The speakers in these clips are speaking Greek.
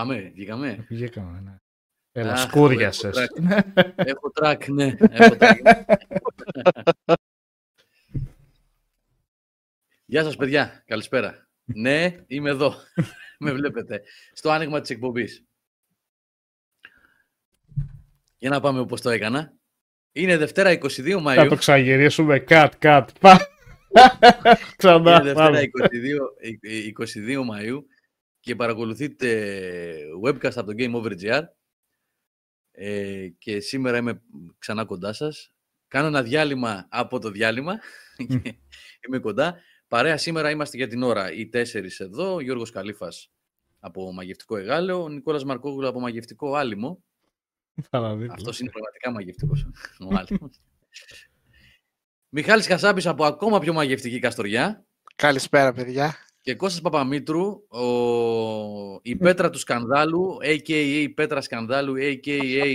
Πάμε, βγήκαμε; Βγήκαμε, ναι. Έλα, σκούριασες. Έχω τρακ, ναι. Έχω τρακ. Γεια σας, παιδιά. Καλησπέρα. ναι, είμαι εδώ. Με βλέπετε. Στο άνοιγμα της εκπομπής. Για να πάμε όπως το έκανα. Είναι Δευτέρα 22 Μαΐου. Θα το ξαναγυρίσουμε. Cut, cut. Ξανά. Είναι Δευτέρα 22, 22 Μαΐου και παρακολουθείτε webcast από το Game Over GR. Ε, και σήμερα είμαι ξανά κοντά σας. Κάνω ένα διάλειμμα από το διάλειμμα και είμαι κοντά. Παρέα σήμερα είμαστε για την ώρα οι τέσσερις εδώ, ο Γιώργος Καλήφας από Μαγευτικό Εγάλεο, ο Νικόλας Μαρκόγλου από Μαγευτικό Άλυμο. Αυτός είναι πραγματικά μαγευτικός ο Άλυμος. Μιχάλης Χασάπης από ακόμα πιο μαγευτική Καστοριά. Καλησπέρα παιδιά. Και Κώστας Παπαμήτρου, ο... η πέτρα του σκανδάλου, a.k.a. η πέτρα σκανδάλου, a.k.a.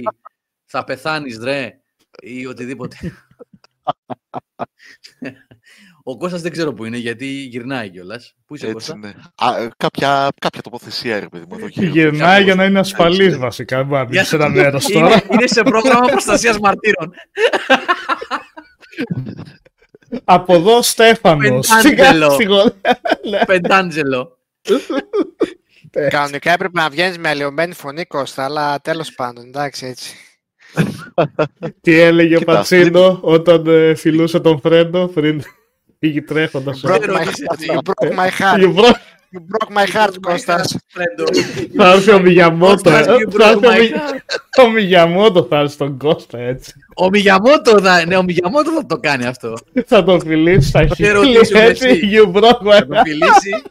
θα πεθάνεις ρε, ή οτιδήποτε. Ο Κώστας δεν ξέρω που είναι, γιατί γυρνάει κιόλας. Πού είσαι, Κώστα; Ναι. Α, κάποια, κάποια τοποθεσία, ρε παιδί μου. Γυρνάει για να είναι ασφαλής, βασικά. Μπορεί να σε ένα μέρος τώρα. Είναι, είναι σε πρόγραμμα προστασίας μαρτύρων. Από εδώ Στέφανος. Πεντάντζελο. Πεντάντζελο. Κανονικά έπρεπε να βγαίνεις με αλλοιωμένη φωνή Κώστα, αλλά τέλος πάντων, εντάξει έτσι. Τι έλεγε ο Πατσίνο όταν ε, φιλούσε τον Φρέντο πριν πήγε τρέχοντας. You broke my heart. You broke my heart, Κώστας. Θα έρθει ο Μιγιαμότο. Ο Μιγιαμότο θα έρθει στον Κώστα, έτσι. Ο Μιγιαμότο θα, ναι, ο Μιγιαμότο θα το κάνει αυτό. Θα τον φιλήσει στα χείλη, έτσι. You broke my heart. Θα τον φιλήσει.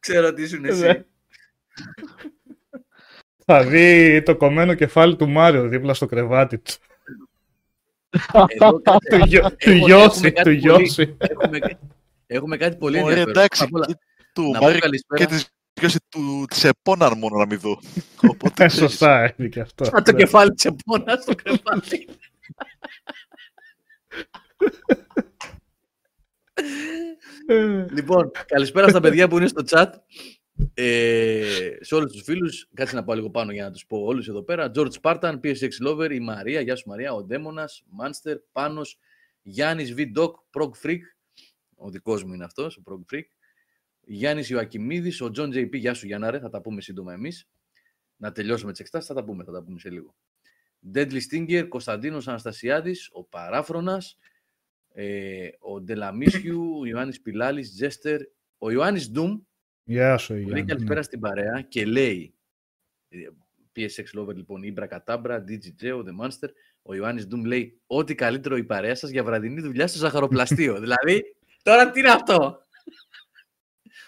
Ξέρω τι ήσουν εσύ. Θα δει το κομμένο κεφάλι του Μάριο δίπλα στο κρεβάτι του. Του γιώσει, του γιώσει. Έχουμε κάτι πολύ Ωραία, ενδιαφέρον. εντάξει, του Μάριο και της γιώσει του της επώναν μόνο να μην δω. Οπότε, Σωστά, είναι και αυτό. Σαν το κεφάλι της επώνας στο κρεβάτι. λοιπόν, καλησπέρα στα παιδιά που είναι στο chat. Ε, σε όλους τους φίλους, κάτσε να πάω λίγο πάνω για να τους πω όλους εδώ πέρα. George Spartan, PSX Lover, η Μαρία, γεια σου Μαρία, ο Ντέμονας, Μάνστερ, Πάνος, Γιάννης V. Doc, Prog Freak, ο δικός μου είναι αυτός, ο Prog Freak. Γιάννης Ιωακιμίδης, ο John JP, γεια σου Γιάνναρε, θα τα πούμε σύντομα εμείς. Να τελειώσουμε τις εξτάσεις, θα τα πούμε, θα τα πούμε σε λίγο. Deadly Stinger, Κωνσταντίνος Αναστασιάδης, ο Παράφρονας, ε, ο Ντελαμίσιου, ο Ιωάννης Πιλάλης, Τζέστερ, ο Ιωάννης Ντουμ, Γεια σου, Λέει Γιάννη. καλησπέρα στην παρέα και λέει ε, PSX Lover λοιπόν, Ήμπρα Κατάμπρα, DJ Joe, The Monster. Ο Ιωάννης Ντουμ λέει ό,τι καλύτερο η παρέα σας για βραδινή δουλειά στο ζαχαροπλαστείο. δηλαδή, τώρα τι είναι αυτό;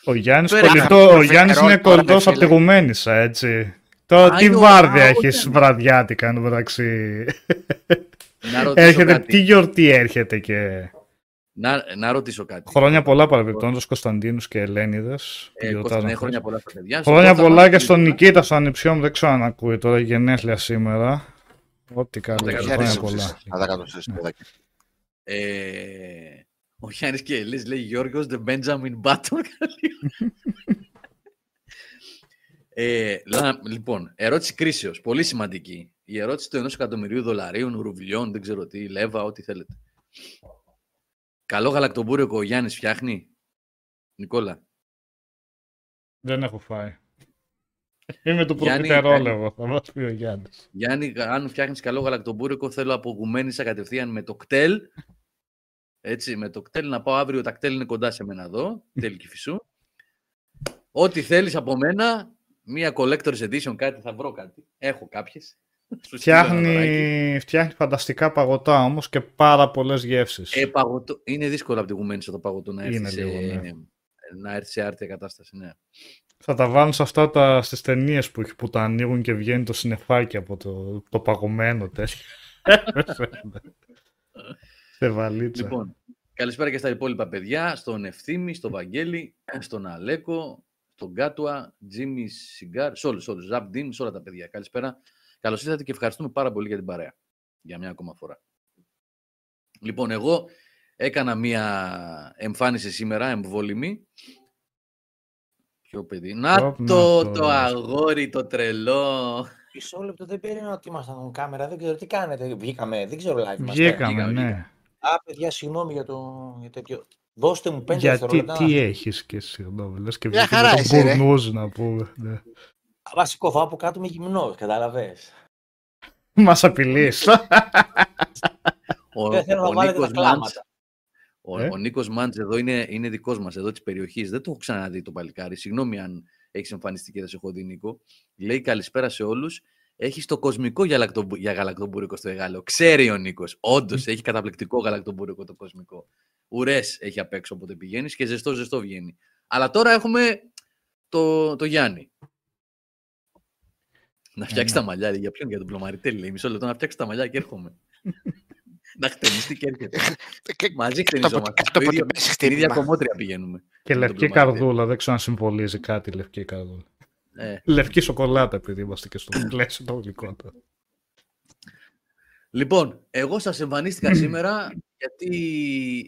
Ο Γιάννης, Πέρα, κολλητό, αγαπητό ο Γιάννης φεγγαρό είναι τώρα, κολλητός ρε από τη φίλε. Γουμένισσα, έτσι. Τώρα Α, τι είναι ο- βάρδια α, έχεις όχι. βραδιάτικα εν τω μεταξύ. Να ρωτήσω Έρχεται, κάτι. τι γιορτή έρχεται και... Να, να ρωτήσω κάτι. Χρόνια πολλά παρεμπιπτόντως Κωνσταντίνους και Ελένιδες. που Ε, γιορτάζουν Κώστα, ναι, χθες. χρόνια πολλά στα παιδιά. Στον Χρόνια Κώστα πολλά μας και στον στείλει- Νικήτα, στον ανιψιό μου, δεν ξέρω αν ακούει τώρα, γενέθλια σήμερα. Ό,τι καλό, Δεν χρόνια ξέρω, πολλά. Θα τα κάνω σε παιδάκι. Ε, ο Γιάννης και Ελής λέει Γιώργος the Benjamin Button. ε, λα- λοιπόν, ερώτηση κρίσεως, πολύ σημαντική. Η ερώτηση του ενός εκατομμυρίου δολαρίων, ρουβλιών, δεν ξέρω τι, λέβα, ό,τι θέλετε. Καλό γαλακτομπούρικο ο Γιάννης φτιάχνει; Νικόλα. Δεν έχω φάει. Είμαι του Γιάννη, προφιτερόλογο, θα μας πει ο Γιάννης. Γιάννη, αν φτιάχνεις καλό γαλακτομπούρικο, θέλω από γουμένισσα κατευθείαν με το κτέλ. Έτσι, με το κτέλ να πάω αύριο. Τα κτέλ είναι κοντά σε μένα εδώ. Κτέλ Κηφισού. Ό,τι θέλεις από μένα, μία collector's edition, κάτι θα βρω κάτι. Έχω κάποιες. Σου στείλω ένα δωράκι. Φτιάχνει, φτιάχνει φανταστικά παγωτά όμως και πάρα πολλές γεύσεις. Ε, παγωτό. Είναι δύσκολο από τη γουμένισσα το παγωτό να έρθει, Είναι σε, λίγο, ναι. να έρθει σε άρτια κατάσταση. Ναι. Θα τα βάλουν σε αυτά τα, στις ταινίες που, έχει- που τα ανοίγουν και βγαίνει το συννεφάκι από το, το παγωμένο τέτοιο. σε βαλίτσα. Λοιπόν, καλησπέρα και στα υπόλοιπα παιδιά, στον Ευθύμη, στον Βαγγέλη, στον Αλέκο, στον Κάτουα, Τζίμι Σιγκάρ, σε όλους, σε όλους, Ζαπ Ντίν, σε όλα τα παιδιά. Καλησπέρα. Καλώς ήρθατε και ευχαριστούμε πάρα πολύ για την παρέα. Για μια ακόμα φορά. Λοιπόν, εγώ έκανα μια εμφάνιση σήμερα, εμβόλυμη. Ποιο παιδί. Να Οπ, να το, το. το αγόρι, το τρελό. Μισό λεπτό, δεν περίμενα ότι ήμασταν on κάμερα, δεν ξέρω τι κάνετε. Βγήκαμε, δεν ξέρω live είμαστε. Βγήκαμε, βγήκαμε, ναι. Βγήκαμε. Α, παιδιά, συγγνώμη για το για τέτοιο. Δώστε μου πέντε Γιατί δευτερόλεπτα. τι έχεις και συγγνώμη, λες και Μια βγήκε χαρά με τον είσαι, ρε. Μπουρνούζ να πούμε. Ναι. Βασικό, θα από κάτω είμαι γυμνός, κατάλαβες. Μας απειλείς. ο, ο, Νίκος Μάντς, ο, ε; ο Νίκος Μάντς εδώ είναι, είναι δικός μας, εδώ της περιοχής. Δεν το έχω ξαναδεί το παλικάρι. Συγγνώμη αν έχεις εμφανιστεί και δεν σε έχω δει, Νίκο. Λέει καλησπέρα σε όλους. Έχει το κοσμικό για, για γαλακτομπούρικο στο Εγάλεο. Ξέρει ο Νίκος. Όντως έχει καταπληκτικό γαλακτομπούρικο το κοσμικό. Ουρές έχει απ' έξω όποτε πηγαίνεις και ζεστό ζεστό βγαίνει. Αλλά τώρα έχουμε το, το Γιάννη. Να φτιάξεις τα μαλλιά, για ποιον, για τον πλωμαριτέλη. Λέει μισό λεπτό να φτιάξεις τα μαλλιά και έρχομαι. να χτενιστεί και έρχεται. Μαζί χτενιζόμαστε. Στην ίδια κομμότρια πηγαίνουμε. Και λευκή καρδούλα. Δεν ξέρω αν συμβολίζει κάτι λευκή καρδούλα. Ε. Λευκή σοκολάτα, επειδή είμαστε και στο πλαίσιο το γλυκό. Λοιπόν, εγώ σας εμφανίστηκα σήμερα γιατί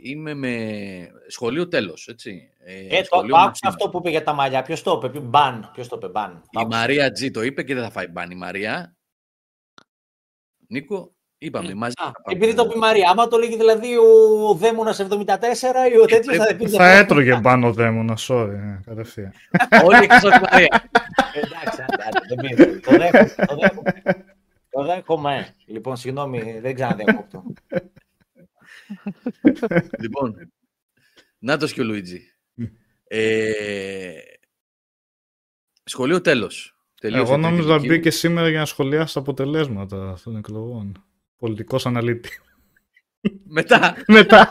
είμαι με σχολείο τέλος, έτσι. Ε, ε το, το άκουσα αυτό που είπε για τα μαλλιά. Ποιος το είπε, μπαν, ποιος το είπε, μπαν. Η Μαρία Τζι το είπε και δεν θα φάει μπαν η Μαρία. Νίκο, είπαμε μαζί. Α, επειδή το πει η Μαρία, άμα το λέγει δηλαδή ο Δαίμονας 74 ή ο τέτοιος θα πει... Θα έτρωγε μπαν ο Δαίμονας, sorry, ε, κατευθείαν. Όλοι εκτός από της Μαρίας. Εντάξει, δεν πήρε, το δέχομαι. Το δέχομαι. Λοιπόν, συγγνώμη, δεν ξαναδέχομαι λοιπόν, Νάτος και ο Λουίτζι. Ε, σχολείο τέλος. Εγώ νόμιζα να μπήκε σήμερα για να σχολιάσει τα αποτελέσματα των εκλογών. Πολιτικός αναλύτη. Μετά. Μετά.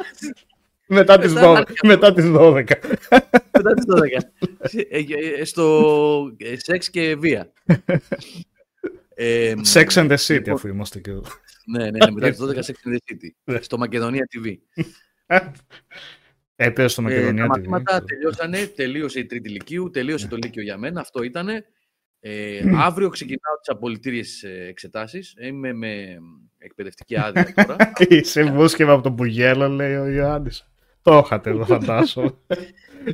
Μετά τις 12. Μετά τις 12. Μετά τις 12. Ε, ε, στο σεξ και βία. Sex and the City, λοιπόν, αφού είμαστε και εδώ. Ναι, ναι, ναι μετά τις 12 Sex and the City. Ναι. στο Μακεδονία TV. Έπαιζε στο Μακεδονία ε, TV. Τα μαθήματα τελειώσανε, τελείωσε η τρίτη λυκείου, τελείωσε το λύκειο για μένα, αυτό ήτανε. Ε, αύριο ξεκινάω τις απολυτήριες ε, εξετάσεις. Είμαι με εκπαιδευτική άδεια τώρα. Είσαι βούσκευα από το Μπουγέλο, λέει ο Ιωάννης. Το είχατε εδώ, φαντάσω.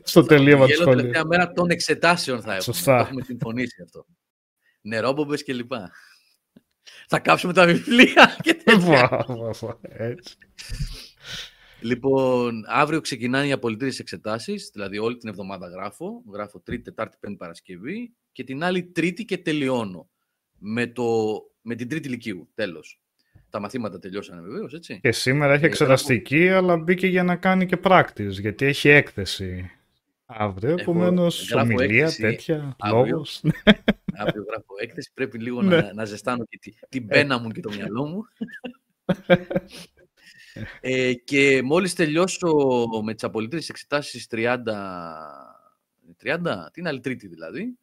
Στο τελείωμα του σχολείου. Τελευταία μέρα των εξετάσεων θα έχουμε. Σωστά. Το έχουμε συμφωνήσει αυτό. Νερόμπομπες και λοιπά. Θα κάψουμε τα βιβλία και τέτοια. Έτσι. Λοιπόν, αύριο ξεκινάνε οι απολυτήριες εξετάσεις, δηλαδή όλη την εβδομάδα γράφω, γράφω Τρίτη, Τετάρτη, Πέμπτη Παρασκευή και την άλλη Τρίτη και τελειώνω με, το, με την Τρίτη Λυκείου, τέλος. Τα μαθήματα τελειώσανε βεβαίως, έτσι. Και σήμερα έχει ε, εξεταστική, αλλά μπήκε για να κάνει και practice, γιατί έχει έκθεση αύριο, επομένως ομιλία, τέτοια, λόγος. Αύριο γράφω έκθεση, πρέπει λίγο να, ναι. να ζεστάνω και την, την πένα μου και το μυαλό μου. ε, και μόλις τελειώσω με τις απολύτρες εξετάσεις 30, 30, την άλλη τρίτη δηλαδή,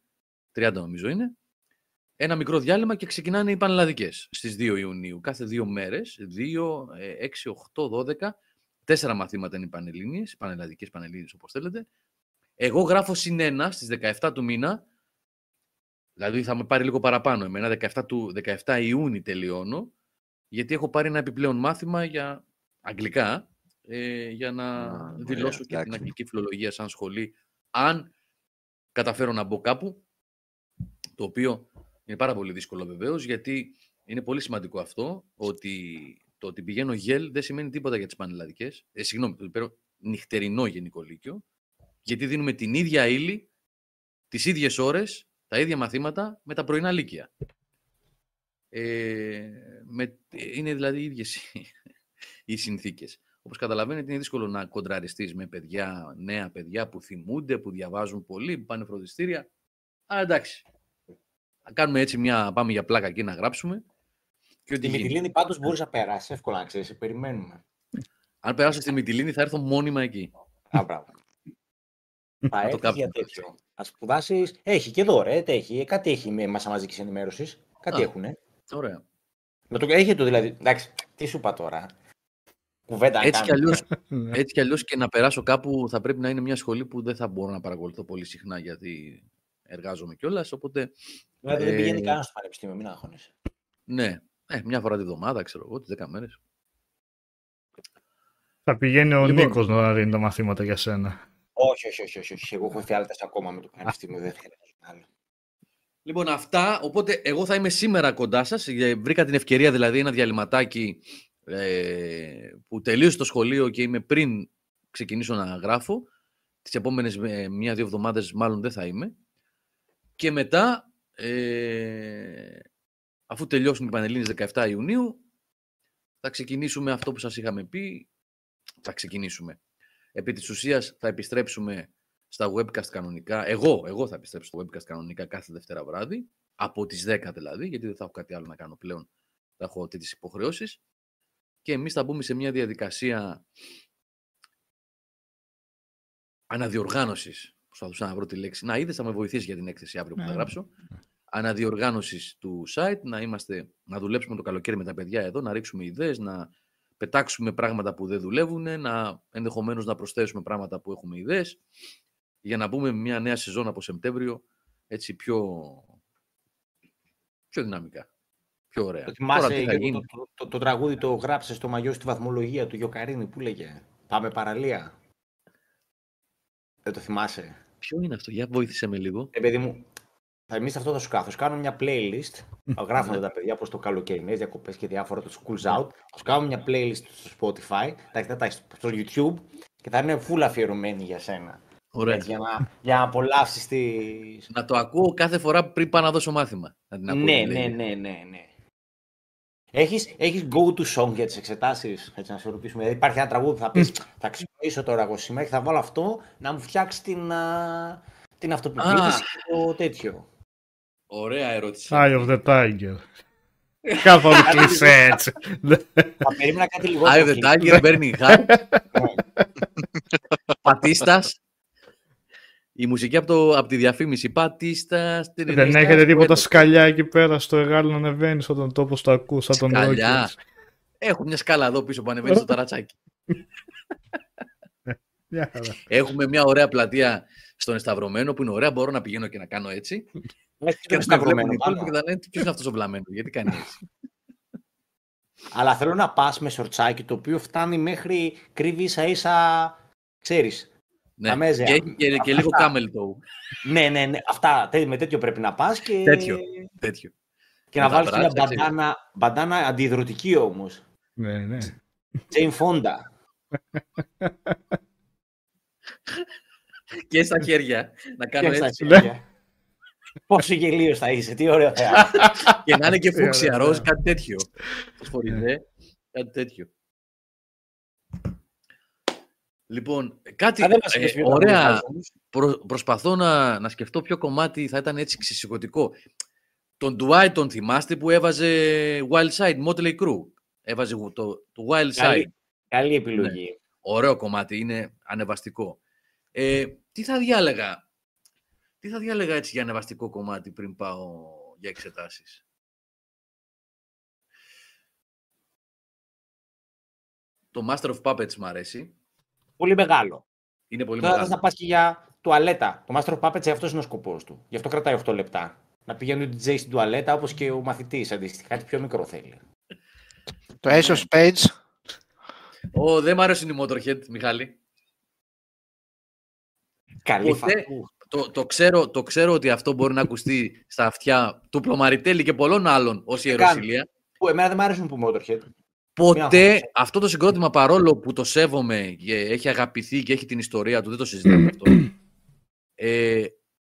30 νομίζω είναι, ένα μικρό διάλειμμα και ξεκινάνε οι πανελλαδικές στις 2 Ιουνίου. Κάθε δύο μέρες, 2, 6, 8, 12, τέσσερα μαθήματα είναι οι πανελλήνιες, πανελλαδικές πανελλήνιες όπως θέλετε. Εγώ γράφω συνένα στις 17 του μήνα Δηλαδή θα με πάρει λίγο παραπάνω. Εμένα 17, του, 17 Ιούνιου τελειώνω, γιατί έχω πάρει ένα επιπλέον μάθημα για αγγλικά, ε, για να δηλώσω και την αγγλική φιλολογία σαν σχολή, αν καταφέρω να μπω κάπου, το οποίο είναι πάρα πολύ δύσκολο βεβαίως, γιατί είναι πολύ σημαντικό αυτό, ότι το ότι πηγαίνω γέλ δεν σημαίνει τίποτα για τις πανελλαδικές. Ε, συγγνώμη, το πέρα νυχτερινό γενικό λύκειο, γιατί δίνουμε την ίδια ύλη, τις ίδιες ώρες, τα ίδια μαθήματα με τα πρωινά λύκεια. Ε, με, είναι δηλαδή οι ίδιες οι συνθήκες. Όπως καταλαβαίνετε είναι δύσκολο να κοντραριστείς με παιδιά, νέα παιδιά που θυμούνται, που διαβάζουν πολύ, που πάνε φροντιστήρια. Αλλά εντάξει, κάνουμε έτσι μια, πάμε για πλάκα εκεί να γράψουμε. Και στη Μυτιλίνη πάντως μπορείς να περάσει εύκολα να ξέρεις, περιμένουμε. Αν περάσω στη Μυτιλίνη θα έρθω μόνιμα εκεί. Α, μπράβο. Θα έρθει για τέτοιο. Α σπουδάσεις. Έχει και εδώ, ρε. Έχει. Κάτι έχει με μέσα μαζικής ενημέρωσης. Κάτι έχουν. Ωραία. Με το... Έχει το δηλαδή. Εντάξει, τι σου είπα τώρα. Κουβέντα έτσι κι, αλλιώς, ναι. έτσι κι αλλιώς και να περάσω κάπου θα πρέπει να είναι μια σχολή που δεν θα μπορώ να παρακολουθώ πολύ συχνά γιατί εργάζομαι κιόλας. Οπότε. Δηλαδή δεν πηγαίνει ε, κανένας στο πανεπιστήμιο, μην αγχώνεσαι. Ναι, ε, μια φορά τη βδομάδα, ξέρω εγώ, τις 10 μέρες. Θα πηγαίνει ο λοιπόν, Νίκος να δίνει τα μαθήματα για σένα. Όχι, όχι, όχι, όχι, όχι. Εγώ έχω εφιάλτε ακόμα με το πανεπιστήμιο. Δεν θέλω άλλο. Λοιπόν, αυτά. Οπότε, εγώ θα είμαι σήμερα κοντά σας. Ε, βρήκα την ευκαιρία, δηλαδή, ένα διαλυματάκι ε, που τελείωσε το σχολείο και είμαι πριν ξεκινήσω να γράφω. Τις επόμενες ε, μία-δύο εβδομάδες, μάλλον δεν θα είμαι. Και μετά, ε, αφού τελειώσουν οι Πανελλήνες 17 Ιουνίου, θα ξεκινήσουμε αυτό που σας είχαμε πει. Θα ξεκινήσουμε. Επί της ουσίας θα επιστρέψουμε στα webcast κανονικά. Εγώ, εγώ θα επιστρέψω στο webcast κανονικά κάθε Δευτέρα βράδυ, από τις 10 δηλαδή, γιατί δεν θα έχω κάτι άλλο να κάνω πλέον. Θα έχω τέτοιες υποχρεώσεις. Και εμείς θα μπούμε σε μια διαδικασία αναδιοργάνωσης. Προσπαθούσα να βρω τη λέξη. Να, είδες, θα με βοηθήσεις για την έκθεση αύριο που θα ναι. γράψω. Αναδιοργάνωσης του site, να, είμαστε, να δουλέψουμε το καλοκαίρι με τα παιδιά εδώ, να ρίξουμε ιδέες, να πετάξουμε πράγματα που δεν δουλεύουν, να ενδεχομένως να προσθέσουμε πράγματα που έχουμε ιδέες, για να μπούμε μια νέα σεζόν από Σεπτέμβριο έτσι πιο, πιο δυναμικά. Πιο ωραία. Το θυμάσαι το, το, το, το, τραγούδι το γράψε στο μαγιό στη βαθμολογία του Γιοκαρίνη που λέγε Πάμε παραλία. Δεν το θυμάσαι; Ποιο είναι αυτό, για βοήθησε με λίγο. Ε, παιδί μου, Εμείς αυτό θα σου κάθω. Κάνω μια playlist. Γράφονται τα παιδιά προ το καλοκαιρινές διακοπές και διάφορα το schools out. Θα σου κάνω μια playlist στο Spotify, τα στο YouTube και θα είναι full αφιερωμένη για σένα. Ωραία. για, να, για να απολαύσεις τη. Να το ακούω κάθε φορά πριν πάω να δώσω μάθημα. Να την ναι, ναι, ναι, ναι, ναι. Έχεις, έχεις go to song για τις εξετάσεις, έτσι να σε ρωτήσουμε. Δηλαδή υπάρχει ένα τραγούδι που θα πεις, θα ξυπνήσω τώρα εγώ σήμερα και θα βάλω αυτό να μου φτιάξει την, την αυτοπεποίθηση και το τέτοιο. Ωραία ερώτηση. Eye of the Tiger. Καθόλου κλεισέ έτσι. Θα περίμενα κάτι λίγο. Eye of the Tiger, Burning Heart. Πατίστας. Η μουσική από, το, από τη διαφήμιση. Πατίστα. Δεν έχετε τίποτα σκαλιά εκεί πέρα στο εργάλο να ανεβαίνεις όταν τόπο το ακούς. Σαν τον σκαλιά. Έχω μια σκάλα εδώ πίσω που ανεβαίνει στο ταρατσάκι. Έχουμε μια ωραία πλατεία στον Εσταυρωμένο που είναι ωραία. Μπορώ να πηγαίνω και να κάνω έτσι. και να σταυρωμένο. Και θα λένε ποιος είναι αυτός ο βλαμμένος, γιατί κάνει έτσι. Αλλά θέλω να πας με σορτσάκι το οποίο φτάνει μέχρι κρύβει ίσα ίσα. Ξέρεις, ναι. Μέζια. Και, και, και λίγο κάμελ το. ναι, ναι, ναι. Αυτά, με τέτοιο πρέπει να πας και... Τέτοιο, τέτοιο. Και να βάλεις μια μπαντάνα, μπαντάνα αντιδροτική όμως. Ναι, ναι. Τζέιν Φόντα. και στα χέρια. Να κάνω και έτσι. Ναι. Πόσο γελίος θα είσαι, τι ωραίο θα Και να είναι και φούξια ροζ, κάτι τέτοιο. Φωσφοριδέ, κάτι τέτοιο. Λοιπόν, κάτι ε, ωραία. Προ, προσπαθώ να, να σκεφτώ ποιο κομμάτι θα ήταν έτσι ξεσηκωτικό. Τον Dwight τον θυμάστε που έβαζε Wild Side, Motley Crue. Έβαζε το, το Wild Side. Καλή, επιλογή. Ναι. Ωραίο κομμάτι, είναι ανεβαστικό. Ε, τι θα διάλεγα, τι θα διάλεγα έτσι για ανεβαστικό κομμάτι πριν πάω για εξετάσεις; Το Master of Puppets μου αρέσει πολύ μεγάλο. Είναι πολύ Τώρα μεγάλο. θα πας και για τουαλέτα. Το Master of Puppets αυτό είναι ο σκοπός του. Γι' αυτό κρατάει 8 λεπτά. Να πηγαίνει ο DJ στην τουαλέτα όπως και ο μαθητής αντίστοιχα. Κάτι πιο μικρό θέλει. Το Ace of Spades. Ω, δεν μ' αρέσουν οι Motorhead, Μιχάλη. Καλή Ποτέ, το, το, ξέρω, το ξέρω ότι αυτό μπορεί να ακουστεί στα αυτιά του Πλωμαριτέλη και πολλών άλλων ως ιεροσιλία. Που εμένα δεν μ' αρέσουν που Motorhead. Ποτέ αυτό το συγκρότημα παρόλο που το σέβομαι και έχει αγαπηθεί και έχει την ιστορία του, δεν το συζητάμε αυτό. Ε,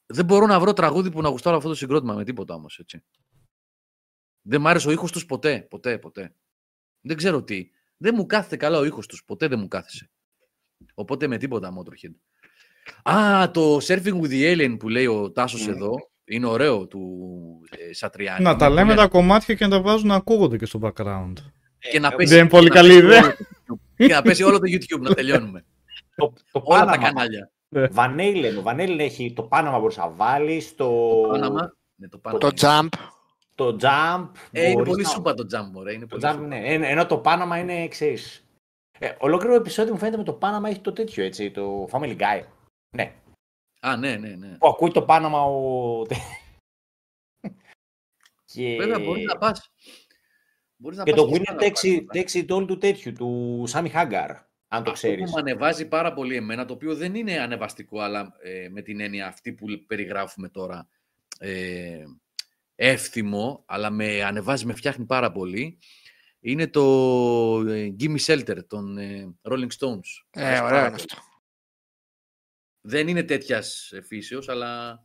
δεν μπορώ να βρω τραγούδι που να γουστάρω αυτό το συγκρότημα με τίποτα όμως. έτσι. Δεν μ' άρεσε ο ήχος τους ποτέ, ποτέ, ποτέ. Δεν ξέρω τι. Δεν μου κάθεται καλά ο ήχος τους, ποτέ δεν μου κάθεσε. Οπότε με τίποτα Motorhead. Α, το Surfing with the Alien που λέει ο Τάσος ναι. εδώ, είναι ωραίο του ε, Σατριάνη. Να τα λέμε τα κομμάτια και να τα βάζουν να ακούγονται και στο background. Και να πέσει, δεν είναι πολύ καλή ιδέα. Και να πέσει όλο το YouTube, να τελειώνουμε. το, το Όλα τα κανάλια. Βανέιλεν, ο Βανέιλεν έχει το Πάναμα μπορείς να βάλεις, το... Πάναμα, ναι, το, το Jump. Το Jump. Ε, είναι πολύ να... σούπα το Jump, ωραία. Είναι το jump, ναι. Ενώ το Πάναμα είναι, ξέρεις... Ε, ολόκληρο επεισόδιο μου φαίνεται με το Πάναμα έχει το τέτοιο, έτσι, το Family Guy. Ναι. Α, ναι, ναι, ναι. Που ακούει το Πάναμα ο... και... Βέβαια, μπορείς να πας Μπορείς να και το Winner takes it all του τέτοιου, του Σάμι Χάγκαρ, αν το ξέρεις. Αυτό που με ανεβάζει πάρα πολύ εμένα, το οποίο δεν είναι ανεβαστικό, αλλά ε, με την έννοια αυτή που περιγράφουμε τώρα, ε, εύθυμο, αλλά με ανεβάζει, με φτιάχνει πάρα πολύ, είναι το ε, Gimme Shelter των ε, Rolling Stones. Ε, ωραίο είναι αυτό. Δεν είναι τέτοιας φύσεως, αλλά...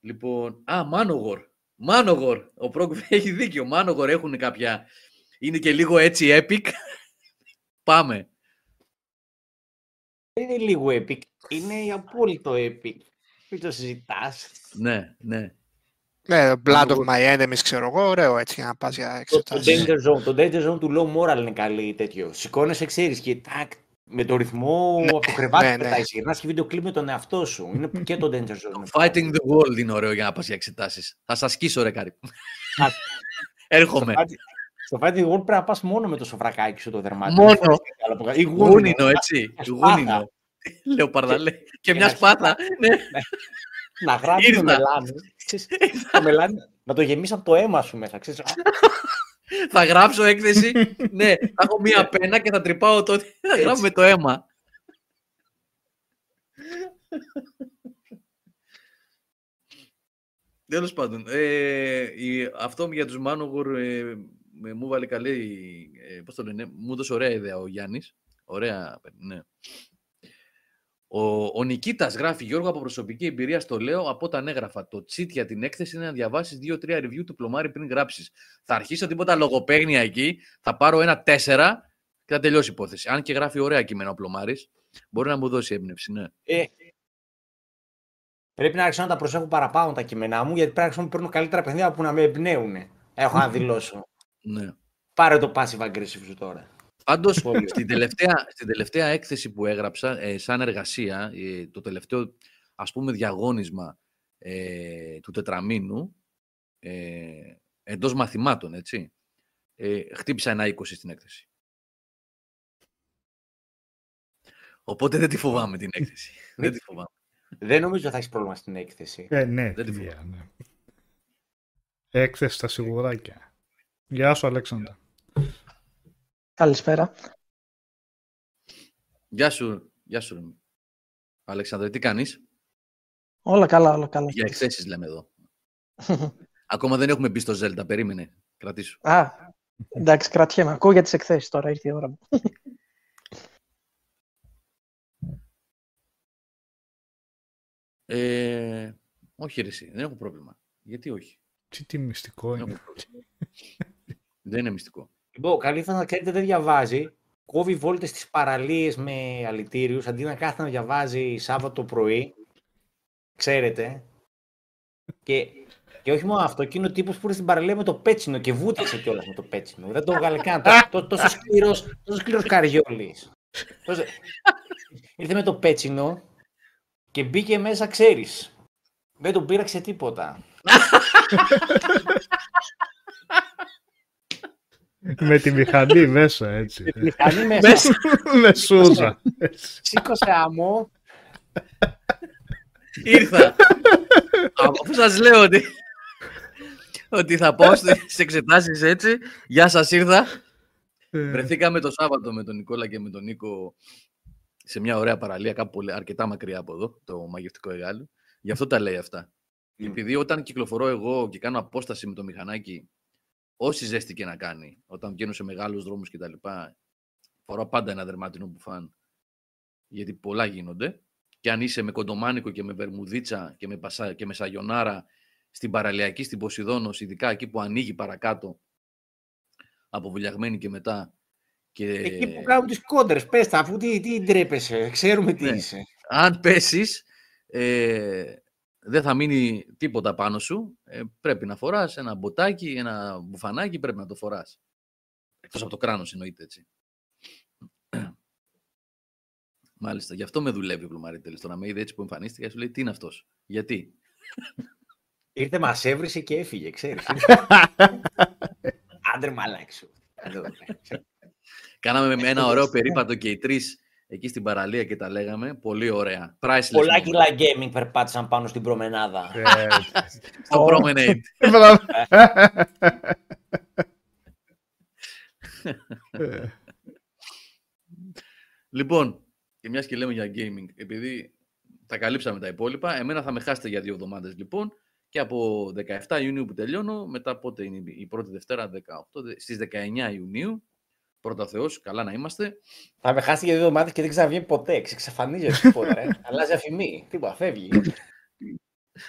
Λοιπόν, α, Manowar. Μάνογορ. Ο Πρόγκοφ έχει δίκιο. Μάνογορ έχουν κάποια. Είναι και λίγο έτσι epic. Πάμε. Δεν είναι λίγο epic. Είναι απόλυτο epic. Μην το συζητάς. Ναι, ναι. Ναι, Blood of My Enemies, ξέρω εγώ, ωραίο έτσι για να πας για εξετάσεις. Το, Danger Zone, το Danger Zone του Low Moral είναι καλή τέτοιο. Σηκώνεσαι, ξέρεις, και τάκ, με το ρυθμό ναι, από το κρεβάτι ναι, πετάει. Ναι. και βίντεο κλιπ με τον εαυτό σου. Είναι και το Danger Zone. Fighting the World είναι ωραίο για να πας για εξετάσεις. Θα σας σκίσω ρε Κάρι. Έρχομαι. Στο Fighting the World πρέπει να πας μόνο με το σωβρακάκι σου το δερμάτινο. Μόνο. Ή γούνινο, έτσι. Γούνινο. Λέω παρδαλέ. Και μια σπάθα. Ναι. Να γράψει το μελάνι. το μελάνι να το γεμίσει από το αίμα σου μέσα. Θα γράψω έκθεση. ναι, θα έχω μία πένα και θα τρυπάω το. Θα γράφω με το αίμα. Τέλος πάντων, ε, η, αυτό για τους Μάνογορ ε, μου βάλε καλή. Ε, πώς το λένε, μου έδωσε ωραία ιδέα ο Γιάννης. Ωραία, ναι. Ο, ο Νικήτας γράφει Γιώργο από προσωπική εμπειρία στο λέω από όταν έγραφα. Το τσίτ για την έκθεση είναι να διαβάσεις δύο-τρία review του πλωμάρι πριν γράψεις. Θα αρχίσω τίποτα λογοπαίγνια εκεί, θα πάρω ένα τέσσερα και θα τελειώσει η υπόθεση. Αν και γράφει ωραία κείμενα ο πλωμάρι, μπορεί να μου δώσει έμπνευση. Ναι. Ε, πρέπει να άρχισω να τα προσέχω παραπάνω τα κείμενά μου, γιατί πρέπει να παίρνω καλύτερα παιχνίδια που να με εμπνέουν. Έχω να δηλώσω. ναι. Πάρε το passive aggressive σου τώρα. Πάντως, στην τελευταία, στην τελευταία έκθεση που έγραψα, ε, σαν εργασία, ε, το τελευταίο, ας πούμε, διαγώνισμα ε, του τετραμήνου, ε, εντός μαθημάτων, έτσι, ε, χτύπησα ένα 20 στην έκθεση. Οπότε δεν τη φοβάμαι την έκθεση. δεν τη φοβάμαι. Δεν νομίζω θα έχεις πρόβλημα στην έκθεση. Ε, ναι, δεν τη φοβάμαι. Ναι. Έκθεση στα σιγουράκια. Γεια σου, Αλέξανδρα. Καλησπέρα. Γεια σου, γεια σου. Αλέξανδρε, τι κάνεις; Όλα καλά, όλα καλά. Για εκθέσεις λέμε εδώ. Ακόμα δεν έχουμε μπει στο Zelda, περίμενε. Κρατήσου. Α, εντάξει, κρατιέμαι. Ακούω για τις εκθέσεις τώρα, ήρθε η ώρα μου. ε, όχι ρε δεν έχω πρόβλημα. Γιατί όχι; Τι, τι μυστικό είναι. δεν είναι μυστικό. Λοιπόν, καλύτερα να ξέρετε δεν διαβάζει. Κόβει βόλτες στις παραλίες με αλητήριους αντί να κάθεται να διαβάζει Σάββατο πρωί. Ξέρετε. Και, και όχι μόνο αυτό, εκείνο ο τύπος που ήρθε στην παραλία με το πέτσινο και βούτυξε κιόλας με το πέτσινο. Δεν το έβγαλε καν. τόσο, τόσο σκληρός τόσο σκληρός καριόλης. Ήρθε με το πέτσινο και μπήκε μέσα, ξέρεις. Δεν τον πείραξε τίποτα. με τη μηχανή μέσα, έτσι. Με τη μηχανή μέσα. με σούζα. Σήκωσε άμμο. Ήρθα. Αφού σας λέω ότι, ότι θα πω στις εξετάσεις έτσι, γεια σας ήρθα. Ε. Βρεθήκαμε το Σάββατο με τον Νικόλα και με τον Νίκο σε μια ωραία παραλία, κάπου πολύ, αρκετά μακριά από εδώ, το μαγευτικό εγάλιο. Γι' αυτό τα λέει αυτά. Επειδή όταν κυκλοφορώ εγώ και κάνω απόσταση με το μηχανάκι όση ζέστη και να κάνει, όταν βγαίνουν σε μεγάλους δρόμους κτλ. Φοράω πάντα ένα δερμάτινο μπουφάν, γιατί πολλά γίνονται. Και αν είσαι με κοντομάνικο και με βερμουδίτσα και με, πασά, και με σαγιονάρα στην παραλιακή, στην Ποσειδόνος, ειδικά εκεί που ανοίγει παρακάτω, αποβουλιαγμένη και μετά. Και... Εκεί που κάνουν τις κόντρες, πες τα, αφού τι, τι ντρέπεσαι, ξέρουμε τι ναι. είσαι. Αν πέσεις, ε, δεν θα μείνει τίποτα πάνω σου. Ε, πρέπει να φοράς ένα μποτάκι, ένα μπουφανάκι, πρέπει να το φοράς. Εκτός από το κράνος εννοείται έτσι. Μάλιστα, γι' αυτό με δουλεύει ο Πλουμαρίτελης. Τώρα με είδε έτσι που εμφανίστηκε, σου λέει τι είναι αυτός; Γιατί; Ήρθε, μας έβρισε και έφυγε, ξέρεις. Άντρε μαλάξου. Κάναμε ένα ωραίο περίπατο και οι τρεις εκεί στην παραλία και τα λέγαμε. Πολύ ωραία. Priceless Πολλά κιλά gaming περπάτησαν πάνω στην προμενάδα. Ε, Στο promenade. λοιπόν, και μιας και λέμε για gaming, επειδή τα καλύψαμε τα υπόλοιπα, εμένα θα με χάσετε για δύο εβδομάδες λοιπόν και από 17 Ιουνίου που τελειώνω, μετά πότε είναι η πρώτη Δευτέρα, 18, στις 19 Ιουνίου, Πρώτα Θεός, καλά να είμαστε. Θα με χάσει για δύο εβδομάδες και δεν ξαναβγαίνει ποτέ. Ξεξαφανίζεται τίποτα. Ε. Αλλάζει αφημί. Τίποτα, φεύγει.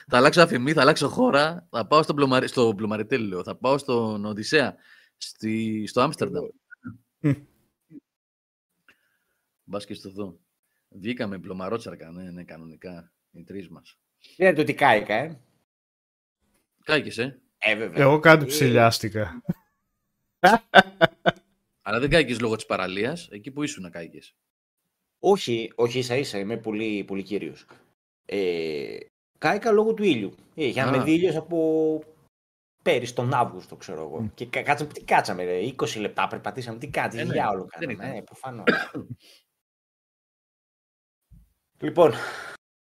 θα αλλάξω αφημί, θα αλλάξω χώρα. Θα πάω στο, πλωμαρι... στο πλωμαριτέλη, λέω. Θα πάω στον Οδυσσέα, στη... στο Άμστερνταμ. Μπας και στο δω. Βγήκαμε πλωμαρότσαρκα, ναι, ναι, κανονικά. Οι τρεις μας. Δεν το τι κάηκα, ε. Κάηκες, ε. Ε, βέβαια. Εγώ κάτι ψηλιάστηκα. Αλλά δεν κάηκες λόγω της παραλίας, εκεί που ήσουν να κάηκες. Όχι, όχι ίσα ίσα, είμαι πολύ, πολύ κύριος. Ε, κάηκα λόγω του ήλιου. Ε, είχαμε δει ήλιος από πέρυσι τον Αύγουστο, ξέρω εγώ. Και κάτσαμε, τι κάτσαμε, ρε, 20 λεπτά περπατήσαμε, τι κάτσαμε, ε, ναι, για όλο κάναμε, ε, προφανώς. λοιπόν,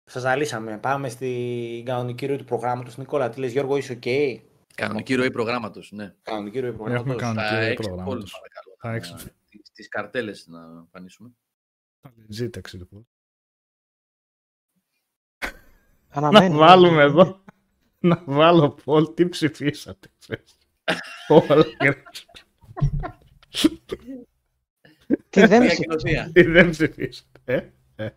σας ζαλίσαμε. Πάμε στην κανονική ροή του προγράμματος. Νικόλα, τι λες Γιώργο, είσαι OK; Okay? Κανονική ροή προγράμματος, ναι. Κανονική ροή προγράμματος. Έχουμε κανονική ροή προγράμματος. Θα έξω. Τις καρτέλες να εμφανίσουμε. Ζήταξε λοιπόν. Να βάλουμε εδώ. Να βάλω poll τι ψηφίσατε. Τι δεν ψηφίσατε. Ε;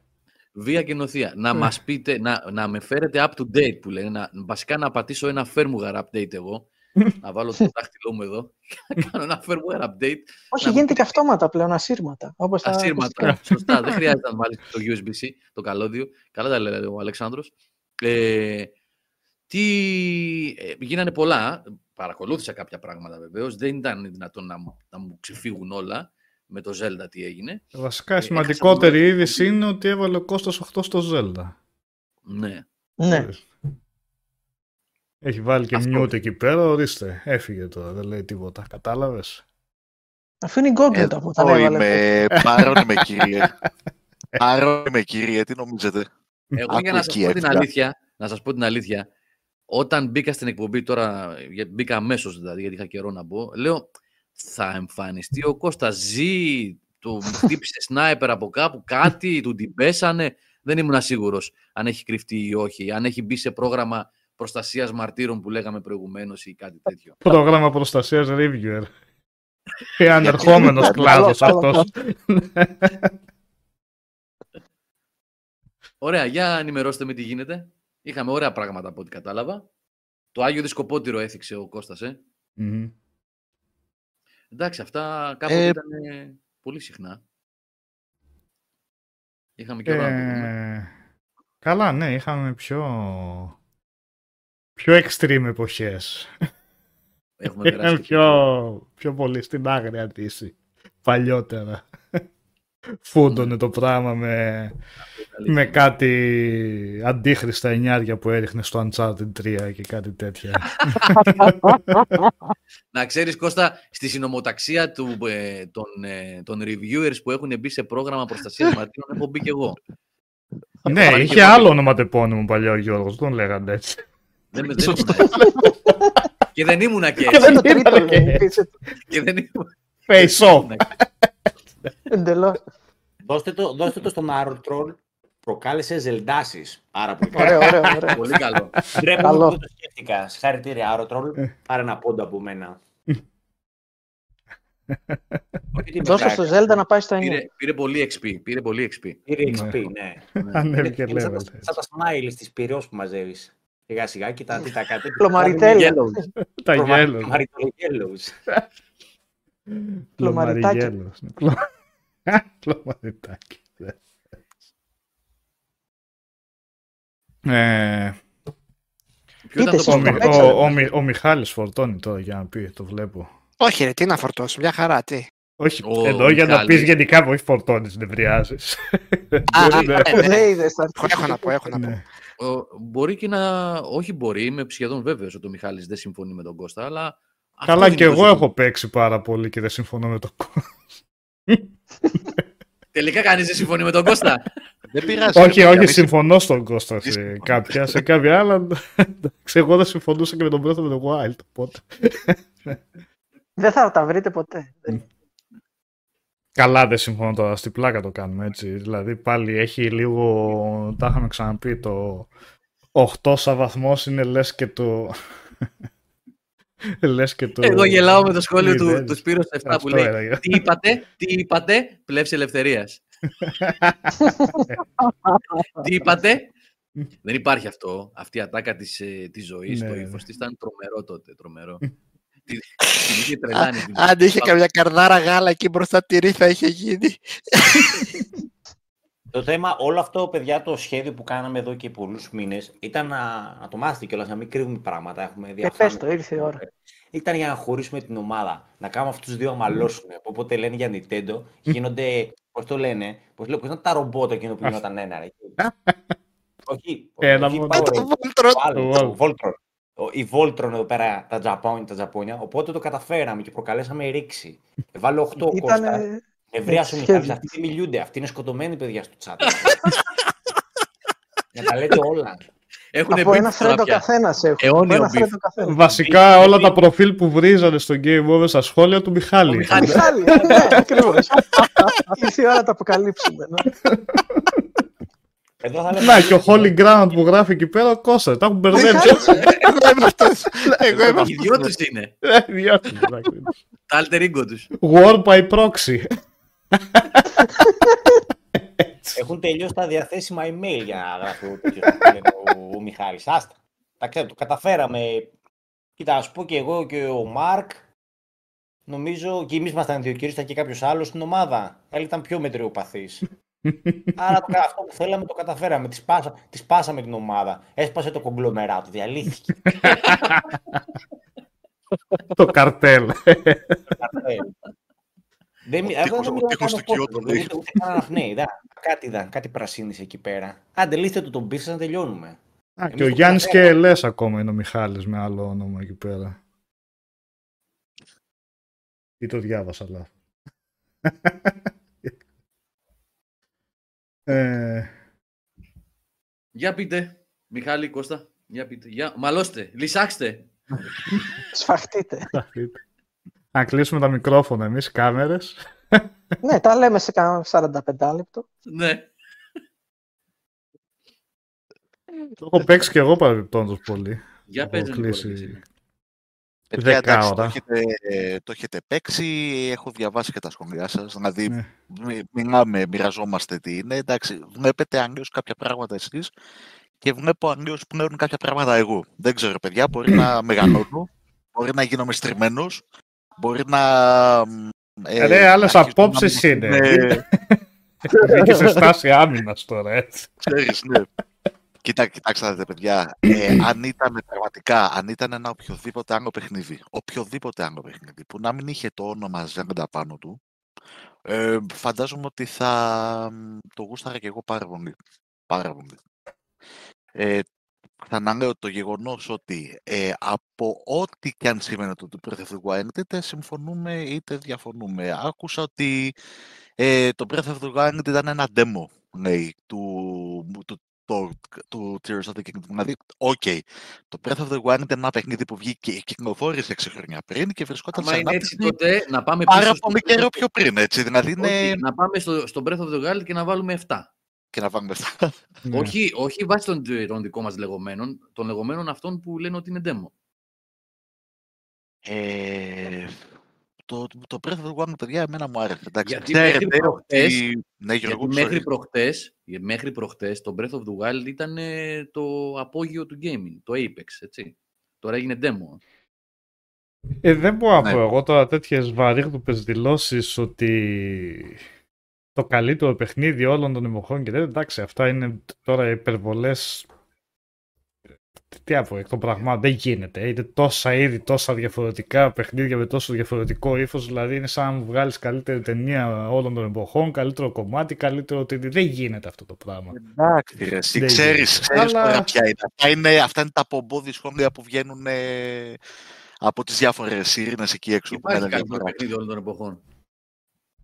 Βία και νοθεία. Να μας πείτε, να, να με φέρετε up to date που λένε. Να, βασικά να πατήσω ένα firmware update εγώ. Να βάλω το δάχτυλό μου εδώ και να κάνω ένα firmware update. Όχι, γίνεται και αυτόματα πλέον, ασύρματα. Όπως ασύρματα, σωστά. Δεν χρειάζεται να βάλεις το USB-C, το καλώδιο. Καλά τα λέει ο Αλεξάνδρος. Ε, τι, ε, γίνανε πολλά. Παρακολούθησα κάποια πράγματα βεβαίως. Δεν ήταν δυνατόν να, να μου ξεφύγουν όλα με το Zelda τι έγινε. Βασικά η ε, σημαντικότερη το... είδηση είναι ότι έβαλε ο Κώστας 8 στο Zelda. Ναι. Ναι. Έχει βάλει και Αυτό... εκεί πέρα, ορίστε. Έφυγε τώρα, δεν λέει τίποτα. Κατάλαβες; Αφού είναι Google το που τα είμαι, Πάρον είμαι κύριε. Πάρον είμαι κύριε, τι νομίζετε; Εγώ για να σας πω την αλήθεια, να σας πω την αλήθεια, όταν μπήκα στην εκπομπή τώρα, μπήκα αμέσως δηλαδή, γιατί είχα καιρό να μπω, λέω θα εμφανιστεί ο Κώστας ζει, του χτύπησε σνάιπερ από κάπου, κάτι, του την πέσανε. Δεν ήμουν σίγουρος αν έχει κρυφτεί ή όχι, αν έχει μπει σε πρόγραμμα προστασίας μαρτύρων που λέγαμε προηγουμένως ή κάτι τέτοιο. Πρόγραμμα προστασίας reviewer. Και ανερχόμενος κλάδος αυτός. Ωραία, για ενημερώστε με τι γίνεται. Είχαμε ωραία πράγματα από ό,τι κατάλαβα. Το Άγιο Δισκοπότηρο έθιξε ο Κώστας, ε. Εντάξει, αυτά κάποτε ε... ήταν πολύ συχνά. Είχαμε και ώρα ε... Καλά, ναι, είχαμε πιο... πιο extreme εποχές. Έχουμε περάσει πιο, πιο πολύ στην άγρια δύση παλιότερα φούντωνε το πράγμα με, με κάτι αντίχρηστα εννιάρια που έριχνε στο Uncharted 3 και κάτι τέτοια. Να ξέρεις Κώστα, στη συνομοταξία του, ε, των, ε, των reviewers που έχουν μπει σε πρόγραμμα προστασίας μαρτύρων έχω μπει και εγώ. Ναι, είχε άλλο ονοματεπώνυμο παλιά ο Γιώργος, τον λέγανε έτσι. Δεν με Και δεν ήμουνα και έτσι. Και δεν ήμουνα. Face off. Εντελώς. Δώστε το, δώστε το στον Troll. Προκάλεσε ζελντάσεις. Άρα πολύ καλό. Ωραίο, ωραίο, ωραίο. πολύ καλό. Ντρέπομαι που το σκέφτηκα. Συγχαρητήρια, Troll. Ε. Πάρε ένα πόντο από μένα. Δώσε στο Zelda να πάει στα 9. Πήρε, πήρε πολύ XP. Πήρε πολύ XP. Πήρε XP, ναι. Ανέβηκε level. Σαν τα smile τη πυρός που μαζεύεις. Σιγά σιγά, κοίτα τι τα κάτι. Πλωμαριτέλα. Τα γέλος. Πλωμαριτέλα. Κλωματιτάκι. Ε, ο, ο, Μιχάλης φορτώνει τώρα για να πει, το βλέπω. Όχι ρε, τι να φορτώσει, μια χαρά, τι. Όχι, ο εδώ για να πεις γενικά, όχι φορτώνεις, νευριάζεις. Έχω να πω, έχω να πω. Ναι. Μπορεί και να, όχι μπορεί, είμαι σχεδόν βέβαιος ότι ο Μιχάλης δεν συμφωνεί με τον Κώστα, αλλά... Καλά και εγώ έχω παίξει πάρα πολύ και δεν συμφωνώ με τον Κώστα. Τελικά κανείς δεν συμφωνεί με τον Κώστα. δεν πειράζει. Όχι, όχι, συμφωνώ στον Κώστα σε κάποια. Σε κάποια άλλα. εγώ δεν συμφωνούσα και με τον Breath of the Wild. Οπότε. δεν θα τα βρείτε ποτέ. Καλά δεν συμφωνώ τώρα, στην πλάκα το κάνουμε έτσι. Δηλαδή πάλι έχει λίγο, τα είχαμε ξαναπεί, το 8 σαν βαθμός είναι λες και το... Λες και το... Εγώ γελάω με το σχόλιο του, του Σπύρου 7 που λέει Τι είπατε, τι είπατε, πλεύση ελευθερίας. τι είπατε, Δεν υπάρχει αυτό. Αυτή η ατάκα της, ε, της ζωής, Ναι, το ναι. ύφος της ήταν τρομερό τότε. Τρομερό. Την την είχε τρελάνει. την- Αν είχε καμιά καρδάρα γάλα εκεί μπροστά τη ρήθα είχε γίνει. Το θέμα, όλο αυτό, παιδιά, το σχέδιο που κάναμε εδώ και πολλούς μήνες ήταν να, να το μάθετε κιόλας, να μην κρύβουμε πράγματα. Έχουμε Ε, διαφάνεια. πες το, ήρθε η ώρα. Ήταν για να χωρίσουμε την ομάδα. Να κάνουμε αυτούς τους δύο να μαλώσουν. Όποτε λένε για Nintendo, γίνονται. Πώς το λένε, πώς λέω, πώς ήταν τα ρομπότ εκείνο που γινόταν ένα. Ρε. όχι, Ένα όχι, μόνο. Power Το Rangers, Voltron. Το άλλο, Το το Voltron. Ο- Η Voltron εδώ πέρα, τα Τζαπόνια, τα Τζαπόνια. Οπότε το καταφέραμε και προκαλέσαμε ρήξη. Έβαλε 8 Ήταν. κόστα. Ευρεία σου σχέδιο. Μιχάλης, αυτοί δεν μιλούνται. Αυτοί είναι σκοτωμένοι παιδιά στο chat. Να τα λέτε όλα. Έχουν Από μπει ένα τώρα thread ο πια. καθένας έχουν. Αιώνιο Από ένα beef. thread ο καθένας. Βασικά όλα τα προφίλ που βρίζανε στο Game Over στα σχόλια του Μιχάλη. Μιχάλη. Μιχάλη, ναι, ακριβώς. Ήρθε η ώρα να το αποκαλύψουμε. ναι. Εδώ θα λέμε. Να και ο Holy Ground που γράφει εκεί πέρα, ο Κώστα, τα έχουν μπερδέψει. Εγώ είμαι αυτός. Εγώ είμαι Οι δυο αυτός. τους είναι. Ε, δυο τους, εντάξει. Τα alter ego τους. War by proxy. Έχουν τελειώσει τα διαθέσιμα email για να γράφει ο, τέτοιος που λένε ο, ο Μιχάλης. Άστα. Τα ξέρω, το καταφέραμε. Κοίτα, ας πω και εγώ και ο Μάρκ. Νομίζω και εμείς ήμασταν δύο κύριοι, ήταν και κάποιος άλλος στην ομάδα. Άλλοι ήταν πιο μετριοπαθείς. Άρα το, αυτό που θέλαμε το καταφέραμε. Τη πάσα, τις πάσαμε την ομάδα. Έσπασε το κογκλωμεράτο, διαλύθηκε. Το καρτέλ. Καρτέλ. Δεν, μι- Ο εγώ τείχος- δεν ο μιλάω τείχος καν του πότε, Κιώτο, ούτε- λέει. ούτε κανένας, ναι, είδα, κάτι είδα, κάτι πρασίνησε εκεί πέρα. Άντε, λύστε το τον πίφ σας να τελειώνουμε. Α, Εμείς και ο το Γιάννης και καταφέραμε. Ελές ακόμα είναι ο Μιχάλης με άλλο όνομα εκεί πέρα. Ή το διάβασα λάθος. Ε, Για πείτε, Μιχάλη, Κώστα. Για πείτε. Για... Μαλώστε, λυσάξτε. Σφαχτείτε. θα πείτε. να κλείσουμε τα μικρόφωνα εμείς, κάμερες. Ναι, τα λέμε σε κάνα 45 λεπτό. Ναι. Το έχω παίξει και εγώ παρεμπιπτόντως πολύ. Για Έχω πες, Νικόλα, κλείσει. Και εσύ. Παιδιά, Δέκα εντάξει, το ώρα. έχετε, το έχετε παίξει, έχω διαβάσει και τα σχόλιά σας, δηλαδή Ναι. μι- μιλάμε, μοιραζόμαστε τι είναι, εντάξει, βλέπετε αλλιώς κάποια πράγματα εσείς και βλέπω αλλιώς πλέον κάποια πράγματα εγώ. Δεν ξέρω, παιδιά, μπορεί να μεγαλώνω, μπορεί να γίνομαι στριμμένος, μπορεί να... μ, ε, Ρε, άλλες να αρχίσω να απόψεις μην- είναι. ε, Βγήκε σε στάση άμυνας τώρα, έτσι. Ξέρεις, ναι. Κοίτα, κοιτάξτε να δείτε, παιδιά. Ε, αν ήταν πραγματικά, αν ήταν ένα οποιοδήποτε άλλο παιχνίδι, οποιοδήποτε άλλο παιχνίδι, που να μην είχε το όνομα Zelda πάνω του, ε, φαντάζομαι ότι θα μ, το γούσταρα και εγώ πάρα πολύ. Πάρα πολύ. Ε, ξαναλέω το γεγονός ότι ε, από ό,τι και αν σήμαινε το Breath of the Wild, είτε συμφωνούμε είτε διαφωνούμε. Άκουσα ότι ε, το Breath of the Wild ήταν ένα demo, λέει, του, του, το, του Tears of the Kingdom. Δηλαδή, οκ, το Breath of the Wild ήταν ένα παιχνίδι που βγήκε και κυκλοφόρησε 6 χρόνια πριν και βρισκόταν Άμα σε είναι έτσι ανάπτυξη τότε, να πάμε πίσω πάρα στο πολύ Breath καιρό of- πιο πριν, έτσι. Δηλαδή, είναι... Όχι, να πάμε στο, στο Breath of the Wild και να βάλουμε 7. Και να βάλουμε αυτά. Ναι. Όχι, όχι βάσει των, των δικών μας λεγόμενων, των λεγόμενων αυτών που λένε ότι είναι demo. Ε, το, το Breath of the Wild, παιδιά, εμένα μου άρεσε. Εντάξει, Γιατί μέχρι ξέρετε προχτές- ότι... Ναι, Γιώργο, Γιατί μέχρι sorry. προχτές, μέχρι προχτές το Breath of the Wild ήταν ε, το απόγειο του gaming, το Apex, έτσι. Τώρα έγινε demo. Ε, δεν μπορώ να Ναι. πω εγώ τώρα τέτοιες βαρύγδουπες δηλώσεις ότι το καλύτερο παιχνίδι όλων των εποχών και τέτοια. Εντάξει, αυτά είναι τώρα υπερβολές. Τι να πω, εκ των πραγμάτων δεν γίνεται. Είναι τόσα είδη, τόσα διαφορετικά παιχνίδια με τόσο διαφορετικό ύφος. Δηλαδή είναι σαν να μου βγάλεις καλύτερη ταινία όλων των εποχών, καλύτερο κομμάτι, καλύτερο ότι δεν γίνεται αυτό το πράγμα. Εντάξει, ρε, εσύ Δεν ξέρεις, γίνεται. ξέρεις Αλλά- τώρα ποια είναι. Αυτά είναι, αυτά είναι τα απομπόδι σχόλια που βγαίνουν ε, από τις διάφορες σύρινες εκεί έξω. που Υπάρχει λένε καλύτερο διάφορα. παιχνίδι όλων των εποχών;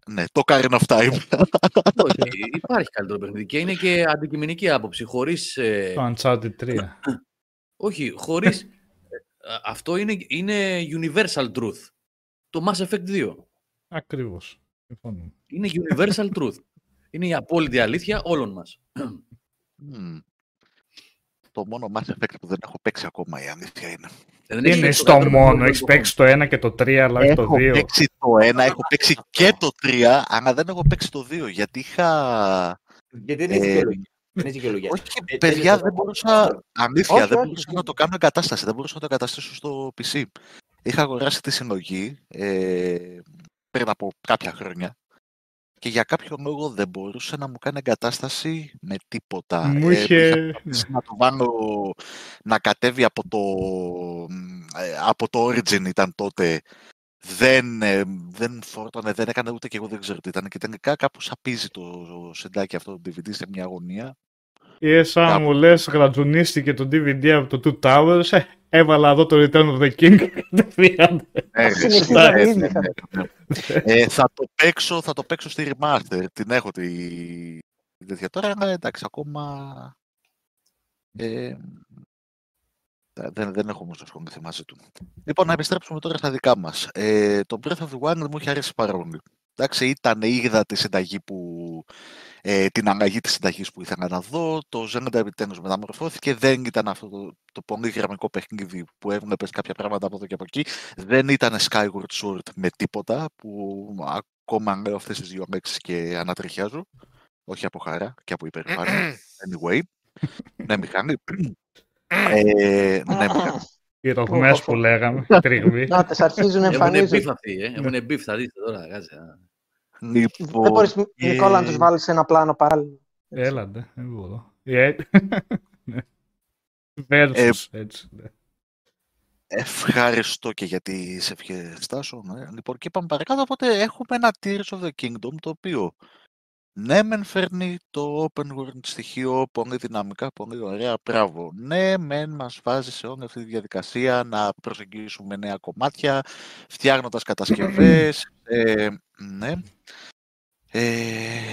Ναι, το Ocarina of Time. Όχι, υπάρχει καλύτερο παιχνίδι και είναι και αντικειμενική άποψη, χωρίς... ε, Το Uncharted 3. όχι, χωρίς... ε, αυτό είναι, είναι universal truth. Το Mass Effect 2. Ακριβώς. Συμφωνώ. Είναι universal truth. Είναι η απόλυτη αλήθεια όλων μας. Μμμ. Το μόνο Mass Effect που δεν έχω παίξει ακόμα η αλήθεια είναι. Δεν έχεις Είναι παίξει το στο καλύτερο μόνο, παιχνίδι έχεις όλων παίξει το 1 και το 3, αλλά όχι το Έχω 2. παίξει το ένα, έχω παίξει και το 3, αλλά δεν έχω παίξει το 2, γιατί είχα... Γιατί είναι Ε, δικαιολογία. Είναι δικαιολογία. Όχι, Ε, παιδιά, τέτοιο- δεν μπορούσα. Αλήθεια, Όχι, δεν όχι, μπορούσα όχι. να το κάνω εγκατάσταση. Δεν μπορούσα να το εγκαταστήσω στο PC. Είχα αγοράσει τη συλλογή ε, πριν από κάποια χρόνια και για κάποιο λόγο δεν μπορούσε να μου κάνει εγκατάσταση με τίποτα. Μου Ε, είχε... είχα προσπαθήσει να το βάλω να κατέβει από το, ε, από το Origin ήταν τότε. Δεν, ε, δεν φόρτωνε, δεν έκανε ούτε και εγώ δεν ξέρω τι ήταν. Και τελικά κάπου σαπίζει το σεντάκι αυτό το DVD σε μια αγωνία. Ή σαν Κάπου. μου λες γρατζουνίστηκε το DVD από το Two Towers, ε, έβαλα εδώ το Return of the King κατευθείαν. Ναι, Συνεχίζαμε ναι, ήδη, ναι, θα- ναι, ναι. Ε, θα, το παίξω, θα το παίξω στη Remaster. Την έχω τη, τη τέτοια. Τώρα ναι, εντάξει, ακόμα. Ε, δεν, δεν έχω όμως ασχοληθεί μαζί του. Λοιπόν, να επιστρέψουμε τώρα στα δικά μας. Ε, το Breath of the Wild μου έχει αρέσει πάρα πολύ. Εντάξει, ήταν η είδα τη συνταγή που, ε, την αλλαγή της συνταγής που ήθελα να δω. Το Zelda επιτέλους μεταμορφώθηκε. Δεν ήταν αυτό το, το πολύ γραμμικό παιχνίδι που έβλεπες κάποια πράγματα από εδώ και από εκεί. Δεν ήταν Skyward Sword με τίποτα που ακόμα λέω αυτές τις δύο λέξεις και ανατριχιάζω. Όχι από χαρά και από υπερηφάνεια. Anyway. ναι, Μιχάλη. Ε, ναι, Μιχάλη. Οι ρωγμές που λέγαμε, τριγμοί. Να, τες αρχίζουν να Έχουν εμφανίζονται. beef αυτοί, ε. Έχουν beef, θα δείτε τώρα. Κάτσε. Α. Λοιπόν, Δεν μπορείς, ε, Νικόλα, να τους βάλεις σε ένα πλάνο παράλληλο. Έλαντε, δεν μπορώ. Ε, ναι. Versus, έτσι. ναι. Ευχαριστώ και για τις ευχές Στάσο. Ναι. Λοιπόν, και είπαμε παρακάτω, οπότε έχουμε ένα Tears of the Kingdom, το οποίο ναι, μεν φέρνει το open world στοιχείο πολύ δυναμικά, πολύ ωραία, μπράβο. Ναι, μεν μας βάζει σε όλη αυτή τη διαδικασία να προσεγγίσουμε νέα κομμάτια, φτιάχνοντας κατασκευές, ε, ναι. Ε,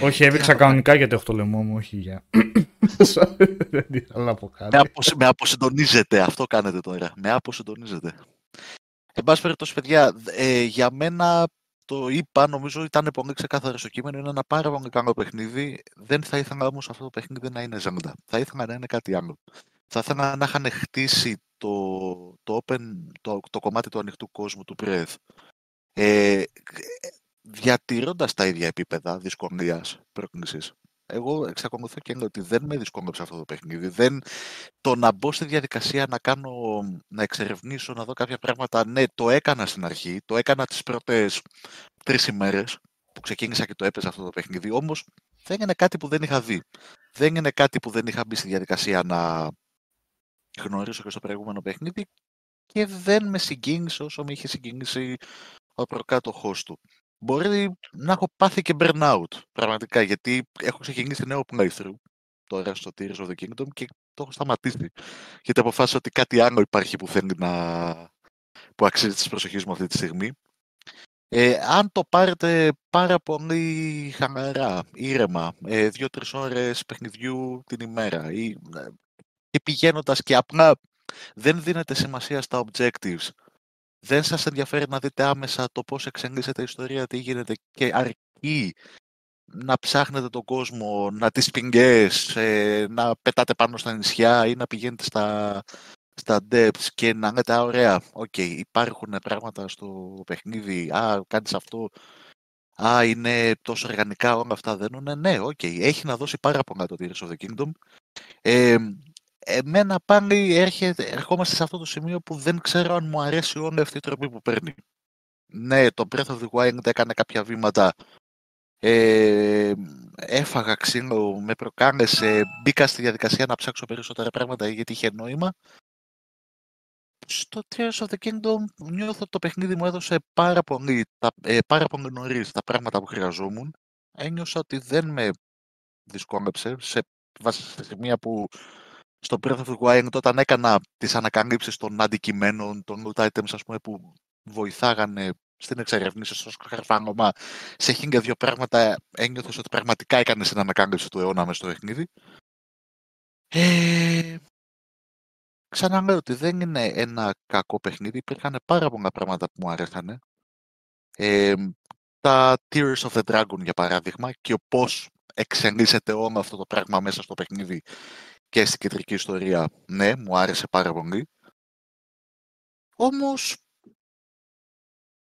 Όχι, τι έβηξα να πω, κανονικά γιατί έχω το λαιμό μου, όχι για. Δεν ήθελα να πω Με, κάτι. αποσυ... με αποσυντονίζετε, αυτό κάνετε τώρα. Με αποσυντονίζετε. Εν πάση περιπτώσει, παιδιά, ε, για μένα το είπα, νομίζω ήταν πολύ ξεκάθαρο στο κείμενο. Είναι ένα πάρα πολύ καλό παιχνίδι. Δεν θα ήθελα όμως αυτό το παιχνίδι να είναι Zelda. Θα ήθελα να είναι κάτι άλλο. Θα ήθελα να είχαν χτίσει το, το, open, το, το κομμάτι του ανοιχτού κόσμου του Breath. Ε, διατηρώντας τα ίδια επίπεδα δυσκολίας πρόκλησης. Εγώ εξακολουθώ και λέω ότι δεν με δυσκόλεψε αυτό το παιχνίδι. Δεν, το να μπω στη διαδικασία να κάνω, να εξερευνήσω, να δω κάποια πράγματα, ναι, το έκανα στην αρχή. Το έκανα τις πρώτες τρεις ημέρες που ξεκίνησα και το έπαιζα αυτό το παιχνίδι. Όμως δεν είναι κάτι που δεν είχα δει. Δεν είναι κάτι που δεν είχα μπει στη διαδικασία να γνωρίσω και στο προηγούμενο παιχνίδι και δεν με συγκίνησε όσο με είχε συγκινήσει ο προκάτοχός του. Μπορεί να έχω πάθει και burnout, πραγματικά, γιατί έχω ξεκινήσει νέο playthrough τώρα στο Tears of the Kingdom και το έχω σταματήσει. Γιατί αποφάσισα ότι κάτι άλλο υπάρχει που θέλει να... που αξίζει της προσοχής μου αυτή τη στιγμή. Ε, αν το πάρετε πάρα πολύ χαμαρά, ήρεμα, ε, δύο-τρεις ώρες παιχνιδιού την ημέρα ή, ε, και πηγαίνοντας και απλά δεν δίνετε σημασία στα objectives, δεν σας ενδιαφέρει να δείτε άμεσα το πώς εξελίσσεται η ιστορία, τι γίνεται και αρκεί να ψάχνετε τον κόσμο, να τις πηγές, ε, να πετάτε πάνω στα νησιά ή να πηγαίνετε στα, στα depths και να λέτε, α, ωραία, οκ, υπάρχουν πράγματα στο παιχνίδι, α, κάνεις αυτό, α, είναι τόσο οργανικά όλα αυτά δένουνε, ναι, οκ, έχει να δώσει πάρα πολλά το Tears of the Kingdom. Ε, εμένα πάλι έρχεται, ερχόμαστε σε αυτό το σημείο που δεν ξέρω αν μου αρέσει όλη αυτή η τροπή που παίρνει. Ναι, το Breath of the Wild έκανε κάποια βήματα. Ε, έφαγα ξύλο, με προκάλεσε, μπήκα στη διαδικασία να ψάξω περισσότερα πράγματα γιατί είχε νόημα. Στο Tears of the Kingdom νιώθω ότι το παιχνίδι μου έδωσε πάρα πολύ, τα, ε, πάρα πολύ νωρίς τα πράγματα που χρειαζόμουν. Ένιωσα ότι δεν με δυσκόλεψε σε, σε σημεία που στο Breath of the Wild όταν έκανα τις ανακαλύψεις των αντικειμένων, των loot items ας πούμε, που βοηθάγανε στην εξερευνήση, στο σκαρφάνωμα, σε χίλια δύο πράγματα ένιωθες ότι πραγματικά έκανες την ανακάλυψη του αιώνα μες στο παιχνίδι. Ε, ξαναλέω ότι δεν είναι ένα κακό παιχνίδι, υπήρχαν πάρα πολλά πράγματα που μου αρέσανε. Ε, τα Tears of the Dragon για παράδειγμα και πώς εξελίσσεται όλο αυτό το πράγμα μέσα στο παιχνίδι και στην κεντρική ιστορία, ναι, μου άρεσε πάρα πολύ. Όμως,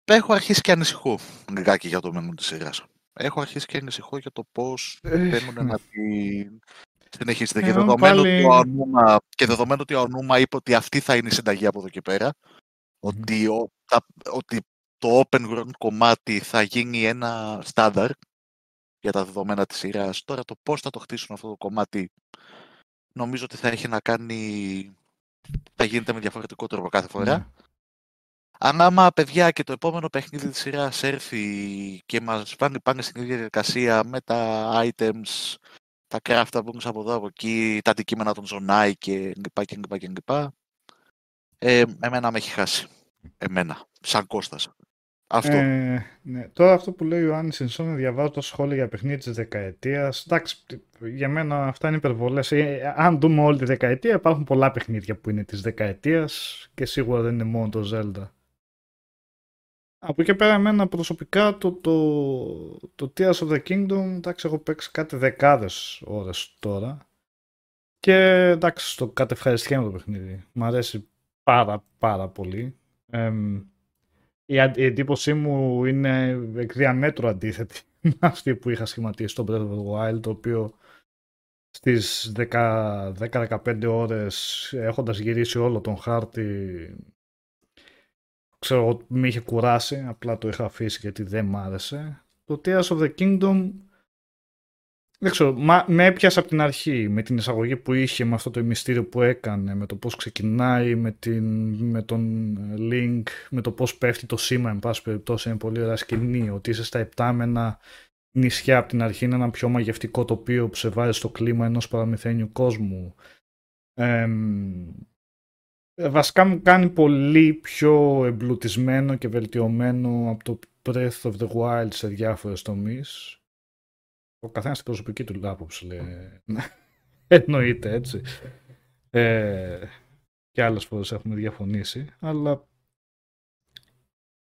έχω αρχίσει και ανησυχώ λιγάκι για το μέλλον της σειράς. Έχω αρχίσει και ανησυχώ για το πώς Ε, θέλουν να την Συνεχίστε. Ε, και, αν δεδομένου πάλι- ότι ο Ανούμα, και δεδομένου ότι ο Ανούμα είπε ότι αυτή θα είναι η συνταγή από εδώ και πέρα, ότι, ο, τα- ότι το open world κομμάτι θα γίνει ένα στάνταρ για τα δεδομένα της σειράς. Τώρα το πώς θα το χτίσουν αυτό το κομμάτι νομίζω ότι θα έχει να κάνει... θα γίνεται με διαφορετικό τρόπο κάθε φορά. Ναι. Αν άμα παιδιά και το επόμενο παιχνίδι της σειράς έρθει και μας πάνε, πάνε στην ίδια διαδικασία με τα items, τα craft που έχουν από εδώ από εκεί, τα αντικείμενα των ζωνάει και λοιπά και λοιπά και λοιπά, ε, εμένα με έχει χάσει. Εμένα, σαν Κώστας. Αυτό. Ε, ναι. Τώρα αυτό που λέει ο Ιωάννης Σινσόν, διαβάζω τα σχόλια για παιχνίδι της δεκαετίας. Εντάξει, για μένα αυτά είναι υπερβολές. Ε, αν δούμε όλη τη δεκαετία, υπάρχουν πολλά παιχνίδια που είναι της δεκαετίας και σίγουρα δεν είναι μόνο το Zelda. Από εκεί πέρα εμένα προσωπικά το, το, το Tears of the Kingdom, εντάξει, έχω παίξει κάτι δεκάδες ώρες τώρα. Και εντάξει, το κατευχαριστιέμαι το παιχνίδι. Μ' αρέσει πάρα πάρα πολύ. Εμ, η, αν- η εντύπωσή μου είναι εκ διαμέτρου αντίθετη με αυτή που είχα σχηματίσει στο Breath of the Wild, το οποίο στις 10 10-15 ώρες έχοντας γυρίσει όλο τον χάρτη ξέρω εγώ με είχε κουράσει, απλά το είχα αφήσει γιατί δεν μ' άρεσε. Το Tears of the Kingdom δεν ξέρω, μα, με έπιασε από την αρχή με την εισαγωγή που είχε, με αυτό το μυστήριο που έκανε, με το πώς ξεκινάει, με, την, με τον Link, με το πώς πέφτει το σήμα, εν πάση περιπτώσει, είναι πολύ ωραία σκηνή, ότι είσαι στα επτάμενα νησιά από την αρχή, είναι ένα πιο μαγευτικό τοπίο που σε βάζει στο κλίμα ενός παραμυθένιου κόσμου. Εμ, ε, βασικά μου κάνει πολύ πιο εμπλουτισμένο και βελτιωμένο από το Breath of the Wild σε διάφορες τομείς. Ο καθένας την προσωπική του άποψη λέει. Εννοείται έτσι. Ε, και άλλες φορές έχουμε διαφωνήσει. Αλλά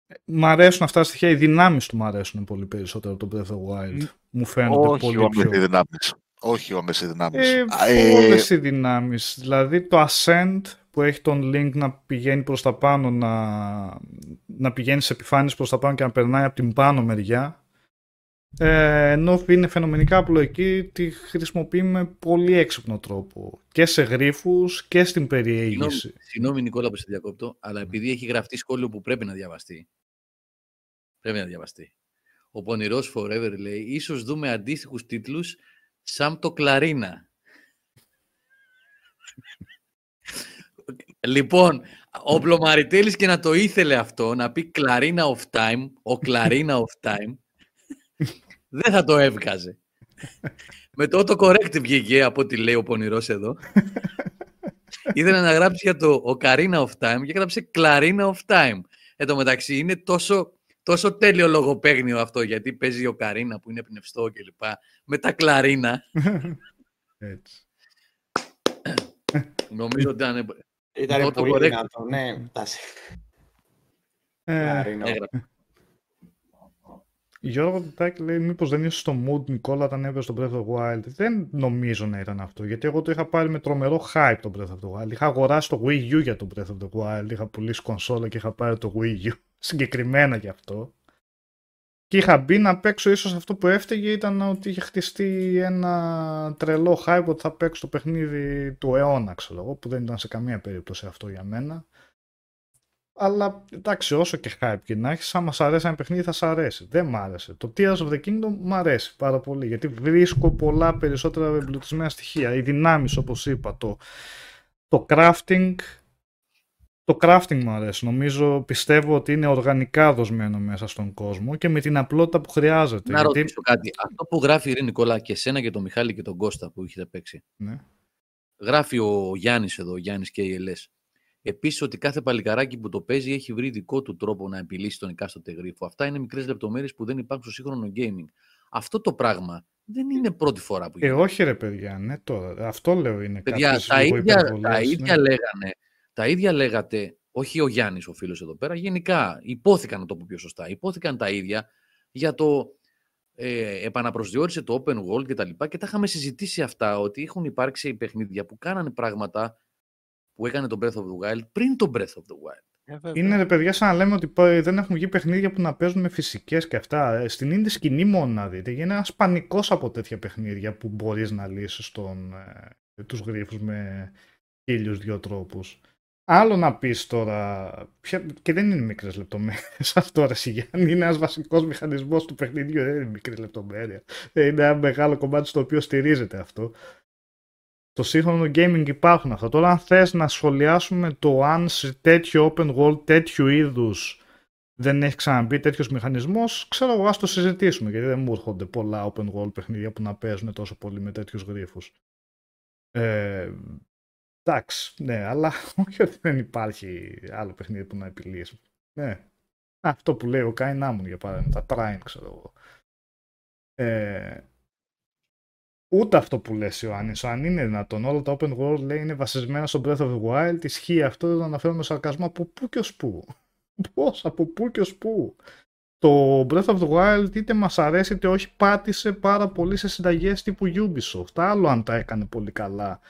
ε, μ' αρέσουν αυτά τα στοιχεία. Οι δυνάμεις του μ' αρέσουν πολύ περισσότερο από το Breath of the Wild. Μου φαίνονται Όχι πολύ όμω πιο... οι δυνάμεις. Όχι όμω οι δυνάμεις. Ε, Α, ε, όλες οι δυνάμεις. Δηλαδή το Ascent που έχει τον link να πηγαίνει προς τα πάνω, να, να πηγαίνει σε επιφάνειες προς τα πάνω και να περνάει από την πάνω μεριά. Ε, ενώ είναι φαινομενικά απλοϊκή, τη χρησιμοποιεί με πολύ έξυπνο τρόπο. Και σε γρίφους και στην περιέγηση. Συγγνώμη Νικόλα που σε διακόπτω, αλλά επειδή έχει γραφτεί σχόλιο που πρέπει να διαβαστεί. Πρέπει να διαβαστεί. Ο Πονηρός Forever λέει, ίσως δούμε αντίστοιχους τίτλους σαν το Κλαρίνα. λοιπόν, ο Πλωμαριτέλης και να το ήθελε αυτό, να πει Κλαρίνα of Time, ο Κλαρίνα of Time, δεν θα το έβγαζε. Με το autocorrect βγήκε από ό,τι λέει ο Πονηρός εδώ. Ήθελε να γράψει για το Ocarina of Time και έγραψε Clarina of Time. Εν τω μεταξύ είναι τόσο, τόσο τέλειο λογοπαίγνιο αυτό γιατί παίζει ο Καρίνα που είναι πνευστό κλπ. Με τα κλαρίνα. Έτσι. Νομίζω ότι ήταν. Ήταν Το πολύ correct. δυνατό, ναι. τα σε- Ε, Κλαρίνο. έγραψε. Γιώργο Τάκη λέει μήπως δεν είσαι στο mood Νικόλα όταν έπαιζε το Breath of the Wild. Δεν νομίζω να ήταν αυτό, γιατί εγώ το είχα πάρει με τρομερό hype το Breath of the Wild. Είχα αγοράσει το Wii U για το Breath of the Wild, είχα πουλήσει κονσόλα και είχα πάρει το Wii U συγκεκριμένα γι' αυτό. Και είχα μπει να παίξω ίσως αυτό που έφταιγε ήταν ότι είχε χτιστεί ένα τρελό hype ότι θα παίξω το παιχνίδι του αιώνα, ξέρω εγώ, που δεν ήταν σε καμία περίπτωση αυτό για μένα. Αλλά εντάξει, όσο και hype και να έχεις, άμα σ' αρέσει ένα παιχνίδι, θα σ' αρέσει. Δεν μ' άρεσε. Το Tears of the Kingdom μ' αρέσει πάρα πολύ γιατί βρίσκω πολλά περισσότερα εμπλουτισμένα στοιχεία. Οι δυνάμεις, όπως είπα, το, το crafting. Το crafting μου αρέσει. Νομίζω, πιστεύω ότι είναι οργανικά δοσμένο μέσα στον κόσμο και με την απλότητα που χρειάζεται. Να γιατί... ρωτήσω κάτι. Αυτό που γράφει η Ειρήνη Νικόλα και εσένα και τον Μιχάλη και τον Κώστα που έχετε παίξει. Ναι. Γράφει ο Γιάννης εδώ, ο Γιάννης και η ΕΛΕΣ. Επίσης ότι κάθε παλικαράκι που το παίζει έχει βρει δικό του τρόπο να επιλύσει τον εκάστοτε γρίφο. Αυτά είναι μικρές λεπτομέρειες που δεν υπάρχουν στο σύγχρονο gaming. Αυτό το πράγμα δεν είναι πρώτη φορά που Ε, γίνεται. όχι ρε παιδιά, ναι τώρα. Αυτό λέω είναι Παιδιά, κάποιες τα λίγο ίδια, τα υπερβολές, ίδια ναι. λέγανε, τα ίδια λέγατε, όχι ο Γιάννης ο φίλος εδώ πέρα, γενικά υπόθηκαν, να το πω πιο σωστά, υπόθηκαν τα ίδια για το ε, επαναπροσδιορίσε το open world και τα λοιπά και τα είχαμε συζητήσει αυτά, ότι έχουν υπάρξει παιχνίδια που κάνανε πράγματα που έκανε το Breath of the Wild πριν το Breath of the Wild. είναι ρε παιδιά σαν να λέμε ότι π- δεν έχουν βγει παιχνίδια που να παίζουν με φυσικές και αυτά. Ε, Στην indie σκηνή μόνο να δείτε. Γίνεται ένας πανικός από τέτοια παιχνίδια που μπορείς να λύσεις τον, ε, τους γρίφους με χίλιους δυο τρόπους. Άλλο να πεις τώρα, ποια- και δεν είναι μικρές λεπτομέρειες αυτό ρε Σιγιάννη, είναι ένας βασικός μηχανισμός του παιχνιδιού, δεν είναι μικρή λεπτομέρεια. Ε, Είναι ένα μεγάλο κομμάτι στο οποίο στηρίζεται αυτό. Στο σύγχρονο gaming υπάρχουν αυτά. Τώρα αν θες να σχολιάσουμε το αν σε τέτοιο open world, τέτοιου είδους δεν έχει ξαναμπεί τέτοιος μηχανισμός, ξέρω εγώ, ας το συζητήσουμε. Γιατί δεν μου έρχονται πολλά open world παιχνίδια που να παίζουν τόσο πολύ με τέτοιους γρήφου. Ε, εντάξει, ναι, αλλά όχι ότι δεν υπάρχει άλλο παιχνίδι που να επιλύσει. Ναι. Αυτό που λέει ο Κάι Νάμουν για παράδειγμα, τα Trine, ξέρω εγώ. Ε, ούτε αυτό που λες Ιωάννης, αν είναι δυνατόν, όλα τα open world λέει είναι βασισμένα στο Breath of the Wild, ισχύει αυτό, δεν το αναφέρω με σαρκασμό από πού και ως πού. Πώς, από πού και ως πού. Το Breath of the Wild είτε μας αρέσει είτε όχι πάτησε πάρα πολύ σε συνταγές τύπου Ubisoft. Άλλο αν τα έκανε πολύ καλά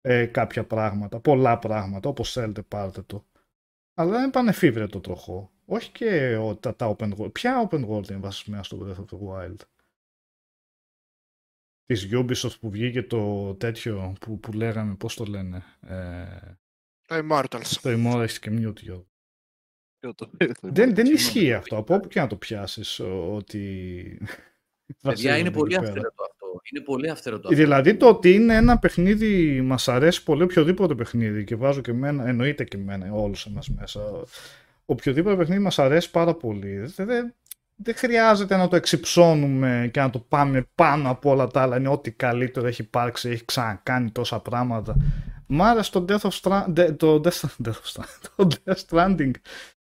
ε, κάποια πράγματα, πολλά πράγματα, όπως θέλετε πάρτε το. Αλλά δεν πανεφίβρε το τροχό. Όχι και ο, τα, τα open world. Ποια open world είναι βασισμένα στο Breath of the Wild; Της Ubisoft που βγήκε το τέτοιο που, που λέγαμε, πώς το λένε. Ε, Το Immortals. το Immortals και Mute Ποιο το- Δεν, δεν ισχύει αυτό. Από όπου και να το πιάσεις ο- ότι. Παιδιά, είναι βασίζονται πολύ εκεί πέρα. αυθαίρετο αυτό. Είναι πολύ αυθαίρετο αυτό. Δηλαδή το ότι είναι ένα παιχνίδι, μας αρέσει πολύ οποιοδήποτε παιχνίδι και βάζω και εμένα, εννοείται και εμένα, όλους εμάς μέσα. Οποιοδήποτε παιχνίδι μας αρέσει πάρα πολύ. Δεν, δεν, δεν χρειάζεται να το εξυψώνουμε και να το πάμε πάνω από όλα τα άλλα. Είναι ό,τι καλύτερο έχει υπάρξει, έχει ξανακάνει τόσα πράγματα. Μ' άρεσε το Death of Stranding, το Death, Death of Stranding, το Death Stranding.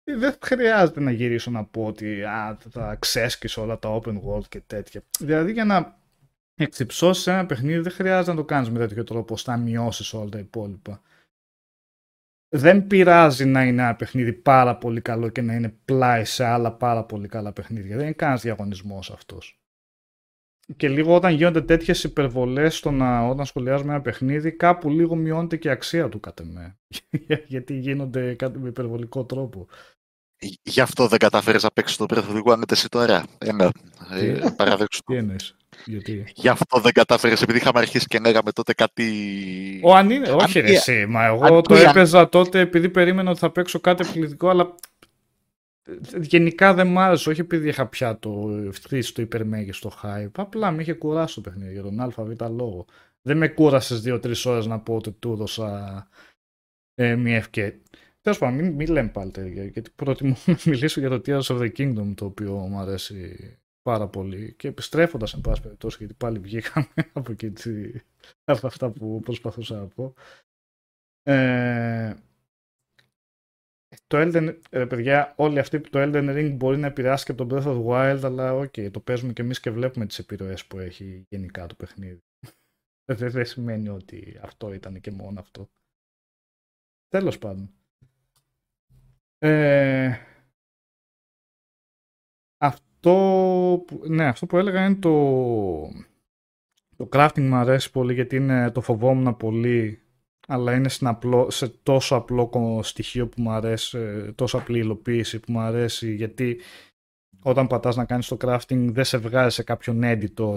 Δεν χρειάζεται να γυρίσω να πω ότι α, θα ξέσκεις όλα τα open world και τέτοια. Δηλαδή για να εξυψώσεις ένα παιχνίδι δεν χρειάζεται να το κάνεις με τέτοιο τρόπο ώστε να μειώσεις όλα τα υπόλοιπα. Δεν πειράζει να είναι ένα παιχνίδι πάρα πολύ καλό και να είναι πλάι σε άλλα πάρα πολύ καλά παιχνίδια. Δεν είναι κανένας διαγωνισμός αυτός. Και λίγο όταν γίνονται τέτοιες υπερβολές στο να όταν σχολιάζουμε ένα παιχνίδι, κάπου λίγο μειώνεται και η αξία του κατά με. Γιατί γίνονται κάτι με υπερβολικό τρόπο. Γι' αυτό δεν καταφέρεις να παίξεις το Breath of the Wild εσύ τώρα. Έλα, ε, Τι; παραδέξου το. Τι εννοείς; Γιατί; Γι' αυτό δεν κατάφερες, επειδή είχαμε αρχίσει και λέγαμε τότε κάτι... Ο αν είναι, όχι ρε μία- εσύ, μα εγώ αν το μία- έπαιζα τότε επειδή περίμενα ότι θα παίξω κάτι εκπληκτικό, αλλά γενικά δεν μ' άρεσε, όχι επειδή είχα πια το φτύσει το υπερμέγιστο hype, απλά με είχε κουράσει το παιχνίδι για τον ΑΒ λόγο. Δεν με κούρασες δύο-τρεις ώρες να πω ότι του έδωσα ε, μια ευκαιρία. Τέλος πάντων, μην, μην λέμε πάλι τέτοια, γιατί προτιμώ να μιλήσω για το Tears of the Kingdom, το οποίο μου αρέσει πάρα πολύ. Και επιστρέφοντας, εν πάση περιπτώσει, γιατί πάλι βγήκαμε από εκεί τι- από αυτά που προσπαθούσα να πω. Ε, το Elden, ρε παιδιά, όλοι αυτοί που το Elden Ring μπορεί να επηρεάσει και τον Breath of the Wild, αλλά οκ, το παίζουμε και εμείς και βλέπουμε τις επιρροές που έχει γενικά το παιχνίδι. Δεν, δεν σημαίνει ότι αυτό ήταν και μόνο αυτό. Τέλος πάντων. Ε, αυτό, που, ναι, αυτό που έλεγα είναι το, το crafting μου αρέσει πολύ γιατί είναι, το φοβόμουν πολύ αλλά είναι στην απλό, σε τόσο απλό κο- στοιχείο που μου αρέσει, ε, τόσο απλή υλοποίηση που μου αρέσει γιατί όταν πατάς να κάνεις το crafting δεν σε βγάζει σε κάποιον editor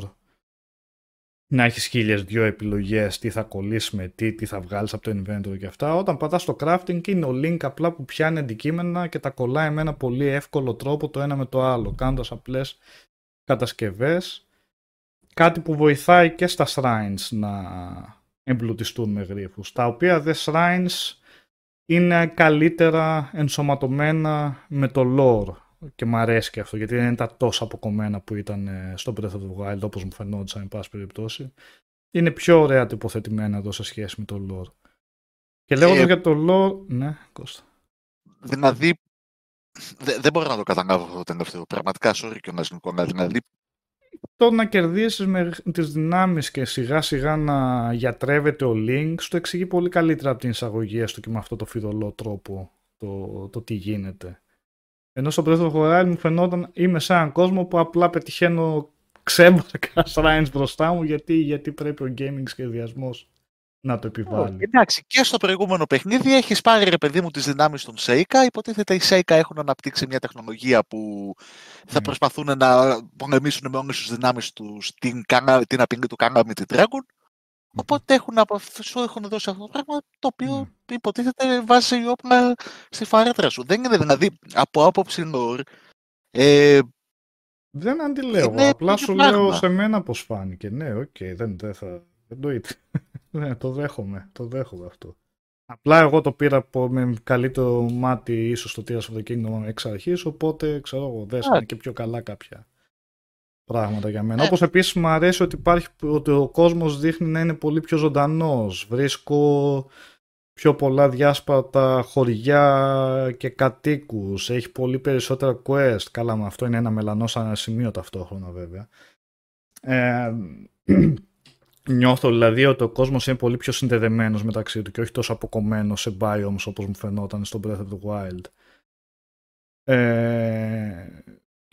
να έχεις χίλιες δυο επιλογές τι θα κολλήσεις με τι, τι θα βγάλεις από το inventory και αυτά. Όταν πατάς το crafting είναι ο link απλά που πιάνει αντικείμενα και τα κολλάει με ένα πολύ εύκολο τρόπο το ένα με το άλλο, κάνοντας απλές κατασκευές. Κάτι που βοηθάει και στα shrines να εμπλουτιστούν με γρίφους, τα οποία δε shrines είναι καλύτερα ενσωματωμένα με το lore και μου αρέσει και αυτό γιατί δεν ήταν τόσο αποκομμένα που ήταν ε, στο Breath of the Wild όπως μου φαινόντουσαν εν πάση περιπτώσει είναι πιο ωραία τοποθετημένα εδώ σε σχέση με το lore και λέγοντας Ε, για το lore ναι Κώστα Δηλαδή, δε- δεν μπορώ να το καταλάβω αυτό το τελευταίο. Πραγματικά, sorry και ο Νικόλα. Δηλαδή, το να κερδίσεις με τις δυνάμεις και σιγά σιγά να γιατρεύεται ο Link το εξηγεί πολύ καλύτερα από την εισαγωγή έστω και με αυτό το φιδωλό τρόπο το, το τι γίνεται. Ενώ στο Breath of the Wild μου φαινόταν είμαι σε έναν κόσμο που απλά πετυχαίνω ξέμπαρκα shrines μπροστά μου γιατί, γιατί πρέπει ο gaming σχεδιασμός να το επιβάλλει. εντάξει, και στο προηγούμενο παιχνίδι έχεις πάρει ρε παιδί μου τις δυνάμεις των Σέικα. Υποτίθεται οι Σέικα έχουν αναπτύξει μια τεχνολογία που θα προσπαθούν να πολεμήσουν με όλες τις δυνάμεις τους την, την απειλή του Calamity Ganon. Οπότε έχουν, σου έχουν δώσει αυτό το πράγμα το οποίο mm. υποτίθεται βάζει όπλα στη φαρέτρα σου. Δεν είναι δηλαδή από άποψη lore. Ε, δεν αντιλέγω. Απλά σου λέω σε μένα πώς φάνηκε. Ναι, OK, okay, δεν, δεν θα. Δεν το ναι, το δέχομαι. Το δέχομαι αυτό. Απλά εγώ το πήρα με καλύτερο μάτι ίσως το Tears of the Kingdom εξ αρχής, οπότε ξέρω εγώ δέσανε και πιο καλά κάποια πράγματα για μένα. Ε. Όπως επίσης μου αρέσει ότι, υπάρχει, ότι ο κόσμος δείχνει να είναι πολύ πιο ζωντανός. Βρίσκω πιο πολλά διάσπατα χωριά και κατοίκους. Έχει πολύ περισσότερα quest. Καλά, με αυτό είναι ένα μελανό σαν σημείο ταυτόχρονα βέβαια. Ε, νιώθω δηλαδή ότι ο κόσμος είναι πολύ πιο συνδεδεμένος μεταξύ του και όχι τόσο αποκομμένος σε biomes όπως μου φαινόταν στο Breath of the Wild. Ε,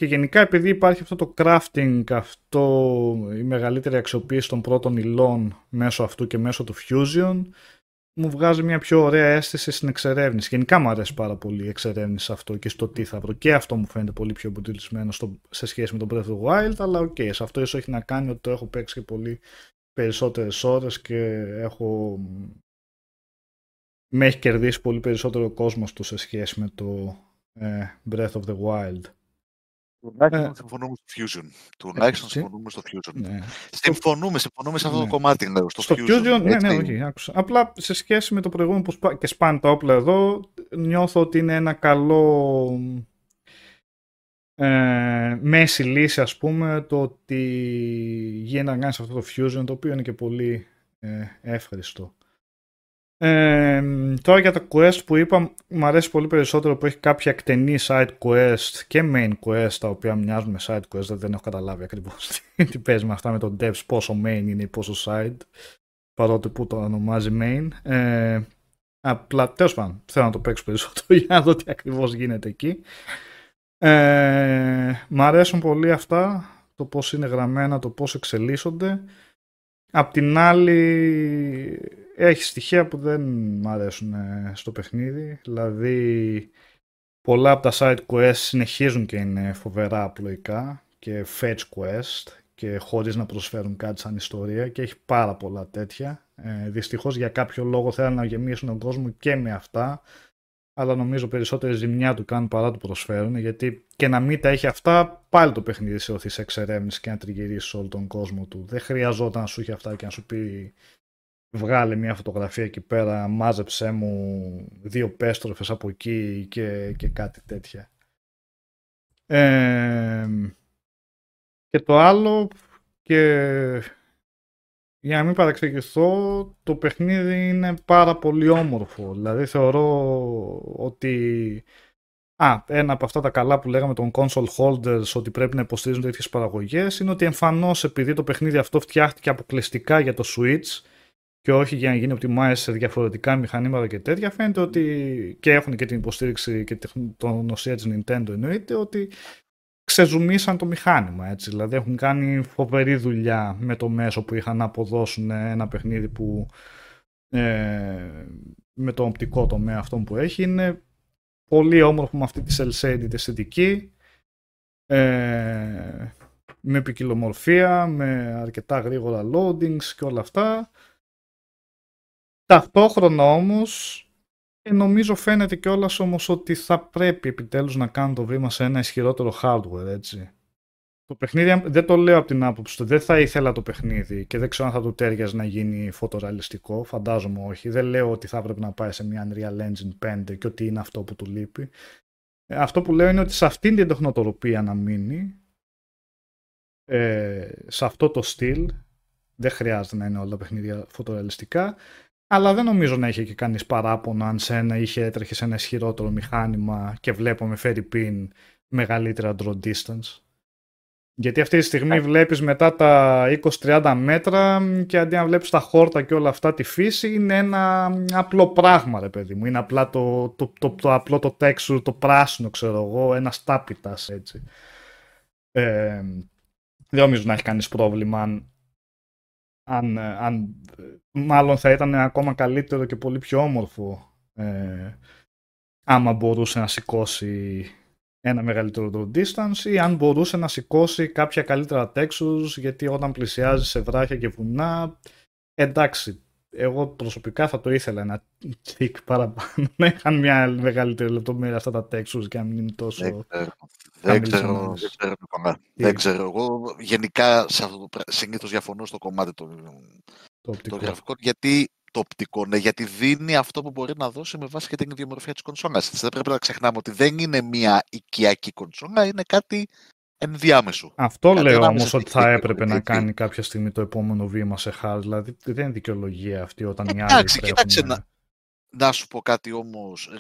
και γενικά επειδή υπάρχει αυτό το crafting, αυτό η μεγαλύτερη αξιοποίηση των πρώτων υλών μέσω αυτού και μέσω του Fusion, μου βγάζει μια πιο ωραία αίσθηση στην εξερεύνηση. Γενικά μου αρέσει πάρα πολύ η εξερεύνηση αυτό και στο τι θα βρω. Και αυτό μου φαίνεται πολύ πιο αποτελεσμένο σε σχέση με τον Breath of the Wild, αλλά OK, okay, σε αυτό ίσως έχει να κάνει ότι το έχω παίξει και πολύ περισσότερες ώρες και έχω με έχει κερδίσει πολύ περισσότερο κόσμος του σε σχέση με το ε, Breath of the Wild. Τουλάχιστον ε, συμφωνούμε στο Fusion. Τουλάχιστον συμφωνούμε στο Fusion. Ναι. Συμφωνούμε, συμφωνούμε σε αυτό το ναι. κομμάτι. Λέω, στο, στο Fusion, Fusion ναι, ναι, όχι, άκουσα. Απλά σε σχέση με το προηγούμενο που σπά... και σπάνε τα όπλα εδώ, νιώθω ότι είναι ένα καλό ε, μέση λύση ας πούμε το ότι γίνεται να κάνεις αυτό το fusion το οποίο είναι και πολύ ε, εύχριστο. Ε, τώρα για τα quest που είπα μου αρέσει πολύ περισσότερο που έχει κάποια εκτενή side quest και main quest τα οποία μοιάζουν με side quest δεν έχω καταλάβει ακριβώς τι παίζει με αυτά με τον devs πόσο main είναι ή πόσο side παρότι που το ονομάζει main ε, απλά τέλος πάντων θέλω να το παίξω περισσότερο για να δω τι ακριβώς γίνεται εκεί ε, μ' αρέσουν πολύ αυτά, το πώς είναι γραμμένα, το πώς εξελίσσονται. Απ' την άλλη έχει στοιχεία που δεν μ' αρέσουν ε, στο παιχνίδι, δηλαδή πολλά από τα side quests συνεχίζουν και είναι φοβερά απλοϊκά και fetch quest και χωρίς να προσφέρουν κάτι σαν ιστορία και έχει πάρα πολλά τέτοια. Ε, δυστυχώς για κάποιο λόγο θέλουν να γεμίσουν τον κόσμο και με αυτά αλλά νομίζω περισσότερη ζημιά του κάνουν παρά του προσφέρουν, γιατί και να μην τα έχει αυτά, πάλι το παιχνίδι σε οθείς σε εξερεύνηση και να τριγυρίσει όλο τον κόσμο του. Δεν χρειαζόταν να σου έχει αυτά και να σου πει βγάλε μια φωτογραφία εκεί πέρα, μάζεψέ μου δύο πέστροφες από εκεί και, και κάτι τέτοια. Ε, και το άλλο και για να μην παρεξηγηθώ, το παιχνίδι είναι πάρα πολύ όμορφο. Δηλαδή θεωρώ ότι... Α, ένα από αυτά τα καλά που λέγαμε των console holders ότι πρέπει να υποστηρίζουν τέτοιες παραγωγές είναι ότι εμφανώς επειδή το παιχνίδι αυτό φτιάχτηκε αποκλειστικά για το Switch και όχι για να γίνει optimize σε διαφορετικά μηχανήματα και τέτοια, φαίνεται ότι και έχουν και την υποστήριξη και την ονοσία της Nintendo εννοείται ότι ξεζουμίσαν το μηχάνημα. Έτσι. Δηλαδή έχουν κάνει φοβερή δουλειά με το μέσο που είχαν να αποδώσουν ένα παιχνίδι που ε, με το οπτικό τομέα αυτό που έχει είναι πολύ όμορφο με αυτή τη cel αισθητική ε, με ποικιλομορφία, με αρκετά γρήγορα loadings και όλα αυτά. Ταυτόχρονα όμως και νομίζω φαίνεται κιόλας όμως ότι θα πρέπει επιτέλους να κάνουν το βήμα σε ένα ισχυρότερο hardware, έτσι. Το παιχνίδι, δεν το λέω από την άποψη του, δεν θα ήθελα το παιχνίδι και δεν ξέρω αν θα του τέριαζε να γίνει φωτορεαλιστικό, φαντάζομαι όχι. Δεν λέω ότι θα έπρεπε να πάει σε μια Unreal Engine 5 και ότι είναι αυτό που του λείπει. Ε, αυτό που λέω είναι ότι σε αυτήν την τεχνοτροπία να μείνει, ε, σε αυτό το στυλ, δεν χρειάζεται να είναι όλα τα παιχνίδια φωτορεαλιστικά, αλλά δεν νομίζω να είχε και κανείς παράπονο αν σε ένα είχε έτρεχε σε ένα ισχυρότερο μηχάνημα και βλέπουμε φέρει πιν μεγαλύτερα draw distance. Γιατί αυτή τη στιγμή βλέπεις μετά τα 20-30 μέτρα και αντί να βλέπεις τα χόρτα και όλα αυτά τη φύση είναι ένα απλό πράγμα ρε παιδί μου. Είναι απλά το, το, το, το απλό το texture, το πράσινο ξέρω εγώ, ένας τάπητας έτσι. Ε, δεν νομίζω να έχει κανείς πρόβλημα αν αν, αν, μάλλον θα ήταν ακόμα καλύτερο και πολύ πιο όμορφο ε, άμα μπορούσε να σηκώσει ένα μεγαλύτερο το distance ή αν μπορούσε να σηκώσει κάποια καλύτερα textures γιατί όταν πλησιάζει σε βράχια και βουνά εντάξει εγώ προσωπικά θα το ήθελα ένα τσικ παραπάνω να είχαν μια μεγαλύτερη λεπτομέρεια αυτά τα textures και να μην είναι τόσο δεν ξέρω, δεν ξέρω, δεν ξέρω. Εγώ γενικά σε αυτό το, συνήθως διαφωνώ στο κομμάτι το, το, το γραφικό γιατί το οπτικό, ναι, γιατί δίνει αυτό που μπορεί να δώσει με βάση και την ιδιομορφία της κονσόλας. Δεν πρέπει να ξεχνάμε ότι δεν είναι μια οικιακή κονσόλα, είναι κάτι ενδιάμεσο. Αυτό κάτι λέω όμως ότι θα έπρεπε να κάνει κάποια στιγμή το επόμενο βήμα σε hard, δηλαδή δεν είναι δικαιολογία αυτή όταν οι άλλοι Εντάξει, κοίταξε να, να σου πω κάτι όμως.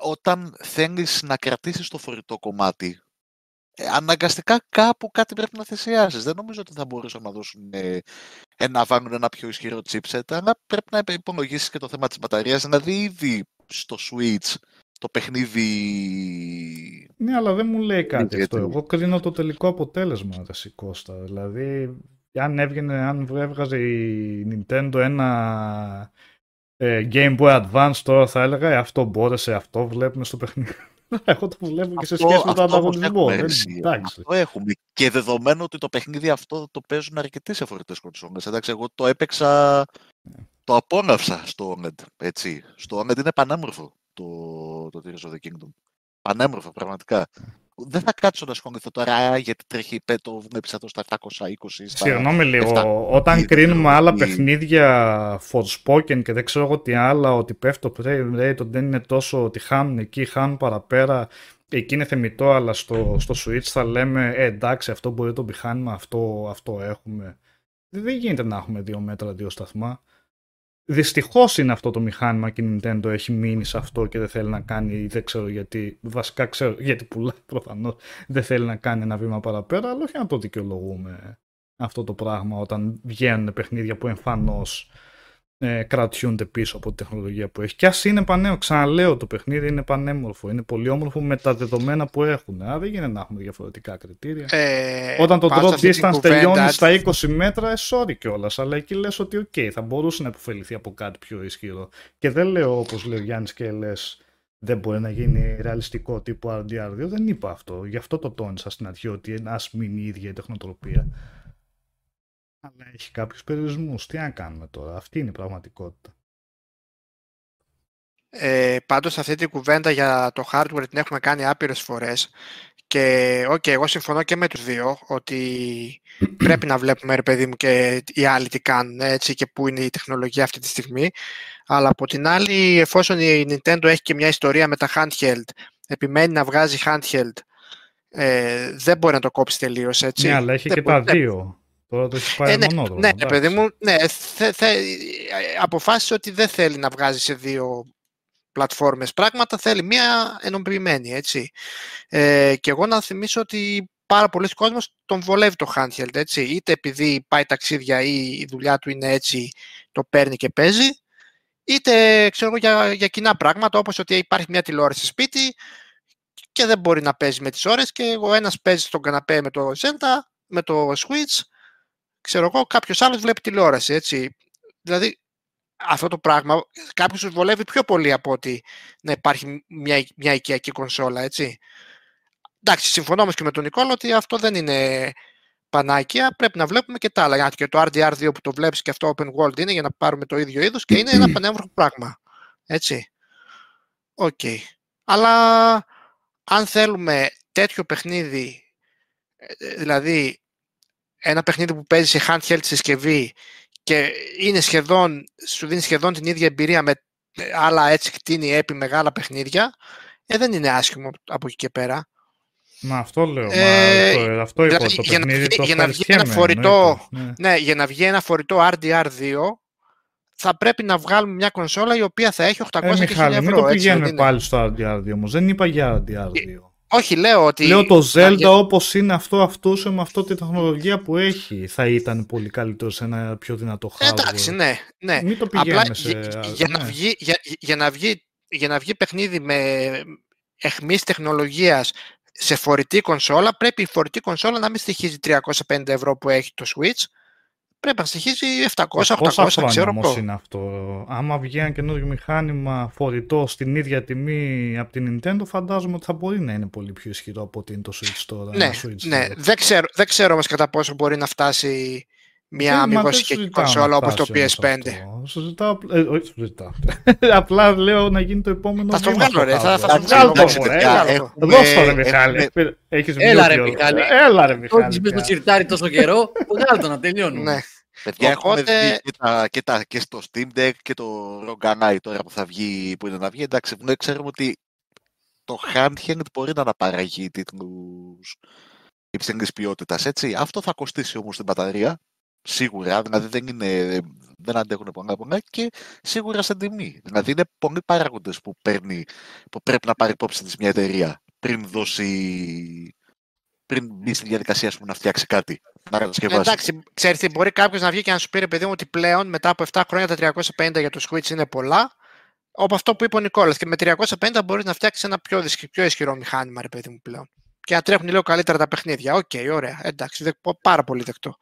Όταν θέλεις να κρατήσεις το φορητό κομμάτι, ε, αναγκαστικά κάπου κάτι πρέπει να θυσιάσεις. Δεν νομίζω ότι θα μπορούσαν να δώσουν ε, να βάλουν ένα πιο ισχυρό chipset, αλλά πρέπει να υπολογίσεις και το θέμα της μπαταρίας, δηλαδή ήδη στο Switch το παιχνίδι... Ναι, αλλά δεν μου λέει κάτι αυτό. Εγώ κρίνω το τελικό αποτέλεσμα, Ρε Κώστα. Δηλαδή, αν έβγαινε, αν έβγαζε η Nintendo ένα ε, Game Boy Advance τώρα θα έλεγα ε, αυτό μπόρεσε, αυτό βλέπουμε στο παιχνίδι. Εγώ το βλέπω και σε σχέση με τον ανταγωνισμό. Αυτό έχουμε. Και δεδομένου ότι το παιχνίδι αυτό το παίζουν αρκετοί σε φορητέ κονσόλες. Εντάξει, εγώ το έπαιξα. Ναι. Το απόλαυσα στο OLED. Έτσι. Στο OLED είναι πανέμορφο το, το Tears of the Kingdom. Πανέμορφο, πραγματικά. Δεν θα κάτσω να ασχοληθώ τώρα γιατί τρέχει το βλέπει εδώ στα 720. Συγγνώμη λίγο. Όταν κρίνουμε άλλα παιχνίδια Forspoken και δεν ξέρω εγώ τι άλλα, ότι πέφτει το frame rate, ότι δεν είναι τόσο ότι χάνουν εκεί, χάνουν παραπέρα. Εκεί είναι θεμητό, αλλά στο, στο Switch θα λέμε ε, εντάξει, αυτό μπορεί να το πιχάνουμε, αυτό, αυτό έχουμε. Δεν γίνεται να έχουμε δύο μέτρα, δύο σταθμά. Δυστυχώς είναι αυτό το μηχάνημα και η Nintendo έχει μείνει σε αυτό και δεν θέλει να κάνει, δεν ξέρω γιατί, βασικά ξέρω γιατί πουλάει προφανώς, δεν θέλει να κάνει ένα βήμα παραπέρα, αλλά όχι να το δικαιολογούμε αυτό το πράγμα όταν βγαίνουν παιχνίδια που εμφανώς ε, κρατιούνται πίσω από τη τεχνολογία που έχει. Και ας είναι πανέμορφο, ξαναλέω το παιχνίδι είναι πανέμορφο, είναι πολύ όμορφο με τα δεδομένα που έχουν. Άρα δεν γίνεται να έχουμε διαφορετικά κριτήρια. Ε, Όταν το drop distance τελειώνει στα 20 μέτρα, ε, sorry κιόλας. Αλλά εκεί λες ότι, OK, θα μπορούσε να επωφεληθεί από κάτι πιο ισχυρό. Και δεν λέω όπως λέει ο Γιάννης και λες, δεν μπορεί να γίνει ρεαλιστικό τύπου RDR2. Δεν είπα αυτό. Γι' αυτό το τόνισα στην αρχή ότι ας μείνει η ίδια η τεχνοτροπία αλλά έχει κάποιους περιορισμούς. Τι να κάνουμε τώρα, αυτή είναι η πραγματικότητα. Ε, πάντως αυτή την κουβέντα για το hardware την έχουμε κάνει άπειρες φορές και okay, εγώ συμφωνώ και με τους δύο ότι πρέπει να βλέπουμε ρε παιδί μου και οι άλλοι τι κάνουν έτσι και πού είναι η τεχνολογία αυτή τη στιγμή αλλά από την άλλη εφόσον η Nintendo έχει και μια ιστορία με τα handheld επιμένει να βγάζει handheld ε, δεν μπορεί να το κόψει τελείως έτσι. Ναι, αλλά έχει και τα δύο. Τώρα το έχεις πάει ε, ναι, μονόδρομο. Ναι, ναι παιδί μου, ναι, θε, θε, αποφάσισε ότι δεν θέλει να βγάζει σε δύο πλατφόρμες πράγματα, θέλει μία ενοποιημένη, έτσι. Ε, και εγώ να θυμίσω ότι πάρα πολλοί κόσμος τον βολεύει το handheld, έτσι. Είτε επειδή πάει ταξίδια ή η δουλειά του είναι έτσι, το παίρνει και παίζει, είτε ξέρω για, για κοινά πράγματα, όπως ότι υπάρχει μια τηλεόραση σπίτι και δεν μπορεί να παίζει με τις ώρες και ο ένας παίζει στον καναπέ με το Zelda, με το Switch ξέρω εγώ, κάποιος άλλος βλέπει τηλεόραση. Έτσι. Δηλαδή, αυτό το πράγμα κάποιος σου βολεύει πιο πολύ από ότι να υπάρχει μια, μια οικιακή κονσόλα, έτσι. Εντάξει, συμφωνώ όμως και με τον Νικόλα ότι αυτό δεν είναι πανάκια. Πρέπει να βλέπουμε και τα άλλα. Γιατί και το RDR2 που το βλέπεις και αυτό open world είναι για να πάρουμε το ίδιο είδος και είναι ένα πανέμορφο πράγμα. Έτσι. OK. Okay. Αλλά αν θέλουμε τέτοιο παιχνίδι, ε, δηλαδή ένα παιχνίδι που παίζει σε handheld συσκευή και είναι σχεδόν, σου δίνει σχεδόν την ίδια εμπειρία με άλλα έτσι κτήνη επί μεγάλα παιχνίδια, ε, δεν είναι άσχημο από εκεί και πέρα. Μα αυτό λέω. Ε, μα, αυτό, είπα, το για, παιχνίδι, το για να βγει ένα φορητό, ναι. ναι. για να βγει ένα φορητό RDR2, θα πρέπει να βγάλουμε μια κονσόλα η οποία θα έχει 800 ε, Μιχάλη, ευρώ. Μην το πηγαίνουμε πάλι στο RDR2 όμως. Δεν είπα για RDR2. Όχι, λέω ότι. Λέω το Zelda για... όπως είναι αυτό αυτούσιο με αυτή τη τεχνολογία που έχει. Θα ήταν πολύ καλύτερο σε ένα πιο δυνατό hardware. Εντάξει, ναι. ναι. Μην το Απλά, σε... για, να ναι. βγει, για, για, να βγει, για να βγει παιχνίδι με εχμής τεχνολογίας σε φορητή κονσόλα, πρέπει η φορητή κονσόλα να μην στοιχίζει 350 ευρώ που έχει το Switch. Πρέπει να στοιχίζει 700, Πόσα 800, χρόνια ξέρω όμως εγώ. είναι αυτό. Άμα βγει ένα καινούριο μηχάνημα φορητό στην ίδια τιμή από την Nintendo, φαντάζομαι ότι θα μπορεί να είναι πολύ πιο ισχυρό από ότι είναι το Switch τώρα. Ναι, ένα Switch ναι. τώρα. Δεν ξέρω, δεν ξέρω όμως κατά πόσο μπορεί να φτάσει μια Ε, μα δεν αμυγοσική συζητάω να κονσόλα όπως το φτάσει όμως PS5. αυτό. Συζητάω, ε, όχι, συζητάω. Απλά λέω να γίνει το επόμενο Θα στο βήμα βγάλω, ρε, στο θα- θα hardware. το βγάλω, Εντάξει, μωρέ, παιδιά, έλα, ε, εδώ. Δώσ' το ρε έχουμε- Μιχάλη. Έχεις Έλα, ρε, μute, Μιχάλη. Έλα ρε Το Μιχάλη. έχεις μες στο πια. σιρτάρι τόσο καιρό, βγάλ' το να τελειώνουμε. Ναι. Παιδιά, έχουμε Οπότε- βγει και, τα, και, τα, και στο Steam Deck και το Rogue Ally τώρα που θα βγει, που είναι να βγει. Εντάξει, ναι, ξέρουμε ότι το handheld μπορεί να αναπαραγεί τίτλους υψηλής ποιότητας, έτσι. Αυτό θα κοστίσει όμως την μπαταρία, σίγουρα, δηλαδή δεν, είναι, δεν αντέχουν πολλά πολλά και σίγουρα στην τιμή. Δηλαδή είναι πολλοί παράγοντες που, παίρνει, που πρέπει να πάρει υπόψη της μια εταιρεία πριν δώσει πριν μπει στη διαδικασία ας πούμε, να φτιάξει κάτι, να κατασκευάσει. Εντάξει, ξέρεις τι, μπορεί κάποιος να βγει και να σου πει ρε παιδί μου ότι πλέον μετά από 7 χρόνια τα 350 για το Switch είναι πολλά. Όπω αυτό που είπε ο Νικόλας και με 350 μπορείς να φτιάξεις ένα πιο, δυσκ- πιο ισχυρό μηχάνημα ρε παιδί μου πλέον. Και να τρέχουν λίγο καλύτερα τα παιχνίδια. Οκ, ωραία. Εντάξει, δε, πάρα πολύ δεκτό.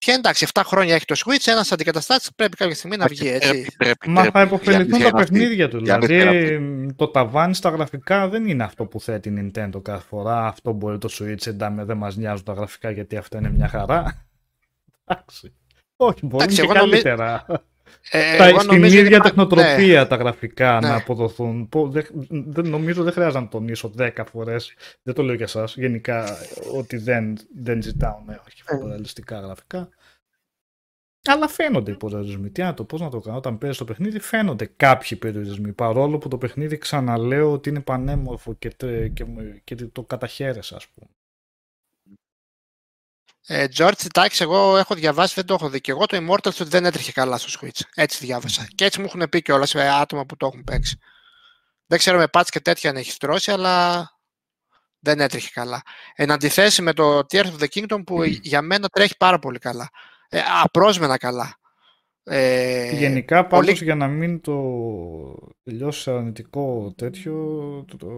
Και εντάξει, 7 χρόνια έχει το Switch, ένας αντικαταστάτης πρέπει κάποια στιγμή να βγει έτσι. Πρέπει, πρέπει, Μα πρέπει. θα Η επωφεληθούν αλήθεια τα είναι αυτή. παιχνίδια του. Η αλήθεια Δηλαδή είναι το ταβάνι στα γραφικά δεν είναι αυτό που θέτει η Nintendo κάθε φορά. Αυτό μπορεί το Switch, εντάξει, δεν μας νοιάζουν τα γραφικά γιατί αυτό είναι μια χαρά. Εντάξει. Όχι, μπορεί Εντάξει, και εγώ νομι- καλύτερα. Ε, τα, εγώ στην νομίζω ίδια ότι- τεχνοτροπία τα γραφικά Ναι. να αποδοθούν. Πο- δεν- δεν- νομίζω δεν χρειάζεται να τονίσω 10 φορές, δεν το λέω για εσάς, γενικά ότι δεν, δεν ζητάουμε όχι Ε. φωτορεαλιστικά γραφικά. Αλλά φαίνονται οι περιορισμοί. Τι να το, πώς να το κάνω, όταν παίζεις το παιχνίδι φαίνονται κάποιοι περιορισμοί. Παρόλο που το παιχνίδι ξαναλέω ότι είναι πανέμορφο και, τε- και, και το καταχαίρεσαι ας πούμε. Ε, George, εντάξει, εγώ έχω διαβάσει, δεν το έχω δει. Και εγώ το Immortals ότι δεν έτρεχε καλά στο Switch. Έτσι διάβασα. Και έτσι μου έχουν πει κιόλας σε άτομα που το έχουν παίξει. Δεν ξέρω με patch και τέτοια αν έχει τρώσει, αλλά δεν έτρεχε καλά. Εν αντιθέσει με το Tears of the Kingdom που για μένα τρέχει πάρα πολύ καλά. Ε, απρόσμενα καλά. Ε, Γενικά πολύ- πάντως για να μην το τελειώσει σε αρνητικό τέτοιο, το, το,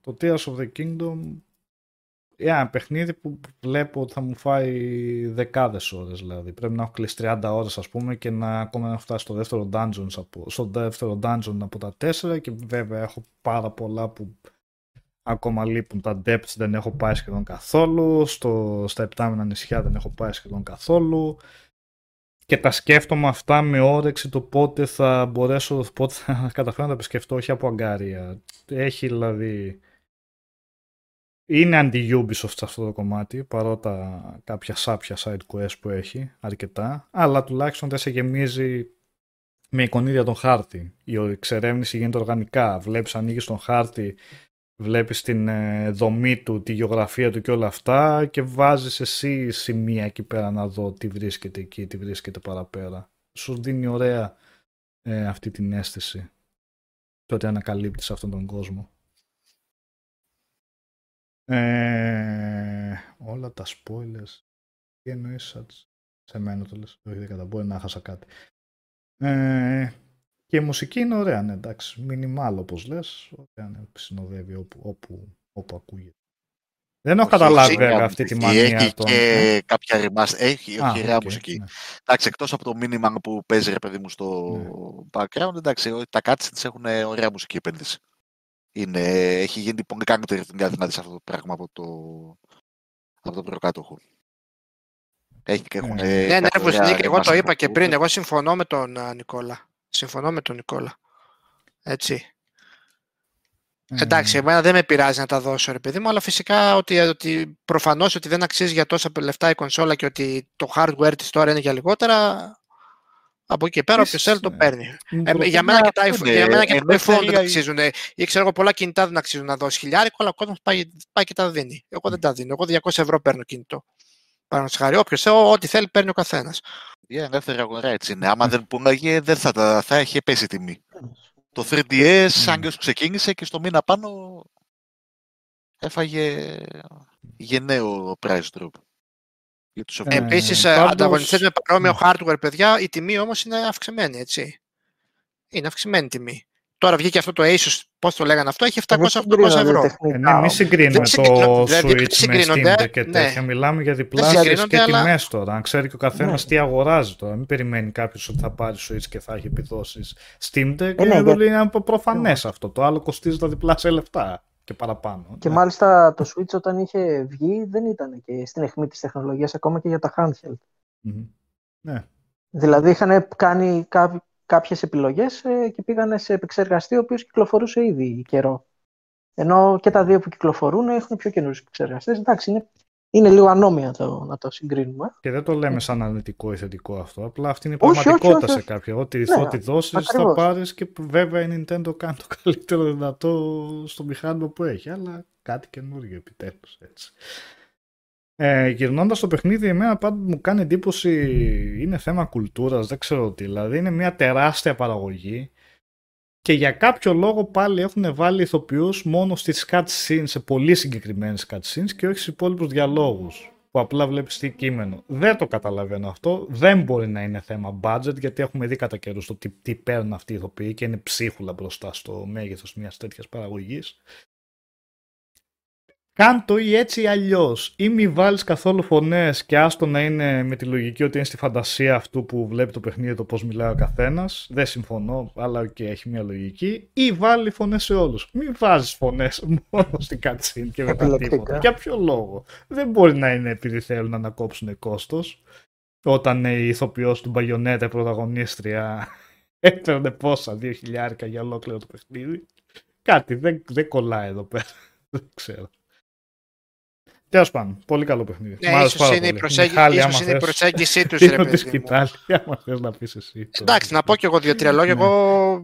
το Tears of the Kingdom είναι ένα παιχνίδι που βλέπω ότι θα μου φάει δεκάδες ώρες δηλαδή. Πρέπει να έχω κλείσει 30 ώρες ας πούμε και να ακόμα να φτάσει στο δεύτερο dungeon από, στο δεύτερο dungeon από τα 4 και βέβαια έχω πάρα πολλά που ακόμα λείπουν τα depths δεν έχω πάει σχεδόν καθόλου στο, στα επτάμενα νησιά δεν έχω πάει σχεδόν καθόλου και τα σκέφτομαι αυτά με όρεξη το πότε θα μπορέσω, πότε θα καταφέρω να τα επισκεφτώ, όχι από αγκάρια. Έχει δηλαδή... Είναι αντι-Ubisoft σε αυτό το κομμάτι, παρότα κάποια σάπια side quest που έχει, αρκετά, αλλά τουλάχιστον δεν σε γεμίζει με εικονίδια τον χάρτη. Η εξερεύνηση γίνεται οργανικά. Βλέπεις, ανοίγεις τον χάρτη, βλέπεις την ε, δομή του, τη γεωγραφία του και όλα αυτά και βάζεις εσύ σημεία εκεί πέρα να δω τι βρίσκεται εκεί, τι βρίσκεται παραπέρα. Σου δίνει ωραία ε, αυτή την αίσθηση το ότι ανακαλύπτεις αυτόν τον κόσμο. Ε, όλα τα spoilers. Τι εννοείς σαν- σε μένα το λες. Όχι δεν κατά μπορεί να χάσα κάτι. Ε, και η μουσική είναι ωραία, ναι, εντάξει. Μινιμάλ όπως λες. Ωραία, ναι, συνοδεύει όπου, όπου, όπου ακούγεται. Δεν έχω Όχι, καταλάβει όχι, βέβαια μια αυτή τη μουσική, μανία Έχει των... και κάποια remaster. Έχει, Α, όχι, ωραία οκ, μουσική. ναι. Εντάξει, εκτός από το μήνυμα που παίζει ρε παιδί μου στο Ναι. background, εντάξει, τα cutscenes έχουν ωραία μουσική επένδυση. Είναι, έχει γίνει πολύ καλύτερη δουλειά δηλαδή σε αυτό το πράγμα από το, από το προκάτοχο. Έχει και έχουν. Ναι. Ναι, ναι, κάποια Βουσνίκ, ωραία εγώ το remaster είπα και που- πριν. Εγώ συμφωνώ με τον α, Νικόλα. Συμφωνώ με τον Νικόλα. Έτσι. Ε, Εντάξει, εμένα δεν με πειράζει να τα δώσω, ρε παιδί μου, αλλά φυσικά ότι, ότι προφανώς ότι δεν αξίζει για τόσα λεφτά η κονσόλα και ότι το hardware της τώρα είναι για λιγότερα, από εκεί και πέρα όποιος θέλει το ναι. παίρνει. μου Ε, προ- για μένα και τα, αυτό iPhone- είναι. για μένα και Ενώ τα iPhone δεν εταιρεία- αξίζουν. Ή ξέρω εγώ πολλά κινητά δεν αξίζουν να δώσει χιλιάρικο, αλλά ο κόσμος πάει, πάει και τα δίνει. Εγώ δεν τα δίνω. Εγώ 200 ευρώ παίρνω κινητό. Παραδείγματος χάρη, όποιος θέλει, ό,τι θέλει παίρνει ο καθένας. Η ελεύθερη αγορά έτσι είναι. Άμα δεν πουλάγε, δεν θα, τα, θα είχε πέσει η τιμή. Το 3DS, σαν και όσο ξεκίνησε και στο μήνα πάνω έφαγε γενναίο price drop. Για τους Ε, οποίους- Επίσης, πάντως- ανταγωνιστές με παρόμοιο ναι. hardware, παιδιά, η τιμή όμως είναι αυξημένη, έτσι. Είναι αυξημένη τιμή. Τώρα βγήκε αυτό το Asus, πώς το λέγανε αυτό, έχει 700-800 Δεν συγκρίνονται ευρώ. τεχνικά Ε, ναι, μην όμως. συγκρίνουμε Δεν το συγκρίνονται, δηλαδή, δεν Switch με Steam συγκρίνονται, Deck και ναι. τέτοια. Μιλάμε για διπλάσιες συγκρίνονται, και αλλά- τιμές τώρα. Αν ξέρει και ο καθένας Ναι. τι αγοράζει τώρα. Μην περιμένει κάποιος ότι θα πάρει Switch και θα έχει επιδόσεις. Steam Deck Ε, ναι, ε, για- είναι προφανές αυτό. Το άλλο κοστίζει τα διπλάσια λεφτά και παραπάνω. Και Ναι. μάλιστα το Switch όταν είχε βγει δεν ήταν και στην αιχμή της τεχνολογίας ακόμα και για τα handheld. Μμμ. Ναι. Δηλαδή είχαν κάνει κά- κάποιες επιλογές ε, και πήγανε σε επεξεργαστή ο οποίος κυκλοφορούσε ήδη καιρό. Ενώ και τα δύο που κυκλοφορούν έχουν πιο καινούριους επεξεργαστές. Εντάξει, είναι, είναι λίγο ανώμια το, να το συγκρίνουμε. Και δεν το λέμε σαν αρνητικό ή θετικό αυτό. Απλά αυτή είναι η Όχι, όχι, πραγματικότητα όχι, σε όχι. κάποια. Ό,τι Ναι, ναι, δώσεις θα ακριβώς. πάρεις και βέβαια η Nintendo κάνει το καλύτερο δυνατό στο μηχάνημα που έχει. Αλλά κάτι καινούργιο επιτέλους έτσι. Ε, Γυρνώντας το παιχνίδι, εμένα πάντα μου κάνει εντύπωση είναι θέμα κουλτούρας, δεν ξέρω τι. Δηλαδή είναι μια τεράστια παραγωγή και για κάποιο λόγο πάλι έχουν βάλει ηθοποιούς μόνο στις cutscenes, σε πολύ συγκεκριμένες cutscenes και όχι στους υπόλοιπους διαλόγους που απλά βλέπεις τι κείμενο. Δεν το καταλαβαίνω αυτό. Δεν μπορεί να είναι θέμα budget γιατί έχουμε δει κατά καιρούς το τι, τι παίρνουν αυτοί οι ηθοποιοί και είναι ψίχουλα μπροστά στο μέγεθος μιας τέτοιας παραγωγής. Κάν το ή έτσι ή αλλιώς. Ή μη βάλεις καθόλου φωνές και άστο να είναι με τη λογική ότι είναι στη φαντασία αυτού που βλέπει το παιχνίδι το πώς μιλάει ο καθένας. Δεν συμφωνώ, αλλά και έχει μια λογική. Ή βάλει φωνές σε όλους. Μην βάζεις φωνές μόνο στην cutscene και μετά Επιλεκτικά. τίποτα. Για ποιο λόγο; Δεν μπορεί να είναι επειδή θέλουν να ανακόψουν κόστος. Όταν η ηθοποιός του Μπαγιονέτα, η πρωταγωνίστρια, έπαιρνε πόσα, δύο χιλιάρικα για ολόκληρο το παιχνίδι. Κάτι δεν, δεν κολλάει εδώ πέρα. δεν ξέρω. Τέλος πάντων, πολύ καλό παιχνίδι. Μ' Ναι, άρεσε ίσως πάρα είναι, η πολύ. προσέγγι... Μιχάλη, ίσως άμα είναι η θες, προσέγγιση τους, δίνω ρε τη παιδί μου. σκητάλη, άμα θες να πεις εσύ. το- Εντάξει, να πω κι εγώ δύο-τρία λόγια. Ναι. Εγώ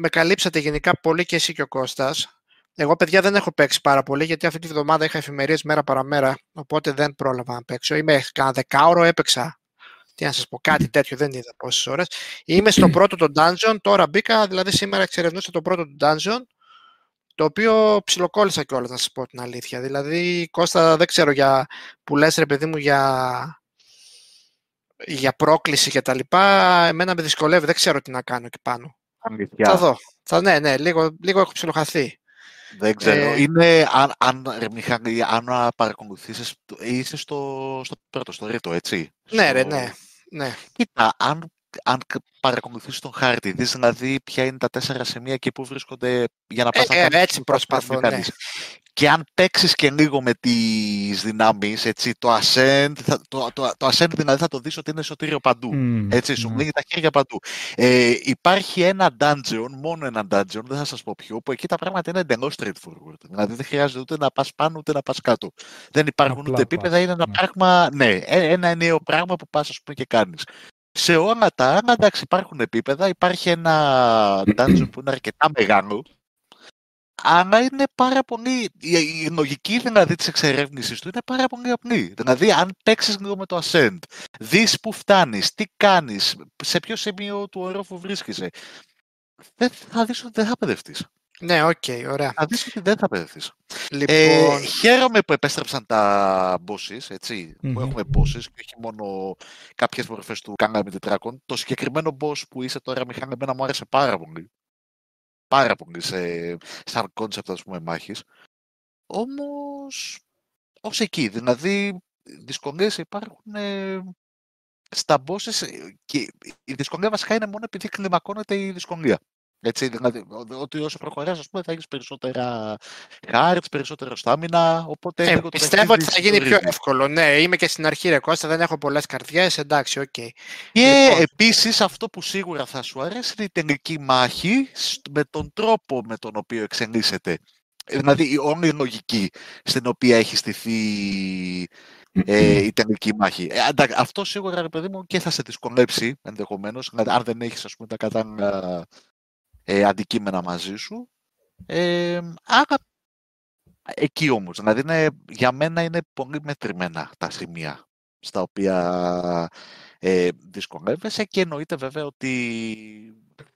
με καλύψατε γενικά πολύ και εσύ και ο Κώστας. Εγώ, παιδιά, δεν έχω παίξει πάρα πολύ γιατί αυτή τη βδομάδα είχα εφημερίες μέρα παραμέρα. Οπότε δεν πρόλαβα να παίξω. Είμαι κάνα δεκάωρο έπαιξα. Τι να σας πω, κάτι τέτοιο δεν είδα πόσες ώρες. Είμαι στο πρώτο το dungeon, τώρα μπήκα, δηλαδή σήμερα εξερευνούσα το πρώτο του dungeon, το οποίο ψιλοκόλλησα κιόλας να σας πω την αλήθεια. Δηλαδή, Κώστα, δεν ξέρω για, που λες ρε παιδί μου για, για πρόκληση και τα λοιπά, εμένα με δυσκολεύει, δεν ξέρω τι να κάνω εκεί πάνω. Αλήθεια. Θα δω. Θα, ναι, ναι, λίγο, λίγο έχω ψιλοχαθεί. Δεν ξέρω. Ε, Είναι, αν, αν, ρε, Μιχάλη, αν παρακολουθήσεις, το- είσαι στο, στο πρώτο, στο ρίτο, έτσι. Ναι, ρε, Στο- ναι. ναι. Κοίτα, αν, αν παρακολουθήσεις τον χάρτη, δεις δηλαδή ποια είναι τα τέσσερα σημεία και πού βρίσκονται για να πας Ε, να ε, κάνεις έτσι αυτό που πρέπει προσπαθώ, να ναι. κάνεις. Και αν παίξεις και λίγο με τις δυνάμεις, έτσι, το ascend, θα, το, το, το ascend δηλαδή θα το δεις ότι είναι σωτήριο παντού. Μμμ, Έτσι, σου ναι. πνίγει τα χέρια παντού. Ε, υπάρχει ένα dungeon, μόνο ένα dungeon, δεν θα σας πω ποιο, που εκεί τα πράγματα είναι εντελώς straightforward. Δηλαδή δεν χρειάζεται ούτε να πας πάνω ούτε να πας κάτω. Δεν υπάρχουν Απλά ούτε επίπεδα, πας, είναι ένα ναι. πράγμα, ναι, ε- ένα νέο πράγμα που πας ας πούμε και κάνεις. Σε όλα τα άλλα, εντάξει, υπάρχουν επίπεδα, υπάρχει ένα dungeon που είναι αρκετά μεγάλο, αλλά είναι πάρα πολύ. Η, η λογική δηλαδή της εξερεύνησης του είναι πάρα πολύ απλή. Δηλαδή, αν παίξεις λίγο με το Ascend, δεις που φτάνεις, τι κάνεις, σε ποιο σημείο του ορόφου βρίσκεσαι, δεν θα δεις ότι δεν θα παιδευτεί. Ναι, οκ, ωραία. Θα δεις ότι δεν θα παιδευτεί. Λοιπόν, Ε, χαίρομαι που επέστρεψαν τα bosses, έτσι, Μμμ. που έχουμε bosses και όχι μόνο κάποιες μορφές του Ganon τετράκων. Το συγκεκριμένο boss που είσαι τώρα, Μιχάλη, εμένα μου άρεσε πάρα πολύ. Πάρα πολύ σε, σαν concept, ας πούμε, μάχης. Όμως, ως εκεί, δηλαδή, δυσκολίες υπάρχουν ε, στα bosses ε, και η δυσκολία βασικά είναι μόνο επειδή κλιμακώνεται η δυσκολία. Έτσι, δηλαδή, ο- ότι όσο προχωράς, ας πούμε, θα έχεις περισσότερα hearts, περισσότερο stamina, οπότε... ε, λίγο το πιστεύω ότι παιχνίδι θα γίνει πιο συντονίζει. εύκολο. Ναι, είμαι και στην αρχή, ρε Κώστα, δεν έχω πολλές καρδιές, εντάξει, οκ. Και Λοιπόν. επίσης αυτό που σίγουρα θα σου αρέσει είναι η τελική μάχη σ- με τον τρόπο με τον οποίο εξελίσσεται. Ε, Δηλαδή η όλη η λογική στην οποία έχει στηθεί ε, η τελική μάχη. Ε, εντάξει, αυτό σίγουρα, ρε παιδί μου, και θα σε δυσκολέψει ενδεχομένως, δηλαδή, αν δεν έχεις ας πούμε, τα κατάλληλα ε, αντικείμενα μαζί σου. Ε, άρα, εκεί όμως, δηλαδή είναι, για μένα είναι πολύ μετρημένα τα σημεία στα οποία ε, δυσκολεύεσαι και εννοείται βέβαια ότι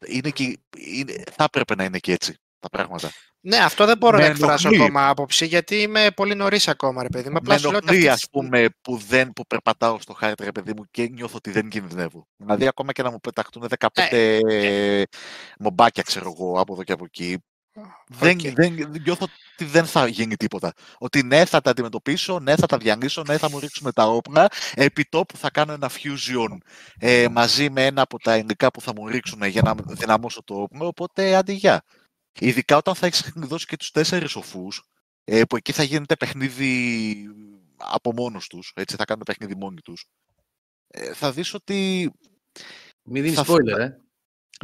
είναι και, είναι, θα έπρεπε να είναι και έτσι. Τα πράγματα. Ναι, αυτό δεν μπορώ Με να εκφράσω ενοχλεί. ακόμα άποψη, γιατί είμαι πολύ νωρίς ακόμα, ρε παιδί μου. Απλά Με σου λέω ότι ενοχλεί, αυτή ας τη στιγμή- πούμε, που, δεν, που περπατάω στο χάρτη, ρε παιδί μου, και νιώθω ότι δεν κινδυνεύω. Δηλαδή, ακόμα και να μου πεταχτούν 15 μομπάκια, ξέρω εγώ, από εδώ και από εκεί, δεν, Οκ. δεν, νιώθω ότι δεν θα γίνει τίποτα. Ότι ναι, θα τα αντιμετωπίσω, ναι, θα τα διανύσω, ναι, θα μου ρίξουν τα όπλα. Επί τόπου θα κάνω ένα fusion ε, μαζί με ένα από τα υλικά που θα μου ρίξουν για να δυναμώσω το όπλο. Οπότε, άντε γεια. Ειδικά όταν θα έχεις δώσει και τους τέσσερις σοφούς, ε, που εκεί θα γίνεται παιχνίδι από μόνος τους, έτσι θα κάνουν παιχνίδι μόνοι τους. Ε, θα δεις ότι Μην δίνεις Θα spoiler, ε.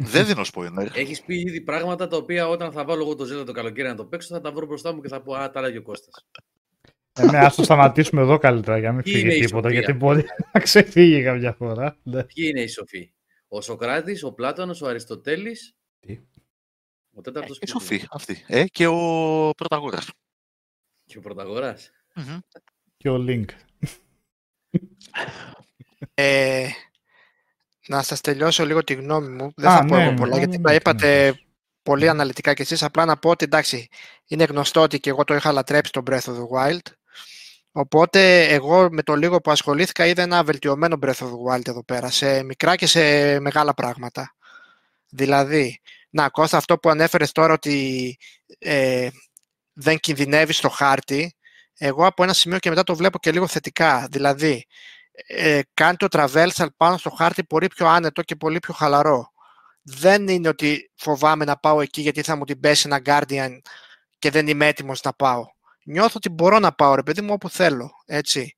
δεν δίνω spoiler. Έχεις πει ήδη πράγματα τα οποία όταν θα βάλω εγώ το Zelda το καλοκαίρι να το παίξω θα τα βρω μπροστά μου και θα πω Α, τα έλεγε ο Κώστας. Ε, ναι, ας το σταματήσουμε εδώ καλύτερα για να μην Ποιοι φύγει είναι η τίποτα, Σοφία; γιατί μπορεί να ξεφύγει κάποια φορά. Ναι. Ποιοι είναι οι σοφοί; Ο Σοκράτης, ο Πλάτωνος, ο Αριστοτέλης. Τι; Ο τέταρτος Και ποιος είναι; σοφή αυτή. Ε, και ο πρωταγόρας. Και ο Πρωταγοράς. Και ο Link. Ε, να σας τελειώσω λίγο τη γνώμη μου. Δεν Α, θα πω ναι, εγώ πολλά, ναι, γιατί ναι, τα ναι, είπατε ναι. πολύ αναλυτικά κι εσείς. Απλά να πω ότι εντάξει, είναι γνωστό ότι και εγώ το είχα λατρέψει το Breath of the Wild. Οπότε εγώ με το λίγο που ασχολήθηκα είδα ένα βελτιωμένο Breath of the Wild εδώ πέρα, σε μικρά και σε μεγάλα πράγματα. Δηλαδή, να Κώστα αυτό που ανέφερες τώρα ότι ε, δεν κινδυνεύεις στο χάρτη, εγώ από ένα σημείο και μετά το βλέπω και λίγο θετικά. Δηλαδή, ε, κάνει το traversal πάνω στο χάρτη πολύ πιο άνετο και πολύ πιο χαλαρό. Δεν είναι ότι φοβάμαι να πάω εκεί γιατί θα μου την πέσει ένα Guardian και δεν είμαι έτοιμος να πάω. Νιώθω ότι μπορώ να πάω, ρε παιδί μου, όπου θέλω. Έτσι.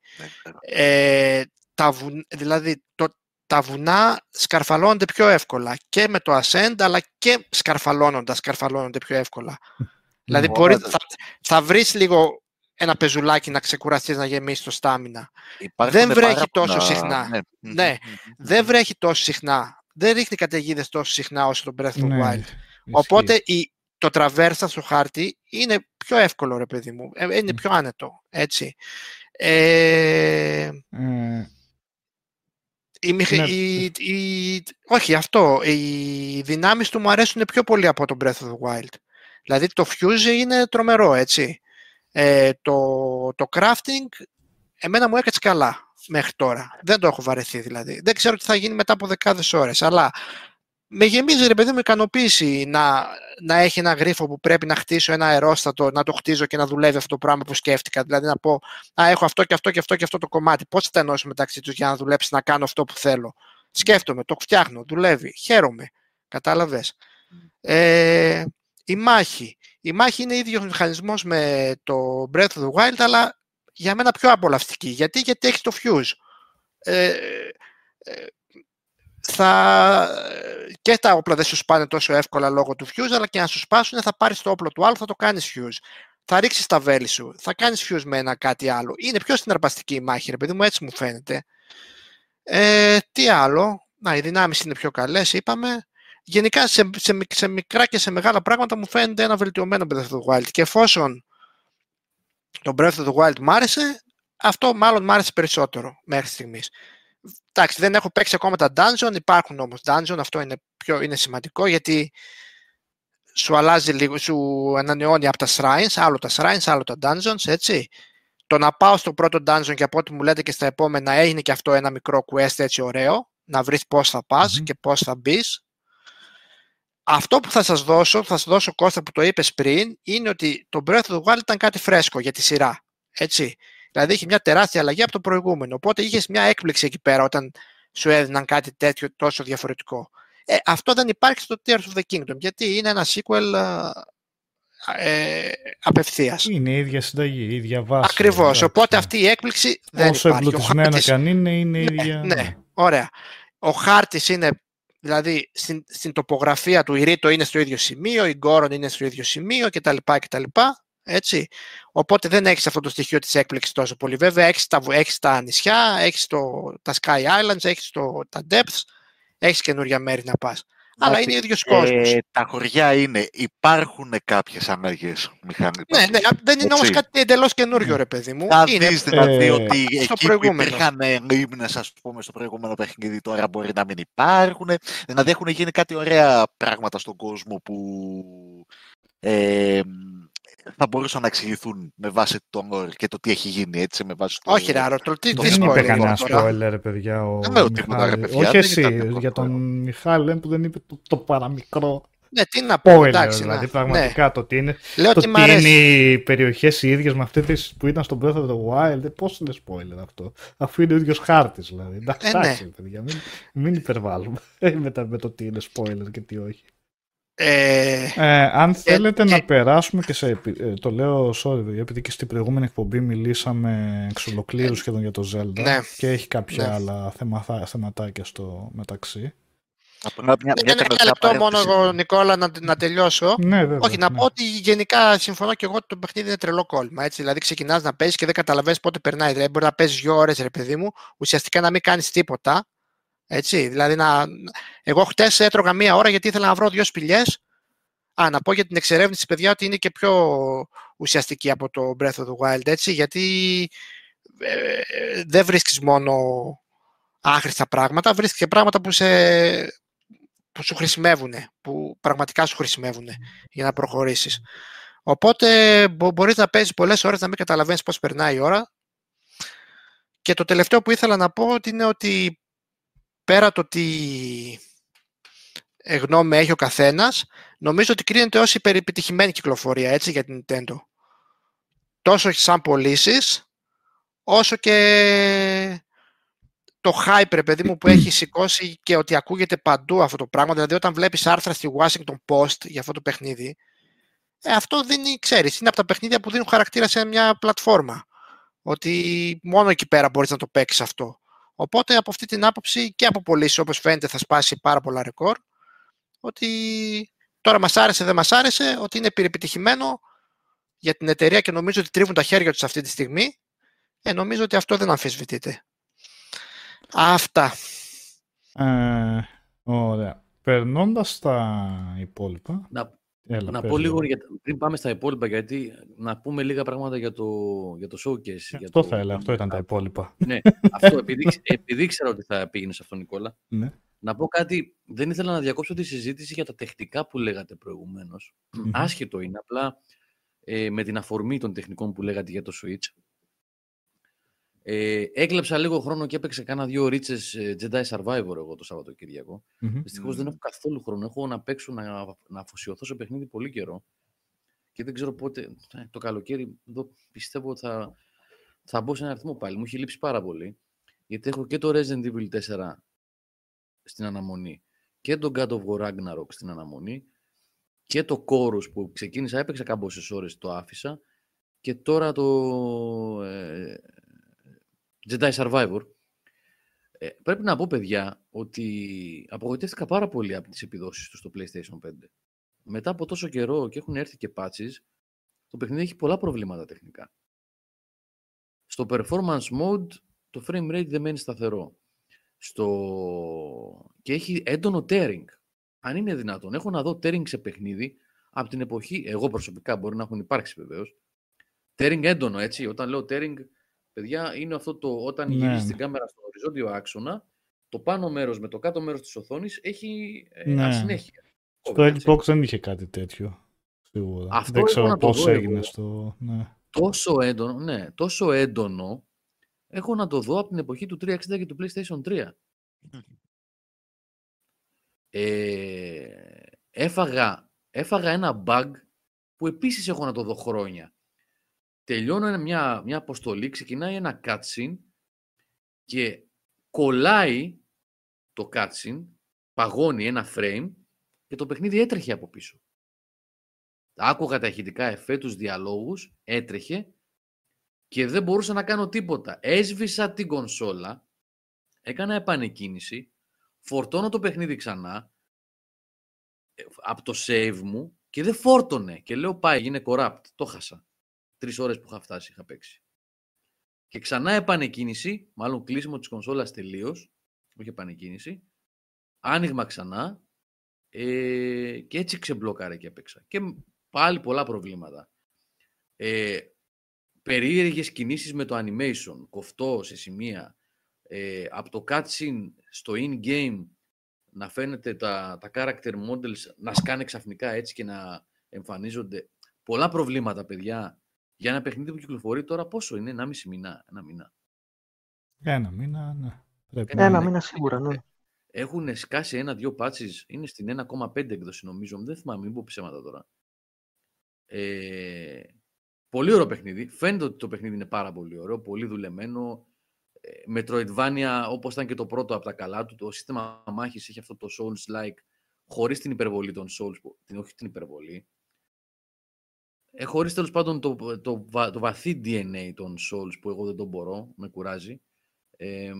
Ε, τα βουν- δηλαδή, το, τα βουνά σκαρφαλώνονται πιο εύκολα και με το ascend, αλλά και σκαρφαλώνοντας, σκαρφαλώνονται πιο εύκολα. δηλαδή, Ωραία. μπορεί, θα, θα βρεις λίγο ένα πεζουλάκι να ξεκουραστείς να γεμίσεις το στάμινα. Υπάρχουν Δεν βρέχει πάρα τόσο πολλά- συχνά. Ναι. Ναι. Μμμ, μμμ, Δεν μμμ. βρέχει τόσο συχνά. Δεν ρίχνει καταιγίδες τόσο συχνά όσο το Breath of the Ναι, Wild. ισχύει. Οπότε η, το τραβέρσα στο χάρτη είναι πιο εύκολο, ρε παιδί μου. Ε, είναι Μμ. πιο άνετο. Έτσι. Ε, Ε, η, μηχ- Ναι. η- η- όχι, αυτό. Οι δυνάμεις του μου αρέσουν πιο πολύ από το Breath of the Wild. Δηλαδή το Fuse είναι τρομερό, έτσι. Ε, το, το crafting εμένα μου έκατσε καλά μέχρι τώρα. Δεν το έχω βαρεθεί δηλαδή. Δεν ξέρω τι θα γίνει μετά από δεκάδες ώρες, αλλά με γεμίζει ρε παιδί μου ικανοποίηση να, να έχει ένα γρίφο που πρέπει να χτίσω ένα αερόστατο, να το χτίζω και να δουλεύει αυτό το πράγμα που σκέφτηκα. Δηλαδή να πω, Α, έχω αυτό και αυτό και αυτό και αυτό το κομμάτι. Πώς θα τα ενώσω μεταξύ τους για να δουλέψει να κάνω αυτό που θέλω; Σκέφτομαι, το φτιάχνω, δουλεύει, χαίρομαι. Κατάλαβες. Ε, η μάχη. Η μάχη είναι ίδιος μηχανισμός με το Breath of the Wild, αλλά για μένα πιο απολαυστική. Γιατί, Γιατί έχει το fuse. Ε, ε, θα, και τα όπλα δεν σου σπάνε τόσο εύκολα λόγω του fuse, αλλά και να σου σπάσουν θα πάρεις το όπλο του άλλου, θα το κάνεις fuse. Θα ρίξεις τα βέλη σου, θα κάνεις fuse με ένα κάτι άλλο. Είναι πιο συναρπαστική η μάχη, ρε παιδί μου, έτσι μου φαίνεται. Ε, τι άλλο, να, οι δυνάμεις είναι πιο καλές, είπαμε. Γενικά σε, σε, μικ- σε μικρά και σε μεγάλα πράγματα μου φαίνεται ένα βελτιωμένο Breath of the Wild. Και εφόσον το Breath of the Wild μ' άρεσε, αυτό μάλλον μ' άρεσε περισσότερο μέχρι στιγμής. Εντάξει, δεν έχω παίξει ακόμα τα dungeon, υπάρχουν όμως dungeon, αυτό είναι, πιο, είναι σημαντικό γιατί σου αλλάζει λίγο, σου ανανεώνει από τα shrines, άλλο τα shrines, άλλο τα dungeons, έτσι. Το να πάω στο πρώτο dungeon και από ό,τι μου λέτε και στα επόμενα έγινε και αυτό ένα μικρό quest έτσι ωραίο, να βρεις πώς θα πας Μμμ. και πώς θα μπεις. Αυτό που θα σας δώσω, θα σας δώσω Κώστα που το είπες πριν, είναι ότι το Breath of the Wild ήταν κάτι φρέσκο για τη σειρά. Έτσι. Δηλαδή είχε μια τεράστια αλλαγή από το προηγούμενο. Οπότε είχες μια έκπληξη εκεί πέρα όταν σου έδιναν κάτι τέτοιο τόσο διαφορετικό. Ε, αυτό δεν υπάρχει στο Tears of the Kingdom, γιατί είναι ένα sequel ε, απευθείας. Είναι η ίδια συνταγή, η ίδια βάση. Ακριβώς. εντάξει. Οπότε αυτή η έκπληξη δεν Όσο υπάρχει. Ο εμπλουτισμένο χάρτης- κι αν είναι, είναι η ναι, ίδια. ναι, ωραία. Ο χάρτης είναι, δηλαδή στην, στην τοπογραφία του η Ρήτο είναι στο ίδιο σημείο, η Γκόρον είναι στο ίδιο σημείο κτλ. κτλ. Έτσι. Οπότε δεν έχεις αυτό το στοιχείο της έκπληξης τόσο πολύ. Βέβαια έχεις τα, βου- έχεις τα νησιά, έχεις το, τα Sky Islands, έχεις το, τα Depths, έχεις καινούρια μέρη να πας. Αλλά είναι ο ίδιος κόσμος. Ε, τα χωριά είναι, υπάρχουν κάποιες αλλαγές μηχανικά. ναι, ναι, α- δεν είναι όμως έτσι. κάτι εντελώς καινούριο ρε παιδί μου. Θα Είναι δεις δηλαδή ε, ότι στο εκεί που προηγούμενο. υπήρχαν λίμνες ας πούμε στο προηγούμενο παιχνίδι τώρα μπορεί να μην υπάρχουν. Δηλαδή έχουν γίνει κάτι ωραία πράγματα στον κόσμο που ε, θα μπορούσαν να εξηγηθούν με βάση τον όρο και το τι έχει γίνει έτσι με βάση το... Όχι ρε Άρωτολ, τι, το τι Δεν spoiler είπε spoiler κανένα είναι τώρα; spoiler, ρε παιδιά. Ο Δεν λέω τίποτα, ρε Μιχάλη. παιδιά, Όχι δεν εσύ, ήταν τίποτα. για τον Μιχάλη λέμε που δεν είπε το, το παραμικρό Ναι, τι να πω, spoiler. εντάξει. δηλαδή, να- πραγματικά το τι είναι. Ναι. Λέω το ότι μ' τι είναι αρέσει. οι περιοχές οι ίδιες με αυτές που ήταν στο Breath of the Wild. Πώς είναι spoiler αυτό, αφού είναι ο ίδιος χάρτης δηλαδή. Εντάξει, Ε, ναι. εντάξει, παιδιά, μην, μην υπερβάλλουμε με, τα- με το τι είναι spoiler και τι όχι. Ε, Ε, αν θέλετε να και- περάσουμε και σε. επι- ε, το λέω, sorry, παιδιά, επειδή και στην προηγούμενη εκπομπή μιλήσαμε εξ ολοκλήρου σχεδόν για το Zelda ναι. και έχει κάποια Ναι. άλλα θεματά, θεματάκια στο μεταξύ. Απλά μια, μια, ένα, τελευταία ένα λεπτό μόνο παρένθεση. εγώ, Νικόλα, να, να τελειώσω. Ναι, βέβαια. Όχι, να ναι. πω ότι γενικά συμφωνώ και εγώ ότι το παιχνίδι είναι τρελό κόλλημα. Έτσι. Δηλαδή, ξεκινάς να παίζει και δεν καταλαβαίνεις πότε περνάει. Δηλαδή, μπορεί να παίζει δύο ώρες, ρε παιδί μου, ουσιαστικά να μην κάνεις τίποτα. Έτσι. Δηλαδή, να... εγώ χτες έτρωγα μία ώρα γιατί ήθελα να βρω δύο σπηλιές. Α, να πω για την εξερεύνηση, παιδιά, ότι είναι και πιο ουσιαστική από το Breath of the Wild. Έτσι, γιατί ε, ε, δεν βρίσκεις μόνο άχρηστα πράγματα, βρίσκεις και πράγματα που, σε, που σου χρησιμεύουν, που πραγματικά σου χρησιμεύουν για να προχωρήσεις. Οπότε μπο- μπορείς να παίζεις πολλές ώρες να μην καταλαβαίνεις πώς περνάει η ώρα. Και το τελευταίο που ήθελα να πω ότι είναι ότι πέρα το ότι ε, γνώμη έχει ο καθένας, νομίζω ότι κρίνεται ως υπερεπιτυχημένη κυκλοφορία έτσι, για την Nintendo. Τόσο σαν πωλήσεις, όσο και το hype, ρε παιδί μου, που έχει σηκώσει και ότι ακούγεται παντού αυτό το πράγμα. Δηλαδή, όταν βλέπεις άρθρα στη Washington Post για αυτό το παιχνίδι, ε, αυτό δίνει, ξέρεις, είναι από τα παιχνίδια που δίνουν χαρακτήρα σε μια πλατφόρμα. Ότι μόνο εκεί πέρα μπορείς να το παίξεις αυτό. Οπότε, από αυτή την άποψη και από πωλήσει, όπως φαίνεται, θα σπάσει πάρα πολλά ρεκόρ. Ότι τώρα μας άρεσε, δεν μας άρεσε, ότι είναι επιρρεπιτυχημένο για την εταιρεία και νομίζω ότι τρίβουν τα χέρια τους αυτή τη στιγμή. Ε, νομίζω ότι αυτό δεν αμφισβητείται. Αυτά. Ε, ωραία. Περνώντας στα υπόλοιπα. Να, Έλα, να πες πω λίγο, λίγο. για, πριν πάμε στα υπόλοιπα, γιατί να πούμε λίγα πράγματα για το, για το showcase. για Αυτό το, θα έλεγα, αυτό ήταν τα υπόλοιπα. Ναι, αυτό, επειδή, επειδή ήξερα ότι θα πήγαινες σε αυτό, Νικόλα. Ναι. Να πω κάτι, δεν ήθελα να διακόψω τη συζήτηση για τα τεχνικά που λέγατε προηγουμένως. Μμμ. Άσχετο είναι, απλά ε, με την αφορμή των τεχνικών που λέγατε για το Switch. Ε, έκλεψα λίγο χρόνο και έπαιξε κάνα δύο ρίτσες ε, Jedi Survivor εγώ το Σαββατοκύριακο. Μμμ. Δυστυχώς δεν έχω καθόλου χρόνο. Έχω να παίξω, να, να αφοσιωθώ σε παιχνίδι πολύ καιρό. Και δεν ξέρω πότε. ε, Το καλοκαίρι εδώ πιστεύω ότι θα, θα μπω σε ένα αριθμό πάλι. Μου έχει λείψει πάρα πολύ. Γιατί έχω και το Resident Evil 4 στην αναμονή και το God of War Ragnarok στην αναμονή και το Chorus που ξεκίνησα, έπαιξα κάμποσες ώρες, το άφησα και τώρα το ε, Jedi Survivor. Ε, πρέπει να πω, παιδιά, ότι απογοητεύτηκα πάρα πολύ από τις επιδόσεις τους στο PlayStation 5. Μετά από τόσο καιρό και έχουν έρθει και patches, το παιχνίδι έχει πολλά προβλήματα τεχνικά. Στο performance mode, το frame rate δεν μένει σταθερό. Στο... Και έχει έντονο tearing. Αν είναι δυνατόν. Έχω να δω tearing σε παιχνίδι από την εποχή, εγώ προσωπικά μπορεί να έχουν υπάρξει βεβαίως, tearing έντονο, έτσι. Όταν λέω tearing, παιδιά, είναι αυτό το όταν Ναι, γυρίζεις ναι. την κάμερα στον οριζόντιο άξονα, το πάνω μέρος με το κάτω μέρος της οθόνης έχει ε, Ναι. ασυνέχεια. Στο Έτσι. Xbox δεν είχε κάτι τέτοιο. Σίγουρα. Αυτό δεν έχω ξέρω να το πώς δω εγώ. έγινε στο... Ναι. τόσο έντονο, ναι, τόσο έντονο έχω να το δω από την εποχή του 360 και του PlayStation 3. Ε, έφαγα, έφαγα ένα bug που επίσης έχω να το δω χρόνια. Τελειώνω ένα- μια, μια αποστολή, ξεκινάει ένα cutscene και κολλάει το cutscene, παγώνει ένα frame και το παιχνίδι έτρεχε από πίσω. Άκουγα τα ηχητικά εφέ, τους διαλόγους, έτρεχε και δεν μπορούσα να κάνω τίποτα. Έσβησα την κονσόλα, έκανα επανεκκίνηση, φορτώνω το παιχνίδι ξανά ε, από το save μου και δεν φόρτωνε. Και λέω πάει, γίνε corrupt. Το χάσα. Τρεις ώρες που είχα φτάσει, είχα παίξει. Και ξανά επανεκκίνηση, μάλλον κλείσιμο της κονσόλας τελείως, όχι επανεκκίνηση, άνοιγμα ξανά ε, και έτσι ξεμπλοκάρε και έπαιξα. Και πάλι πολλά προβλήματα. Ε, περίεργες κινήσεις με το animation, κοφτό σε σημεία, ε, από το cutscene στο in-game να φαίνεται τα, τα character models να σκάνε ξαφνικά έτσι και να εμφανίζονται. Πολλά προβλήματα, παιδιά. Για ένα παιχνίδι που κυκλοφορεί τώρα πόσο είναι, ένα μισή μήνα. Ένα μήνα. Ένα μήνα, ναι. Πρέπει Ένα να είναι. μήνα σίγουρα, ναι. Έχουν σκάσει ένα-δυο patches, είναι στην 1,5 έκδοση νομίζω, δεν θυμάμαι, μην πω ψέματα τώρα. Ε, πολύ ωραίο παιχνίδι. Φαίνεται ότι το παιχνίδι είναι πάρα πολύ ωραίο, πολύ δουλεμένο. Ε, Metroidvania, όπως ήταν και το πρώτο από τα καλά του, το σύστημα μάχης έχει αυτό το Souls-like, χωρίς την υπερβολή των Souls, που- την, όχι την υπερβολή. Ε, χωρίς τέλος πάντων το, το, βα- το βαθύ DNA των Souls που εγώ δεν τον μπορώ, με κουράζει. Ε,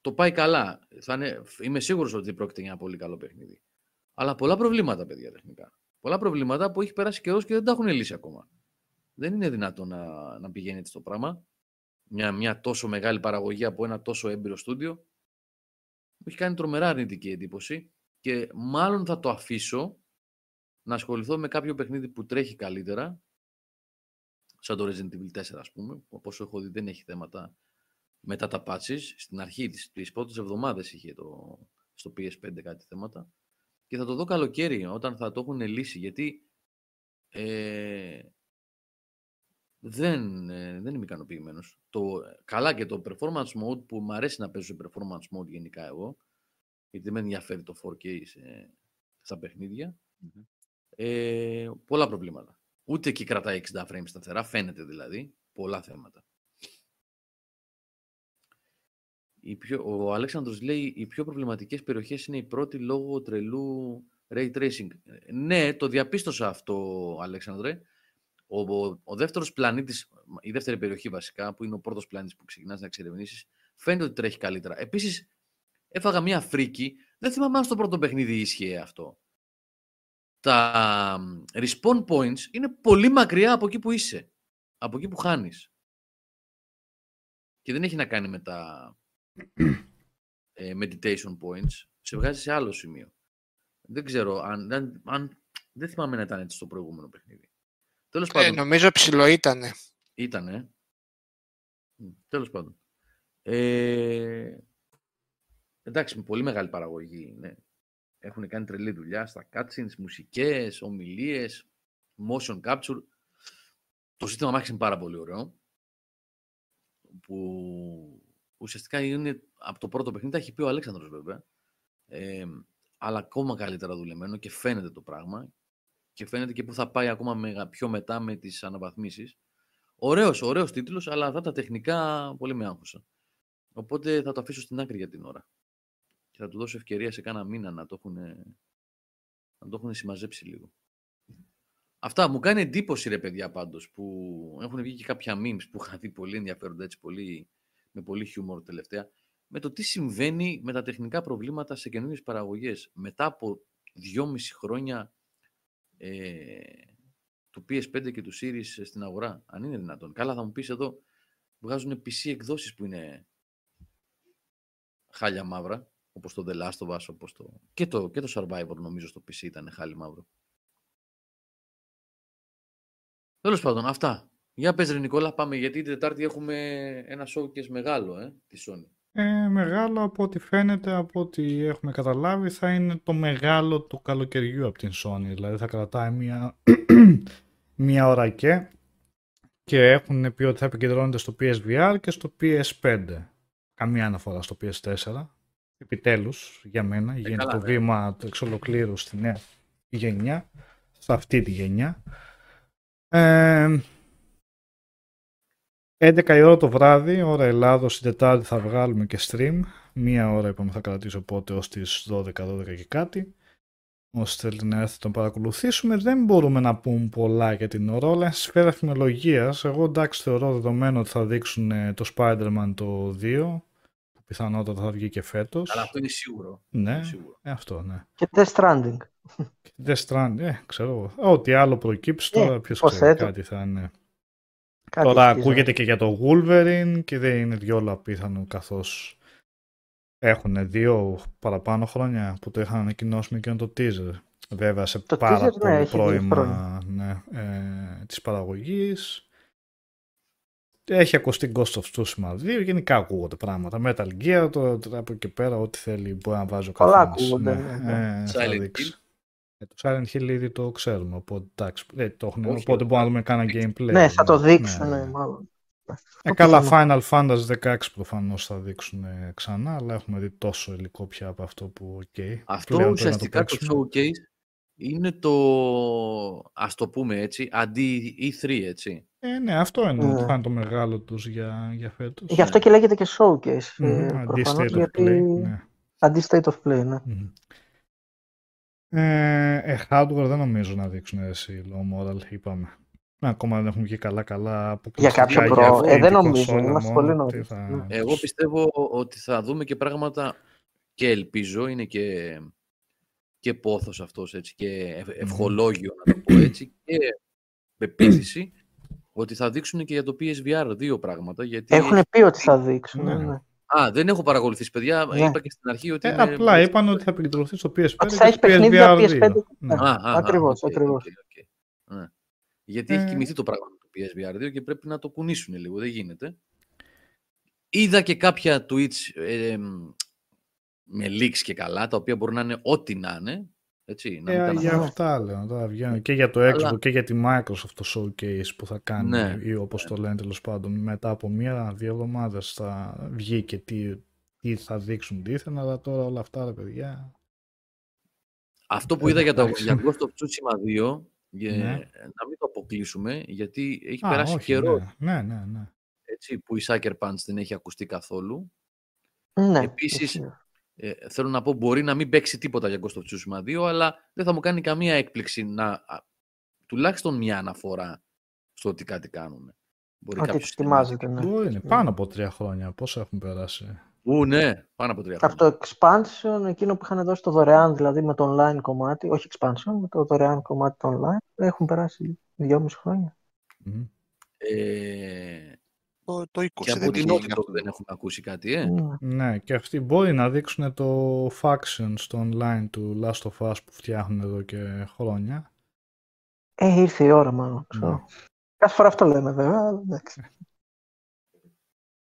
το πάει καλά. Θα είναι, είμαι σίγουρος ότι πρόκειται για ένα πολύ καλό παιχνίδι. Αλλά πολλά προβλήματα, παιδιά, τεχνικά. Πολλά προβλήματα που έχει περάσει καιρός και δεν τα έχουν λύσει ακόμα. Δεν είναι δυνατόν να, να πηγαίνει έτσι το πράγμα. Μια, μια τόσο μεγάλη παραγωγή από ένα τόσο έμπειρο στούντιο. Μου έχει κάνει τρομερά αρνητική εντύπωση και μάλλον θα το αφήσω να ασχοληθώ με κάποιο παιχνίδι που τρέχει καλύτερα, σαν το Resident Evil 4 ας πούμε, όπως έχω δει δεν έχει θέματα μετά τα patches, στην αρχή της, τις πρώτες εβδομάδες είχε το, στο PS5 κάτι θέματα. Και θα το δω καλοκαίρι όταν θα το έχουν λύσει γιατί ε, δεν, ε, δεν είμαι ικανοποιημένος. Το, καλά και το performance mode που μου αρέσει να παίζω σε performance mode γενικά εγώ γιατί δεν με ενδιαφέρει το 4K σε, στα παιχνίδια ε, πολλά προβλήματα. Ούτε εκεί κρατάει 60 frames σταθερά, φαίνεται δηλαδή. Πολλά θέματα. Οι πιο, ο Αλέξανδρος λέει οι πιο προβληματικές περιοχές είναι η πρώτη λόγω τρελού ray tracing. Ε, Ναι, το διαπίστωσα αυτό, Αλέξανδρε. Ο, ο, ο δεύτερος πλανήτης, η δεύτερη περιοχή βασικά, που είναι ο πρώτος πλανήτης που ξεκινάς να εξερευνήσεις, φαίνεται ότι τρέχει καλύτερα. Επίσης, έφαγα μία φρίκη. Δεν θυμάμαι αν στο πρώτο παιχνίδι ίσχυε αυτό. Τα μ, respawn points είναι πολύ μακριά από εκεί που είσαι. Από εκεί που χάνεις. Και δεν έχει να κάνει με τα ε, meditation points. Σε βγάζει σε άλλο σημείο. Δεν ξέρω αν, αν, αν- Δεν θυμάμαι να ήταν έτσι στο προηγούμενο παιχνίδι. Τέλος Ε, πάντων. νομίζω ψηλό ήτανε. Ήτανε. Μ, Τέλος πάντων. Ε, εντάξει, με πολύ μεγάλη παραγωγή. Ναι. Έχουν κάνει τρελή δουλειά στα cutscenes, μουσικές, ομιλίες, motion capture. Το σύστημα μάχης είναι πάρα πολύ ωραίο. Που ουσιαστικά είναι από το πρώτο παιχνίδι, τα έχει πει ο Αλέξανδρος βέβαια. Ε, αλλά ακόμα καλύτερα δουλεμένο και φαίνεται το πράγμα. Και φαίνεται και που θα πάει ακόμα μεγα- πιο μετά με τις αναβαθμίσεις. Ωραίος, ωραίος τίτλος, αλλά αυτά τα τεχνικά πολύ με άγχωσαν. Οπότε θα το αφήσω στην άκρη για την ώρα. Και θα του δώσω ευκαιρία σε κάνα μήνα να το έχουν, να το έχουν συμμαζέψει λίγο. Αυτά μου κάνει εντύπωση ρε παιδιά πάντως που έχουν βγει και κάποια memes που είχα δει πολύ ενδιαφέροντα έτσι πολύ, με πολύ χιούμορ τελευταία με το τι συμβαίνει με τα τεχνικά προβλήματα σε καινούριες παραγωγές μετά από δυόμιση χρόνια ε, του PS5 και του Series στην αγορά. Αν είναι δυνατόν. Καλά θα μου πεις εδώ βγάζουν PC εκδόσεις που είναι χάλια μαύρα όπως το The Last of Us, όπως το... Και, το, και το Survivor νομίζω στο PC ήταν χάλι μαύρο. Τέλος πάντων, αυτά. Για πες ρε Νικόλα, πάμε γιατί την Τετάρτη έχουμε ένα showcase μεγάλο, ε, τη Sony. Ε, μεγάλο από ό,τι φαίνεται, από ό,τι έχουμε καταλάβει, θα είναι το μεγάλο του καλοκαιριού από την Sony. Δηλαδή θα κρατάει μία, μία ώρα και και έχουν πει ότι θα επικεντρώνεται στο PSVR και στο PS5. Καμία αναφορά στο PS4. Επιτέλους, για μένα, γίνεται καλά, το ναι. βήμα του εξ ολοκλήρου στη νέα γενιά, σε αυτή τη γενιά. Ε, 11 η ώρα το βράδυ, ώρα Ελλάδος, την Τετάρτη θα βγάλουμε και stream. Μία ώρα είπαμε θα κρατήσω πότε ως τις 12-12 και κάτι. Όσοι θέλετε να έρθετε να τον παρακολουθήσουμε, δεν μπορούμε να πούμε πολλά για την ώρα. Όλα είναι στη σφαίρα φημολογίας. Εγώ εντάξει θεωρώ δεδομένο ότι θα δείξουν ε, το Spider-Man το 2, που πιθανότατα θα βγει και φέτος. Αλλά αυτό είναι σίγουρο. Ναι, Είναι σίγουρο. ε, αυτό ναι. Και Death Stranding. Και Death Stranding, ε, ξέρω εγώ. Ό,τι άλλο προκύψει Ε, τώρα, ποιος πώς ξέρει έτω. κάτι θα είναι. Κάτι Τώρα ελπίζω. ακούγεται και για το Wolverine και δεν είναι διόλου απίθανο καθώς έχουν δύο παραπάνω χρόνια που το είχαν ανακοινώσει με εκείνο το teaser. Βέβαια σε Το πάρα teaser, ναι, πολύ έχει δύο πρώιμα χρόνια. ναι, ε, της παραγωγής. Έχει ακουστεί Ghost of Tsushima 2, γενικά ακούγονται πράγματα. Metal Gear, τώρα, τώρα από εκεί πέρα ό,τι θέλει μπορεί να βάζει ο Πολλά καθένας. ακούγονται, Ναι, ναι, ε, θα Silent δείξει. Ε, το Silent Hill ήδη το ξέρουμε, οπότε, εντάξει, ε, το έχουν, Όχι, οπότε μπορούμε να δούμε κάνα gameplay. Ναι, θα το ναι, δείξουν, ναι. ναι, μάλλον. Ε, καλά, Final Fantasy 16 προφανώς θα δείξουν ε, ξανά, αλλά έχουμε δει τόσο υλικό πια από αυτό που, οκ. Αυτό πλέον πρέπει να ουσιαστικά το, παίξουμε. showcase είναι το, ας το πούμε έτσι, αντί E3, έτσι. Ε, ναι, αυτό είναι, Ναι. ότι θα είναι το μεγάλο τους για, για φέτος. Γι' αυτό και λέγεται και showcase. Μμμ, ε, αντί προφανώς, State of γιατί... Play, ναι. Αντί state of play, ναι. Μμμ. Ε, ε, hardware δεν νομίζω να δείξουν εσύ low moral, είπαμε. Ακόμα δεν έχουν βγει καλά-καλά αποκλειστικά κάποιο για προ- αυτή ε, δεν την νομίζω, κονσόλα είμαστε μόνο, πολύ τι νωρίς, θα- ναι. Εγώ πιστεύω ότι θα δούμε και πράγματα και ελπίζω, είναι και, και πόθος αυτός έτσι και ευ- ευχολόγιο να το πω έτσι και πεποίθηση ότι θα δείξουν και για το PSVR δύο πράγματα γιατί... Έχουν πει ότι θα δείξουν. Ναι. Ναι. ναι. Α, δεν έχω παρακολουθήσει παιδιά, Ναι. είπα και στην αρχή ότι... Ε, είναι- απλά είπαν ότι θα επικεντρωθεί στο PS5 Ότι θα και έχει στο παιχνίδια PSVR 2. PS5. Ναι. Α, α, α, Ακριβώς, οκ, ακριβώς. οκ, οκ. Ναι. Γιατί έχει Ε. κοιμηθεί το πράγμα του PSVR 2 και πρέπει να το κουνήσουν λίγο, δεν γίνεται. Είδα και κάποια tweets ε, εμ, με leaks και καλά, τα οποία μπορεί να είναι ό,τι να είναι. Έτσι, να μην Ε, τα για αναφέρω. αυτά λέω. Τώρα βγαίνουν και για το Xbox Αλλά- και για τη Microsoft το showcase που θα κάνει Ναι. ή όπως το λένε τέλος πάντων μετά από μία-δύο εβδομάδες θα βγει και τι, τι θα δείξουν δίθεν αλλά τώρα όλα αυτά ρε παιδιά Αυτό που είδα για, το, Εντάξει. για Ghost of Tsushima 2, για- Ναι. να μην το αποκλείσουμε, γιατί έχει Α, περάσει όχι, καιρός ναι, ναι, ναι, ναι. έτσι, που η Sucker Punch δεν έχει ακουστεί καθόλου. Ναι, Επίσης, ισχύει. Ε, θέλω να πω, μπορεί να μην παίξει τίποτα για Ghost of Tsushima 2, αλλά δεν θα μου κάνει καμία έκπληξη να α, τουλάχιστον μια αναφορά στο ότι κάτι κάνουν. Μπορεί Ότι κάποιος ετοιμάζεται, ναι. Μπορεί, είναι πάνω από τρία χρόνια. Πόσα έχουν περάσει; Ού, ναι, πάνω από τρία Από χρόνια. το expansion, εκείνο που είχαν δώσει το δωρεάν, δηλαδή με το online κομμάτι, όχι expansion, με το δωρεάν κομμάτι το online, έχουν περάσει δυόμιση χρόνια. Μμμ. Ε, Το, το 20 και από δεν την είχε Naughty γίνει Dog αυτό. δεν έχουμε ακούσει κάτι, ε. Ναι. Ναι, και αυτοί μπορεί να δείξουν το faction στο online του Last of Us που φτιάχνουν εδώ και χρόνια. Ε, ήρθε η ώρα μάλλον. ξέρω. Ναι. Κάθε φορά αυτό λέμε βέβαια, αλλά εντάξει.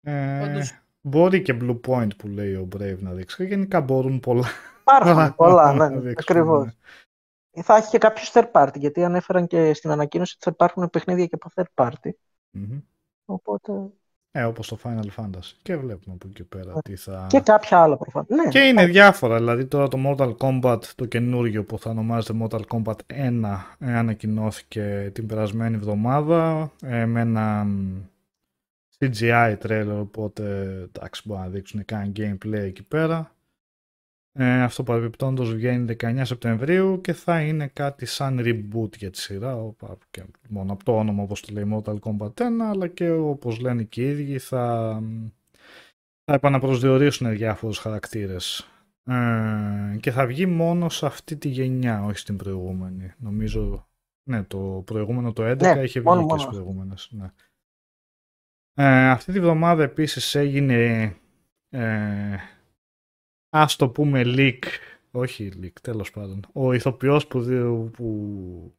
Ε, Πάντως- Μπορεί και Blue Point που λέει ο Brave να δείξει. Και γενικά μπορούν πολλά. Υπάρχουν πολλά, να ναι, δείξουν, ακριβώς. ναι. Θα έχει και κάποιος third party, γιατί ανέφεραν και στην ανακοίνωση ότι θα υπάρχουν παιχνίδια και από third party. Μμμ. Οπότε. Ε, όπως το Final Fantasy. Και βλέπουμε από εκεί και πέρα τι θα... Και κάποια άλλα προφανώς. Ναι, Και είναι διάφορα, δηλαδή τώρα το Mortal Kombat, το καινούργιο που θα ονομάζεται Mortal Kombat 1, ε, ανακοινώθηκε την περασμένη εβδομάδα ε, με ένα μ, CGI trailer, οπότε εντάξει μπορεί να δείξουν καν gameplay εκεί πέρα. Ε, αυτό παρεμπιπτόντως βγαίνει 19 Σεπτεμβρίου και θα είναι κάτι σαν reboot για τη σειρά, οπα- και μόνο από το όνομα όπως το λέει Mortal Kombat 1, αλλά και όπως λένε και οι ίδιοι θα, μ, θα επαναπροσδιορίσουν διάφορους χαρακτήρες. Ε, και θα βγει μόνο σε αυτή τη γενιά, όχι στην προηγούμενη. Νομίζω, ναι, το προηγούμενο το 11 Ναι, είχε βγει μόνο- και μόνο στις αυτό. προηγούμενες. Ναι. Ε, αυτή τη βδομάδα επίσης έγινε, ε, ας το πούμε leak, όχι leak, τέλος πάντων, ο ηθοποιός που, δι- που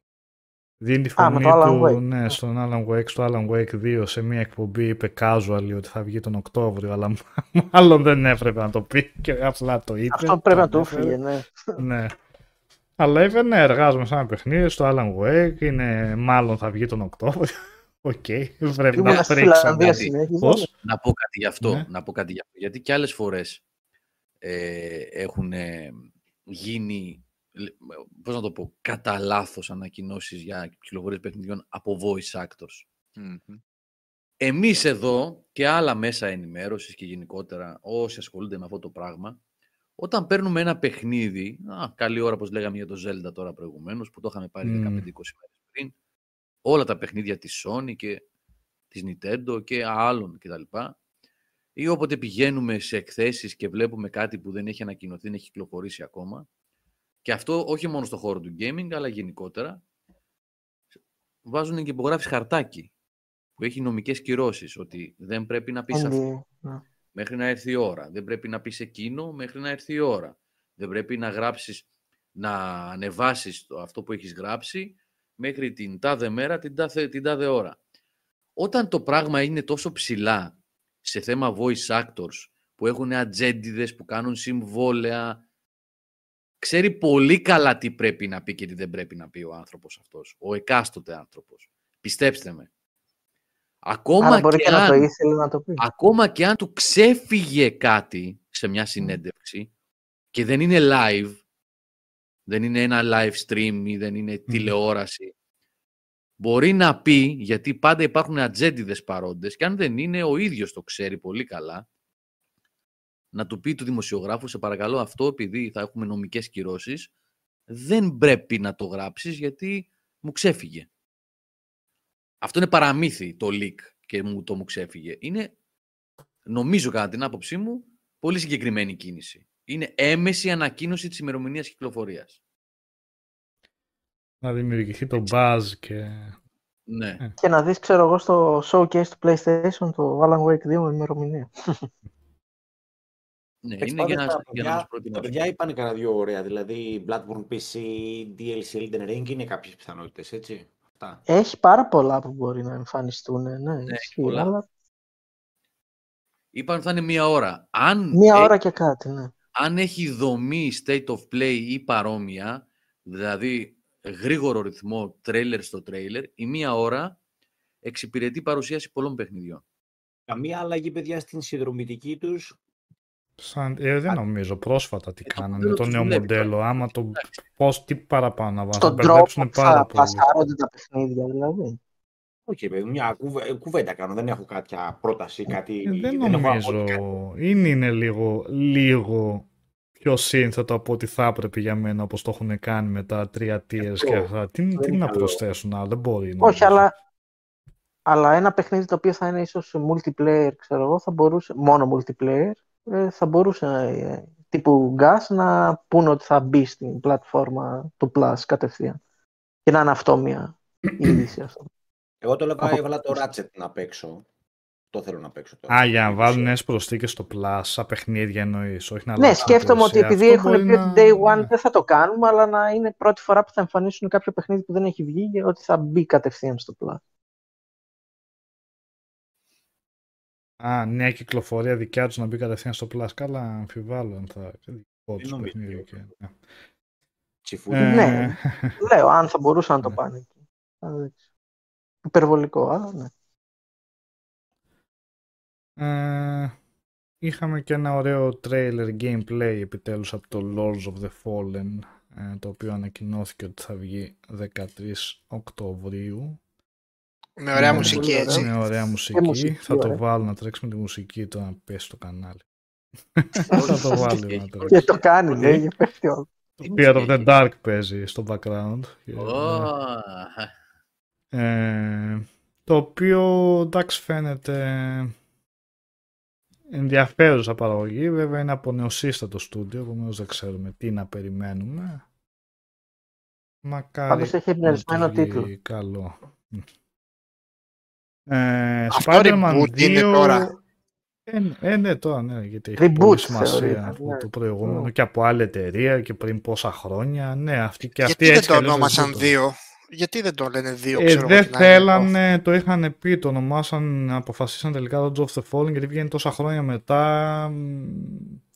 δίνει τη Α, με φωνή το Alan του Wake. ναι, στον Alan Wake, στο Alan Wake 2 σε μια εκπομπή είπε casual ότι θα βγει τον Οκτώβριο, αλλά μάλλον δεν έπρεπε να το πει και απλά το είπε. Αυτό πρέπει να το του ανέφερε. φύγει, ναι. Ναι. Αλλά είπε ναι, εργάζομαι σε ένα παιχνίδι στο Alan Wake, είναι, μάλλον θα βγει τον Οκτώβριο. Οκ, πρέπει Ήμουν να στη πρίξω. Φιλανδία κάτι. συνέχιζα. Πώς; Να πω κάτι γι' αυτό. Ναι. Να πω κάτι γι' αυτό. Γιατί και άλλες φορές ε, έχουν ε, γίνει, λ- πώς να το πω, κατά λάθος ανακοινώσεις για κυκλοφορίες παιχνιδιών από voice actors. Μμμ. Εμείς εδώ και άλλα μέσα ενημέρωσης και γενικότερα όσοι ασχολούνται με αυτό το πράγμα, όταν παίρνουμε ένα παιχνίδι, α, καλή ώρα όπως λέγαμε για το Zelda τώρα προηγουμένως, που το είχαμε πάρει Μμμ. 15-20 μέρες πριν, όλα τα παιχνίδια της Sony και της Nintendo και άλλων κτλ. Ή όποτε πηγαίνουμε σε εκθέσεις και βλέπουμε κάτι που δεν έχει ανακοινωθεί, δεν έχει κυκλοφορήσει ακόμα, και αυτό όχι μόνο στο χώρο του gaming, αλλά γενικότερα, βάζουν και υπογράφεις χαρτάκι που έχει νομικές κυρώσεις, ότι δεν πρέπει να πεις αυτό Αντι- ναι. μέχρι να έρθει η ώρα. Δεν πρέπει να πεις εκείνο μέχρι να έρθει η ώρα. Δεν πρέπει να γράψεις, να ανεβάσεις το, αυτό που έχεις γράψει μέχρι την τάδε μέρα, την τάδε, την τάδε ώρα. Όταν το πράγμα είναι τόσο ψηλά σε θέμα voice actors που έχουν ατζέντιδες, που κάνουν συμβόλαια, ξέρει πολύ καλά τι πρέπει να πει και τι δεν πρέπει να πει ο άνθρωπος αυτός. Ο εκάστοτε άνθρωπος. Πιστέψτε με. Ακόμα Άρα μπορεί και, και να αν, το ήθελε να το πει. ακόμα και αν του ξέφυγε κάτι σε μια συνέντευξη και δεν είναι live, δεν είναι ένα live stream ή δεν είναι τηλεόραση, μπορεί να πει, γιατί πάντα υπάρχουν ατζέντιδες παρόντες και αν δεν είναι, ο ίδιος το ξέρει πολύ καλά, να του πει του δημοσιογράφου, σε παρακαλώ αυτό, επειδή θα έχουμε νομικές κυρώσεις, δεν πρέπει να το γράψεις γιατί μου ξέφυγε. Αυτό είναι παραμύθι το leak και μου, το μου ξέφυγε. Είναι, νομίζω κατά την άποψή μου, πολύ συγκεκριμένη κίνηση. Είναι έμεση ανακοίνωση της ημερομηνίας κυκλοφορίας. Να δημιουργηθεί το buzz και... Ναι. Ε. Και να δεις, ξέρω εγώ, στο showcase του PlayStation το Alan Wake 2 με ημερομηνία. ναι Εντάξει, είναι για πάντως να, τα για να μας παιδιά- Τα προετοιμάσουν. παιδιά είπαν κανένα δύο ωραία. Δηλαδή, Bloodborne PC, DLC Elden Ring είναι κάποιες πιθανότητες, έτσι. Αυτά. Έχει πάρα πολλά που μπορεί να εμφανιστούν. Ναι, έχει ισχύει, πολλά. αλλά Είπαν ότι θα είναι μία ώρα. Αν, μία έ- ώρα και κάτι, ναι. αν έχει δομή state of play ή παρόμοια, δηλαδή γρήγορο ρυθμό τρέιλερ στο τρέιλερ, η μία ώρα εξυπηρετεί παρουσίαση πολλών παιχνιδιών. Καμία αλλαγή, παιδιά, στην συνδρομητική τους. Σαν, ε, δεν νομίζω πρόσφατα τι Ε, το κάνανε μοντέλο με το τους νέο δουλεύει μοντέλο. τώρα. Άμα το Εντάξει. πώς, τι παραπάνω να βάλουν. Θα Στον τρόπο μπερδέψουν που πάρα θα πολύ. πασάρονται τα παιχνίδια, δηλαδή. Όχι, παιδί, μου, μια κουβε- κουβέντα κάνω. Δεν έχω κάποια πρόταση, κάτι. Ε, δεν έχω νομίζω. αγόρει κάτι. Είναι, είναι λίγο, λίγο πιο σύνθετο από ό,τι θα έπρεπε για μένα όπως το έχουν κάνει με τα τρία tiers Αυτό. και αυτά. Τι, Δεν τι είναι να καλό. προσθέσουν άλλο, δεν μπορεί. Όχι, νομίζω. αλλά, αλλά ένα παιχνίδι το οποίο θα είναι ίσως multiplayer, ξέρω εγώ, θα μπορούσε, μόνο multiplayer, ε, θα μπορούσε ε, τύπου gas να πούνε ότι θα μπει στην πλατφόρμα του Plus κατευθείαν. Και να είναι αυτό μια είδηση αυτό. Εγώ το έλεγα, Από- έβαλα το Ratchet να παίξω. Το θέλω να παίξω τώρα. Α, για να βάλουν νέες προσθήκες στο Plus, σαν παιχνίδια εννοείς, όχι να Ναι, αλλάξουν σκέφτομαι ότι υπηρεσία. επειδή Αυτό έχουν μπορεί πει να- ότι day one ναι. δεν θα το κάνουμε, αλλά να είναι πρώτη φορά που θα εμφανίσουν κάποιο παιχνίδι που δεν έχει βγει, για ότι θα μπει κατευθείαν στο Plus. Α, νέα κυκλοφορία δικιά τους να μπει κατευθείαν στο Plus. Καλά, αμφιβάλλω αν θα... δικό τους νομίζω. παιχνίδι και- ναι. Τσιφούδι. Ε, Ναι. Λέω, αν θα μπορούσαν να το Ναι. πάνε εκεί. Θα δείξω. Υπερβολικό, αλλά ναι. Ε, είχαμε και ένα ωραίο trailer gameplay επιτέλους από το Lords of the Fallen ε, το οποίο ανακοινώθηκε ότι θα βγει 13 Οκτωβρίου Με ωραία Ναι, μουσική, πολύ έτσι. με ωραία μουσική, μουσική, θα το ωραία. βάλω να τρέξει με τη μουσική το να πέσει στο κανάλι θα το βάλω να Και τρέξει το κάνει, λέει, και πέφτει όλο. Fear of the Dark παίζει στο background Και, ναι. Ω, Ε, το οποίο εντάξει φαίνεται ενδιαφέρουσα παραγωγή. Βέβαια είναι από νεοσύστατο στούντιο, επομένως δεν ξέρουμε τι να περιμένουμε. Μακάρι Πάντως έχει να εμπνευσμένο τους βγει τίτλο. Καλό. Ε, Αυτό Spider-Man reboot είναι 2... τώρα. Ε, ε, ναι, τώρα ναι, γιατί έχει Reboot πολύ σημασία θεωρείται, αυτό ναι. το προηγούμενο Mm. και από άλλη εταιρεία και πριν πόσα χρόνια. Ναι, αυτή και αυτή Γιατί δεν έτσι το κι αλλιώς ονόμασαν reboot. δύο; Γιατί δεν το λένε δύο, Ε, ξέρω εγώ, δεν την άλλη. θέλανε, το είχαν πει, το ονομάσαν, αποφασίσαν τελικά το Jobs of the Fallen γιατί βγαίνει τόσα χρόνια μετά. μ,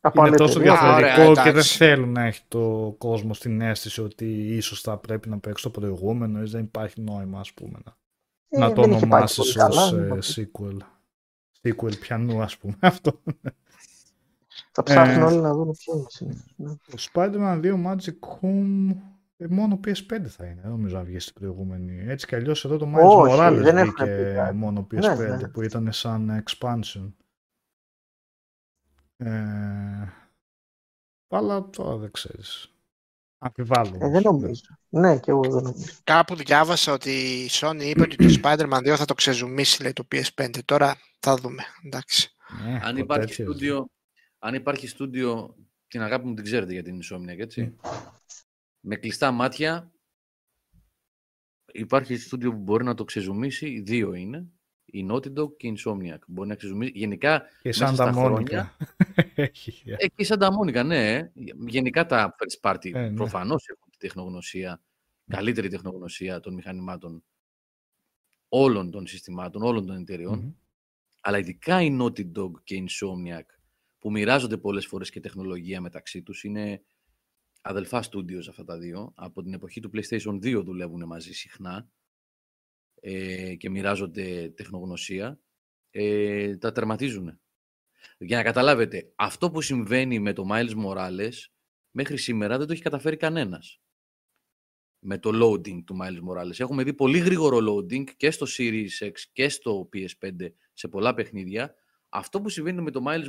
Από Είναι άλλη τόσο εταιρεία. Α, ωραία, διαφορετικό και δεν εντάξει. θέλουν να έχει το κόσμο στην αίσθηση ότι ίσως θα πρέπει να παίξει το προηγούμενο ή δεν υπάρχει νόημα ας πούμε να, Ε, να το δεν είχε πάει ονομάσεις πολύ καλά, ως ε, λοιπόν. sequel. Sequel πιανού ας πούμε αυτό. Θα ψάχνουν Ε, όλοι να δουν ποιο είναι. συνήθως, ναι. Το Spider-Man 2 Magic Home ε, μόνο PS5 θα είναι, δεν νομίζω να βγει στην προηγούμενη. Έτσι κι αλλιώς εδώ το Miles Όχι, Morales δεν έχουν βγήκε πει κάτι. μόνο PS5 Ναι, ναι. που ήταν σαν expansion. Ε, αλλά τώρα δεν ξέρεις. Αμφιβάλλω. Ε, όμως. δεν νομίζω. Ναι, και εγώ δεν νομίζω. Κάπου διάβασα ότι η Sony είπε ότι το Spider-Man 2 θα το ξεζουμίσει, λέει, το PS5. Τώρα θα δούμε. Εντάξει. Ναι, αν, το υπάρχει τέτοιο. στούντιο, αν υπάρχει στούντιο, την αγάπη μου την ξέρετε για την Insomniac, έτσι. Με κλειστά μάτια, υπάρχει στούντιο που μπορεί να το ξεζουμίσει, οι δύο είναι. Η Naughty Dog και η Insomniac. Μπορεί να ξεζουμίσει. Γενικά, Και μέσα σαν στα τα χρόνια- Μόνικα. Έχει. Ε, και η Santa Monica, ναι. Γενικά τα first party Ε, ναι. προφανώς έχουν τη τεχνογνωσία, καλύτερη τεχνογνωσία των μηχανημάτων όλων των συστημάτων, όλων των εταιριών. Μμμ. Αλλά ειδικά η Naughty Dog και η Insomniac που μοιράζονται πολλές φορές και τεχνολογία μεταξύ τους είναι αδελφά studios αυτά τα δύο. Από την εποχή του PlayStation 2 δουλεύουν μαζί συχνά ε, και μοιράζονται τεχνογνωσία. Ε, τα τερματίζουν. Για να καταλάβετε, αυτό που συμβαίνει με το Miles Morales μέχρι σήμερα δεν το έχει καταφέρει κανένας. Με το loading του Miles Morales. Έχουμε δει πολύ γρήγορο loading και στο Series X και στο PS5 σε πολλά παιχνίδια. Αυτό που συμβαίνει με το Miles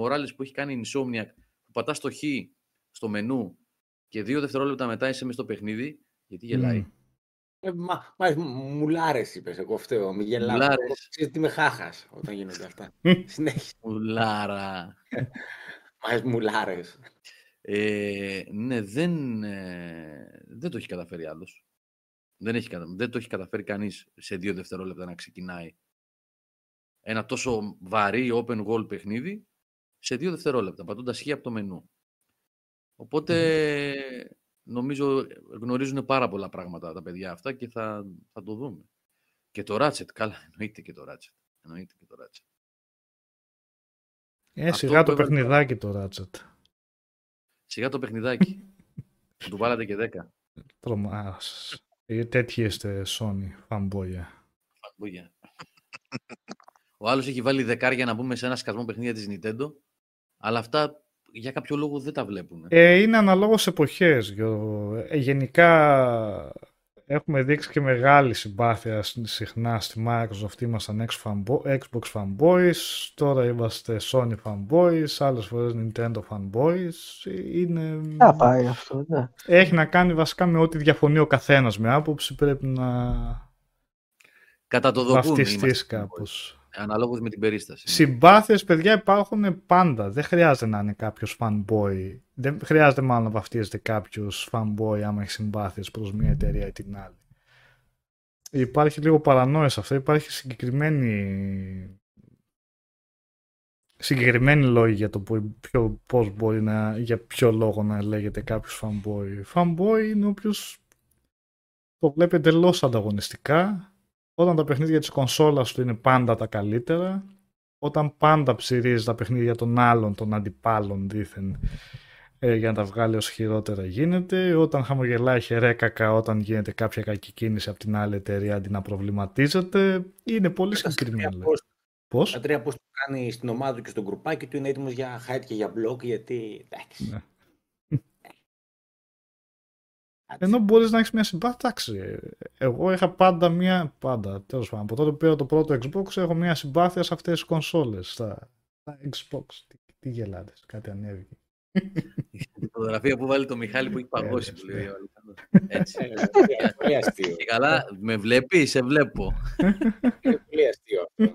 Morales που έχει κάνει η Insomniac, που πατάς στο χ στο μενού και δύο δευτερόλεπτα μετά είσαι μες στο παιχνίδι, γιατί γελάει. Ε, μα, μα μουλάρες είπες, εγώ φταίω, μη γελάω. Μουλάρες. Ξέρεις τι με χάχας όταν γίνονται αυτά. Συνέχισε. Μουλάρα. Μα μουλάρες. Ε, ναι, δεν, ε, δεν το έχει καταφέρει άλλος. Δεν, έχει, κατα- δεν το έχει καταφέρει κανείς σε δύο δευτερόλεπτα να ξεκινάει ένα τόσο βαρύ open goal παιχνίδι σε δύο δευτερόλεπτα, πατώντας χ από το μενού. Οπότε νομίζω γνωρίζουν πάρα πολλά πράγματα τα παιδιά αυτά και θα, θα το δούμε. Και το Ratchet, καλά, εννοείται και το Ratchet. Εννοείται και το Ratchet. Ε, Αυτό σιγά που το έβαλε- παιχνιδάκι το Ratchet. Σιγά το παιχνιδάκι. που του βάλατε και 10. Τρομάς. Ε, Τέτοιοι είστε Sony, fanboy. Μπούγια. Ο άλλος έχει βάλει δεκάρια να μπούμε σε ένα σκασμό παιχνίδια της Nintendo, αλλά αυτά για κάποιο λόγο δεν τα βλέπουν. Ε, είναι αναλόγως εποχές. Γιώργο. Ε, γενικά έχουμε δείξει και μεγάλη συμπάθεια σ- συχνά στη Microsoft. Ήμασταν X fanbo- Xbox fanboys, τώρα είμαστε Sony fanboys, άλλες φορές Nintendo fanboys. Ε, Είναι... Θα πάει αυτό, ναι. Έχει να κάνει βασικά με ό,τι διαφωνεί ο καθένας με άποψη. Πρέπει να Κατά το δοκούν βαφτιστείς είμαστε, κάπως. Αναλόγως με την περίσταση. Συμπάθειες, παιδιά, υπάρχουν πάντα. Δεν χρειάζεται να είναι κάποιος fanboy. Δεν χρειάζεται μάλλον να βαφτίζεται κάποιος fanboy άμα έχει συμπάθειες προς μια εταιρεία ή την άλλη. Υπάρχει λίγο παρανόηση σε αυτό. Υπάρχει συγκεκριμένη συγκεκριμένη λόγη για το που- ποιο, πώς μπορεί να, για ποιο λόγο να λέγεται κάποιος fanboy. Fanboy είναι όποιος το βλέπει εντελώς ανταγωνιστικά, όταν τα παιχνίδια της κονσόλας του είναι πάντα τα καλύτερα, όταν πάντα ψηρίζει τα παιχνίδια των άλλων, των αντιπάλων δήθεν, ε, για να τα βγάλει όσο χειρότερα γίνεται, όταν χαμογελάει χερέκακα όταν γίνεται κάποια κακή κίνηση από την άλλη εταιρεία αντί να προβληματίζεται, είναι πολύ Τα τρία συγκεκριμένο. post- Πώς; Τα τρία post που κάνει στην ομάδα του και στον γκρουπάκι του είναι έτοιμος για hide και για blog γιατί εντάξει. Ναι. Άντε. Ενώ μπορείς να έχεις μια συμπάθεια. Εντάξει, εγώ είχα πάντα μια. Πάντα, τέλος πάντων. Από τότε που πήρα το πρώτο Xbox, έχω μια συμπάθεια σε αυτές τις κονσόλες. Στα, στα Xbox. Τι, τι γελάτε, κάτι ανέβηκε. Η φωτογραφία που βάλει το Μιχάλη που έχει παγώσει. Ε, που λέει ναι. ο Αλεξάνδρος. Έτσι. Ε, πολύ- Πολύ αστείο. Και καλά, με βλέπει, σε βλέπω. Είναι Πολύ αστείο αυτό.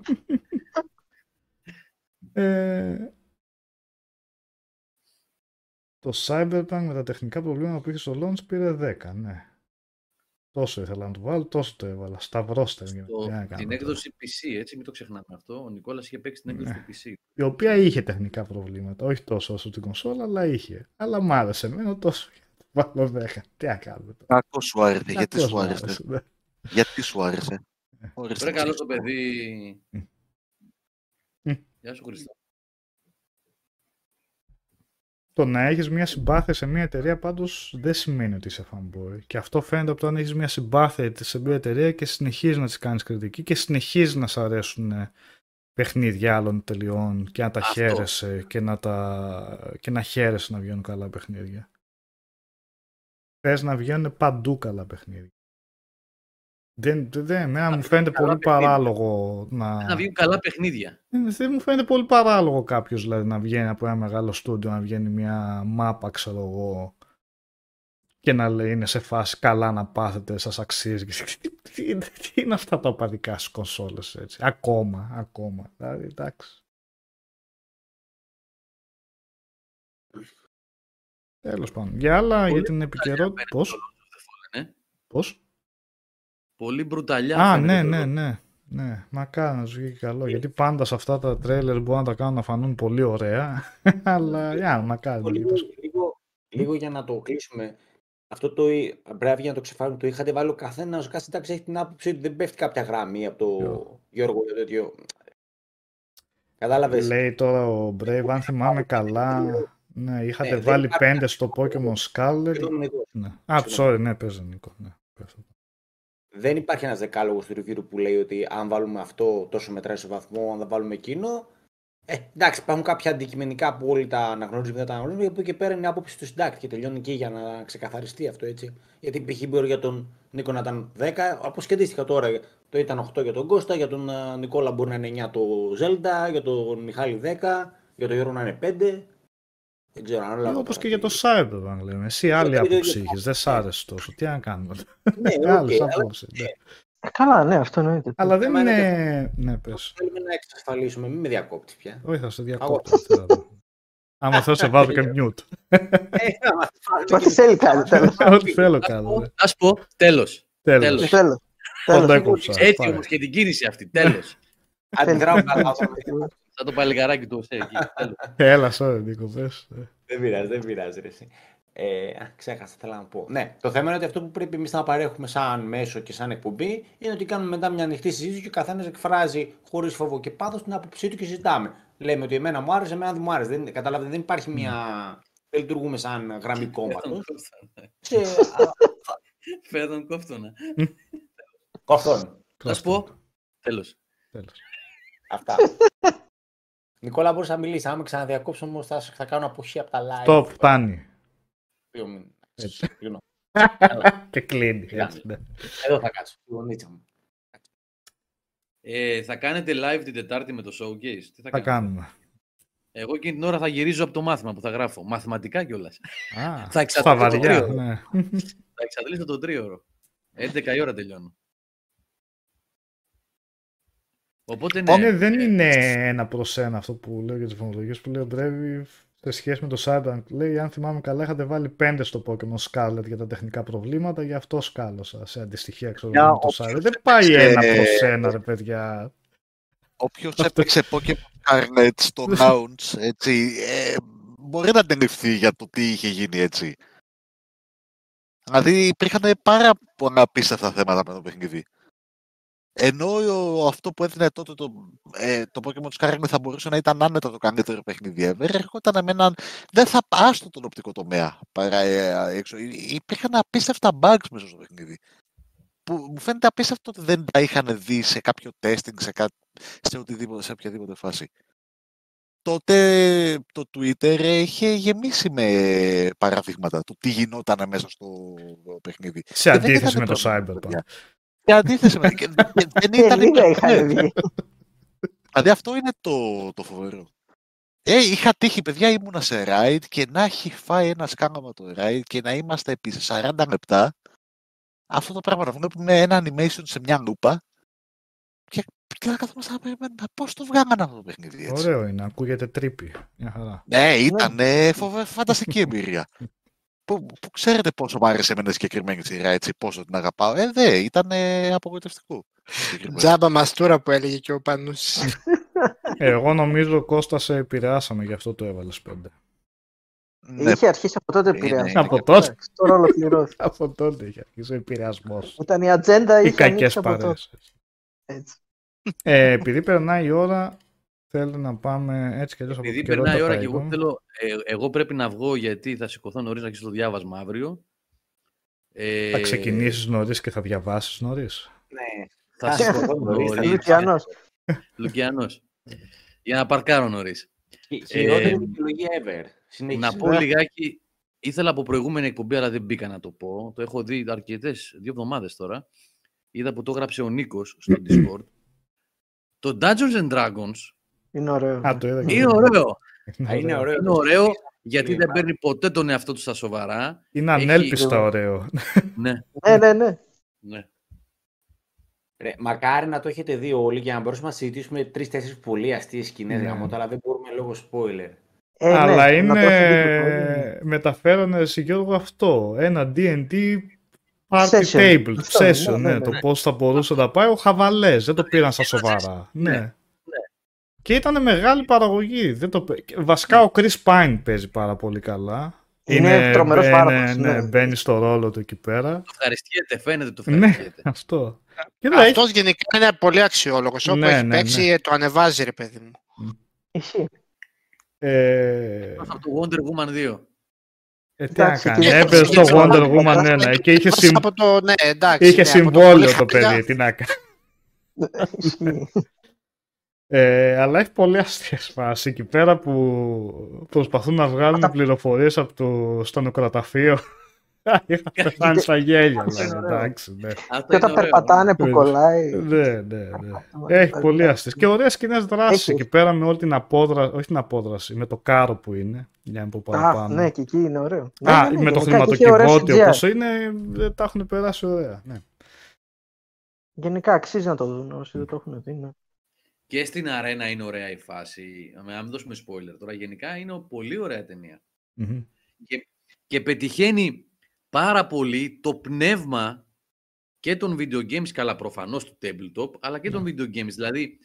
Ε, το Cyberpunk με τα τεχνικά προβλήματα που είχε στο launch πήρε 10, ναι. Τόσο ήθελα να το βάλω, τόσο το έβαλα. Σταυρώστε. για- Το- για να κάνω την τώρα. έκδοση PC, έτσι, μην το ξεχνάμε αυτό. Ο Νικόλας είχε παίξει την έκδοση Ναι. του PC. Η οποία είχε τεχνικά προβλήματα. Όχι τόσο όσο την κονσόλα, αλλά είχε. Αλλά μ' άρεσε εμένα τόσο. για να το Βάλω 10. Τι να κάνουμε τώρα. Κακό σου άρεσε. Γιατί Κακώς σου μ' άρεσε; άρεσε, ναι. Γιατί σου άρεσε; Ορίστε Βρε μας. καλό το παιδί. Μμ. Μμ. Γεια σου Χριστό. Το να έχεις μια συμπάθεια σε μια εταιρεία πάντως δεν σημαίνει ότι είσαι fanboy. Και αυτό φαίνεται από το αν έχεις μια συμπάθεια σε μια εταιρεία και συνεχίζεις να της κάνεις κριτική και συνεχίζεις να σ' αρέσουν ε, παιχνίδια άλλων τελειών και να τα Αυτό. χαίρεσαι και να, τα... και να χαίρεσαι να βγαίνουν καλά παιχνίδια. Θες να βγαίνουν παντού καλά παιχνίδια. Δεν, δεν, εμένα μου βγουν φαίνεται καλά πολύ παιχνίδια. παράλογο να... Να βγουν καλά παιχνίδια. Ε, Δεν μου φαίνεται πολύ παράλογο κάποιος δηλαδή, να βγαίνει από ένα μεγάλο στούντιο, να βγαίνει μια μάπα, ξέρω εγώ, και να λέει είναι σε φάση καλά να πάθετε, σας αξίζει. Τι, τι, είναι- τι είναι αυτά τα οπαδικά στις κονσόλες έτσι. Ακόμα, ακόμα. Δηλαδή, εντάξει. Τέλος πάντων. Για άλλα, Πολύ για την επικαιρότητα. φαίνεται Πώς, το Lord of the Fallen, ε. πώς. Πολύ μπρουταλιά. Α, φαίνεται ναι, το ναι, Lord. ναι. Ναι, μακάρι να σου βγει καλό. Γιατί πάντα σε αυτά τα τρέλερ μπορούν να τα κάνουν να φανούν πολύ ωραία. Αλλά, για μακάρι να βγει λίγο, τόσο λίγο, λίγο για να το κλείσουμε. Αυτό το πρέπει για να το ξεφάρουμε. Το είχατε βάλει ο καθένας. Ο κάθε σύνταξη έχει την άποψη ότι δεν πέφτει κάποια γραμμή από το Ποιο; Γιώργο για τέτοιο. Κατάλαβες; Λέει τώρα ο Brave, αν θυμάμαι καλά, Ναι, είχατε Ναι, δεν βάλει υπάρχει- πέντε στο Pokemon Scarlet. Νίκος. Ναι. Α, sorry, ναι, παίζει Νίκο. Ναι. Πες το. Δεν υπάρχει ένας δεκάλογος του review που λέει ότι αν βάλουμε αυτό τόσο μετράει σε βαθμό, αν δεν βάλουμε εκείνο. Ε, εντάξει, υπάρχουν κάποια αντικειμενικά που όλοι τα αναγνωρίζουν και δεν τα αναγνωρίζουν. Από εκεί και πέρα είναι η άποψη του συντάκτη και τελειώνει εκεί για να ξεκαθαριστεί αυτό έτσι. Γιατί π.χ. μπορεί για τον Νίκο να ήταν 10, όπως και αντίστοιχα τώρα το ήταν 8 για τον Κώστα, για τον ε, Νικόλα μπορεί να είναι 9 το Zelda, για τον Μιχάλη 10, για τον Γιώργο να είναι 5. Δεν ξέρω αν όλα. Είναι όπως και για το Cyberpunk λέμε. Εσύ άλλη άποψη είχες, δεν σ' άρεσε τόσο. Τι να κάνουμε. Ναι, Άλλες οκ, αλλά απόψεις, ναι. Ε, καλά, ναι, αυτό εννοείται. Αλλά δεν Εμένα είναι... Ναι, πες. θέλουμε να εξασφαλίσουμε. Μην με διακόπτεις πια. Όχι, θα σε διακόπτω. θέλω. Άμα θέλω σε βάζω και mute. Ε, άμα βάλουμε Ό,τι και- θέλει κάνει, τέλος. Ό,τι θέλω κάνω. ναι. Α πω, τέλος. Τέλος. Τέλος. Τέλος. Τον το Τέλος. έκοψα. Έτσι Πάρε. όμως και την κίνηση αυτή. Τέλος. Αντιδράω καλά. Όταν- Σαν το παλικαράκι του ΟΣΕ εκεί. τέλος. Έλα, sorry, Νίκο, πες. Ε, Δεν πειράζει, δεν πειράζει. Ρε, εσύ. Ε, α, ξέχασα, θέλω να πω. Ναι, το θέμα είναι ότι αυτό που πρέπει εμείς να παρέχουμε σαν μέσο και σαν εκπομπή είναι ότι κάνουμε μετά μια ανοιχτή συζήτηση και ο καθένας εκφράζει χωρίς φόβο και πάθος την άποψή του και συζητάμε. Λέμε ότι εμένα μου άρεσε, εμένα δεν μου άρεσε. Δεν, καταλάβετε, δεν υπάρχει μια. Δεν λειτουργούμε σαν γραμμή κόμματος. Φέρε τον κόφτονα. Κοφτών. Θα σου πω. Τέλος. Τέλος. Αυτά. Νικόλα, μπορείς να μιλήσεις. Άμα ξαναδιακόψω όμως, θα, θα κάνω αποχή από τα live. Stop, φτάνει. Δύο μήνες. Έτσι. Συγγνώμη. Και κλείνει. Κοίτα. έτσι, ναι. Εδώ θα κάτσω. στη γωνίτσα μου. Ε, θα κάνετε live την Τετάρτη με το showcase; Τι θα, Θα κάνετε; κάνουμε. Εγώ εκείνη την ώρα θα γυρίζω από το μάθημα που θα γράφω. Μαθηματικά κιόλας. Α, Θα στα εξαντλήσω το βαριά. τρίωρο. ναι. Θα εξαντλήσω το τρίωρο. 11 η ώρα τελειώνω. Οπότε ναι. Είναι, δεν είναι ένα προς ένα αυτό που λέω για τις βαθμολογίες που λέει ο Brave σε σχέση με το Cyberpunk. Λέει, αν θυμάμαι καλά, είχατε βάλει 5 στο Pokemon Scarlet για τα τεχνικά προβλήματα, γι' αυτό σκάλωσα σε αντιστοιχεία ξέρω, Για με το όποιος Cyberpunk. Δεν πάει έπαιξε- ένα προς ένα, ρε παιδιά. Όποιος Αυτό- έπαιξε Pokemon Scarlet στο Nouns, έτσι, ε, μπορεί να αντιληφθεί για το τι είχε γίνει έτσι. Δηλαδή υπήρχαν πάρα πολλά απίστευτα θέματα με το παιχνίδι. Ενώ ο- αυτό που έδινε τότε το, ε, το Pokemon Scarlet θα μπορούσε να ήταν άνετα το καλύτερο παιχνίδι ever, έρχονταν με έναν. Δεν θα άστο τον οπτικό τομέα παρά ε, έξω. Υ- Υπήρχαν απίστευτα bugs μέσα στο παιχνίδι. Που μου φαίνεται απίστευτο ότι δεν τα είχαν δει σε κάποιο testing, σε, κά... σε, οτιδήποτε, σε οποιαδήποτε φάση. Τότε το Twitter είχε γεμίσει με παραδείγματα του τι γινόταν μέσα στο παιχνίδι. Σε Και δεν αντίθεση ήταν με το τρομερό, Cyberpunk. Παιδιά. Σε αντίθεση με. και- και δεν Και ήταν λίγα ναι. είχαν βγει. Δηλαδή αυτό είναι το, το φοβερό. Ε, είχα τύχει, παιδιά, ήμουνα σε ride και να έχει φάει ένα σκάναμα το ride και να είμαστε επί 40 λεπτά. Αυτό το πράγμα να βλέπουμε ένα animation σε μια λούπα και, και να καθόμαστε να περιμένουμε πώς το βγάλανε αυτό το παιχνίδι έτσι. Ωραίο είναι, ακούγεται trippy. Μια χαρά. Ναι, ήταν ε, φοβε- φανταστική εμπειρία. Που, που ξέρετε πόσο μου άρεσε εμένα η συγκεκριμένη σειρά, έτσι, πόσο την αγαπάω. Ε, δε, ήταν ε, απογοητευτικό. συγκεκριμένα. Τζάμπα μαστούρα που έλεγε και ο Πανούς. Ε, εγώ νομίζω Κώστα σε επηρεάσαμε, γι' αυτό το έβαλες πέντε. Ναι, Είχε αρχίσει από τότε Είναι, πειράζει. είναι. Από τότε. Εντάξει, Τώρα ολοκληρώθηκε. Από τότε είχε αρχίσει ο επηρεασμός. Ήταν η ατζέντα Οι είχε κακές ανοίξει από τότε. παρέ. Έτσι. Ε, επειδή περνάει η ώρα, θέλω να πάμε έτσι κι αλλιώς από Επειδή το καιρό περνάει η ώρα τα και εγώ είπαμε. θέλω. ε, εγώ πρέπει να βγω γιατί θα σηκωθώ νωρίς να αρχίσω το διάβασμα αύριο. Ε, Θα ξεκινήσεις νωρίς και θα διαβάσεις νωρίς; Ναι. Θα Θα σηκωθώ σηκωθώ νωρίς, θα νωρίς. Λουκιανός. Λουκιανός. Για να παρκάρω νωρίς. Χει- Χειρότερη Ε, επιλογή ever. Συνέχισε. Να πω λιγάκι. Ήθελα από προηγούμενη εκπομπή, αλλά δεν μπήκα να το πω. Το έχω δει αρκετές, δύο εβδομάδες τώρα. Είδα που το έγραψε ο Νίκος στο Discord. Το Dungeons and Dragons Είναι ωραίο. Α, το είδα και είναι εγώ. ωραίο. Α, είναι ωραίο. Είναι ωραίο γιατί Είναι δεν πάρα- παίρνει ποτέ τον εαυτό του στα σοβαρά. Είναι Έχει- ανέλπιστα ωραίο. Ναι, Ναι, ναι, ναι. ναι. Ρε, μακάρι να το έχετε δει όλοι για να μπορέσουμε να συζητήσουμε τρει-τέσσερι πολύ αστείες σκηνές Ναι. γαμώτα, αλλά δεν μπορούμε λόγω spoiler. Ε, ναι, Αλλά να το έχει δει το είναι. Μεταφέρανε εσύ Γιώργο αυτό. Ένα DD party Session. table, Αυτό, session, ναι, ναι, ναι, το ναι. πώς θα μπορούσε να πάει ο Χαβαλές. Δεν το πήραν στα σοβαρά. Ναι, Ναι. Και ήταν μεγάλη παραγωγή. Δεν το... πέ- Βασικά Ναι. ο Chris Pine παίζει πάρα πολύ καλά. Είναι τρομερός μπαίνει- πάροχος, ναι, ναι. μπαίνει στο ρόλο του εκεί πέρα. Το ευχαριστιέται, φαίνεται το Ναι, ευχαριστιέται. αυτό. Και δεν έχει Αυτό γενικά είναι πολύ αξιόλογος. Όπου Ναι, έχει ναι, παίξει, ναι. το ανεβάζει, ρε παιδί μου. Ισχύει. Ε, Από το Wonder Woman 2. ε, τι να Εντάξει, κάνει, και- έπαιζε στο και- Wonder και- Woman και- 1 και είχε, Μέσα συμ- από το, ναι, εντάξει, είχε ναι, από το συμβόλαιο πολύ το χαμηλά- παιδί, τι να κάνει. Ισχύει. Ε, αλλά έχει πολύ αστεία φάση εκεί πέρα που προσπαθούν να βγάλουν Όταν- πληροφορίες από το στενοκραταφείο. Είχα πεθάνει στα γέλια, Αυτό είναι δηλαδή, ωραίο. εντάξει, ναι. Αυτό Και είναι όταν ωραίο. περπατάνε που Ναι. κολλάει. Ναι, ναι, ναι. Έχει πολύ αστείες. Και ωραίες κοινέ δράσεις Έχεις. εκεί πέρα με όλη την απόδραση, όχι την απόδραση, με το κάρο που είναι, για να πω Α, παραπάνω. ναι, και εκεί είναι ωραίο. Α, Ναι, ναι, ναι, με το γενικά εκεί έχει ωραίο χρηματοκιβώτιο CGI. όπως είναι, δεν τα έχουν περάσει ωραία. Ναι. Γενικά αξίζει να το δουν όσοι δεν το έχουν δει. Ναι. Και στην αρένα είναι ωραία η φάση. Να μην δώσουμε spoiler τώρα. Γενικά είναι πολύ ωραία ταινία. Μμμ. Και, και πετυχαίνει πάρα πολύ το πνεύμα και των video games, καλά προφανώς του tabletop, αλλά και των video games. Δηλαδή,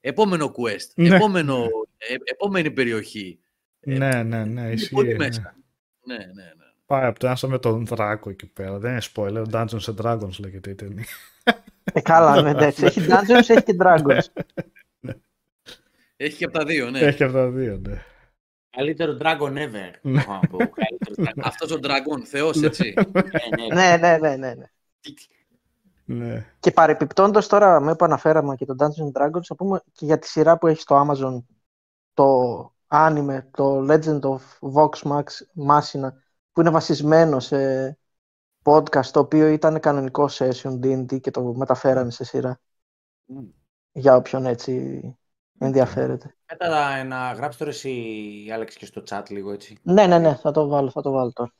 επόμενο quest, Ναι. επόμενο, ε, επόμενη περιοχή. Ναι, ναι, ναι, Είναι ισχύει. πολύ ναι. μέσα. Ναι, ναι, ναι. Πάει από το ένα με τον Δράκο εκεί πέρα. Δεν είναι spoiler, Dungeons and Dragons λέγεται η ταινία. Ε, καλά, ναι, εντάξει. Έχει Dungeons, έχει και Dragons. Έχει και από τα δύο, ναι. Έχει και αυτά τα δύο, ναι. Καλύτερο Dragon ever. Ναι. έχω να πω. Καλύτερο Dragon. Αυτός ο Dragon, θεός, έτσι. Ναι, ναι. ναι, ναι, ναι, ναι, ναι. ναι. Και παρεπιπτόντως τώρα, με που αναφέραμε και το Dungeons and Dragons, θα πούμε και για τη σειρά που έχεις στο Amazon το anime, το Legend of Vox Max Machina, που είναι βασισμένο σε podcast, το οποίο ήταν κανονικό session D&D και το μεταφέρανε σε σειρά. Μμ. Για όποιον έτσι ενδιαφέρεται. Μετά να γράψει τώρα εσύ, Άλεξ, και στο chat λίγο έτσι. Ναι, ναι, ναι, θα το βάλω, θα το βάλω τώρα.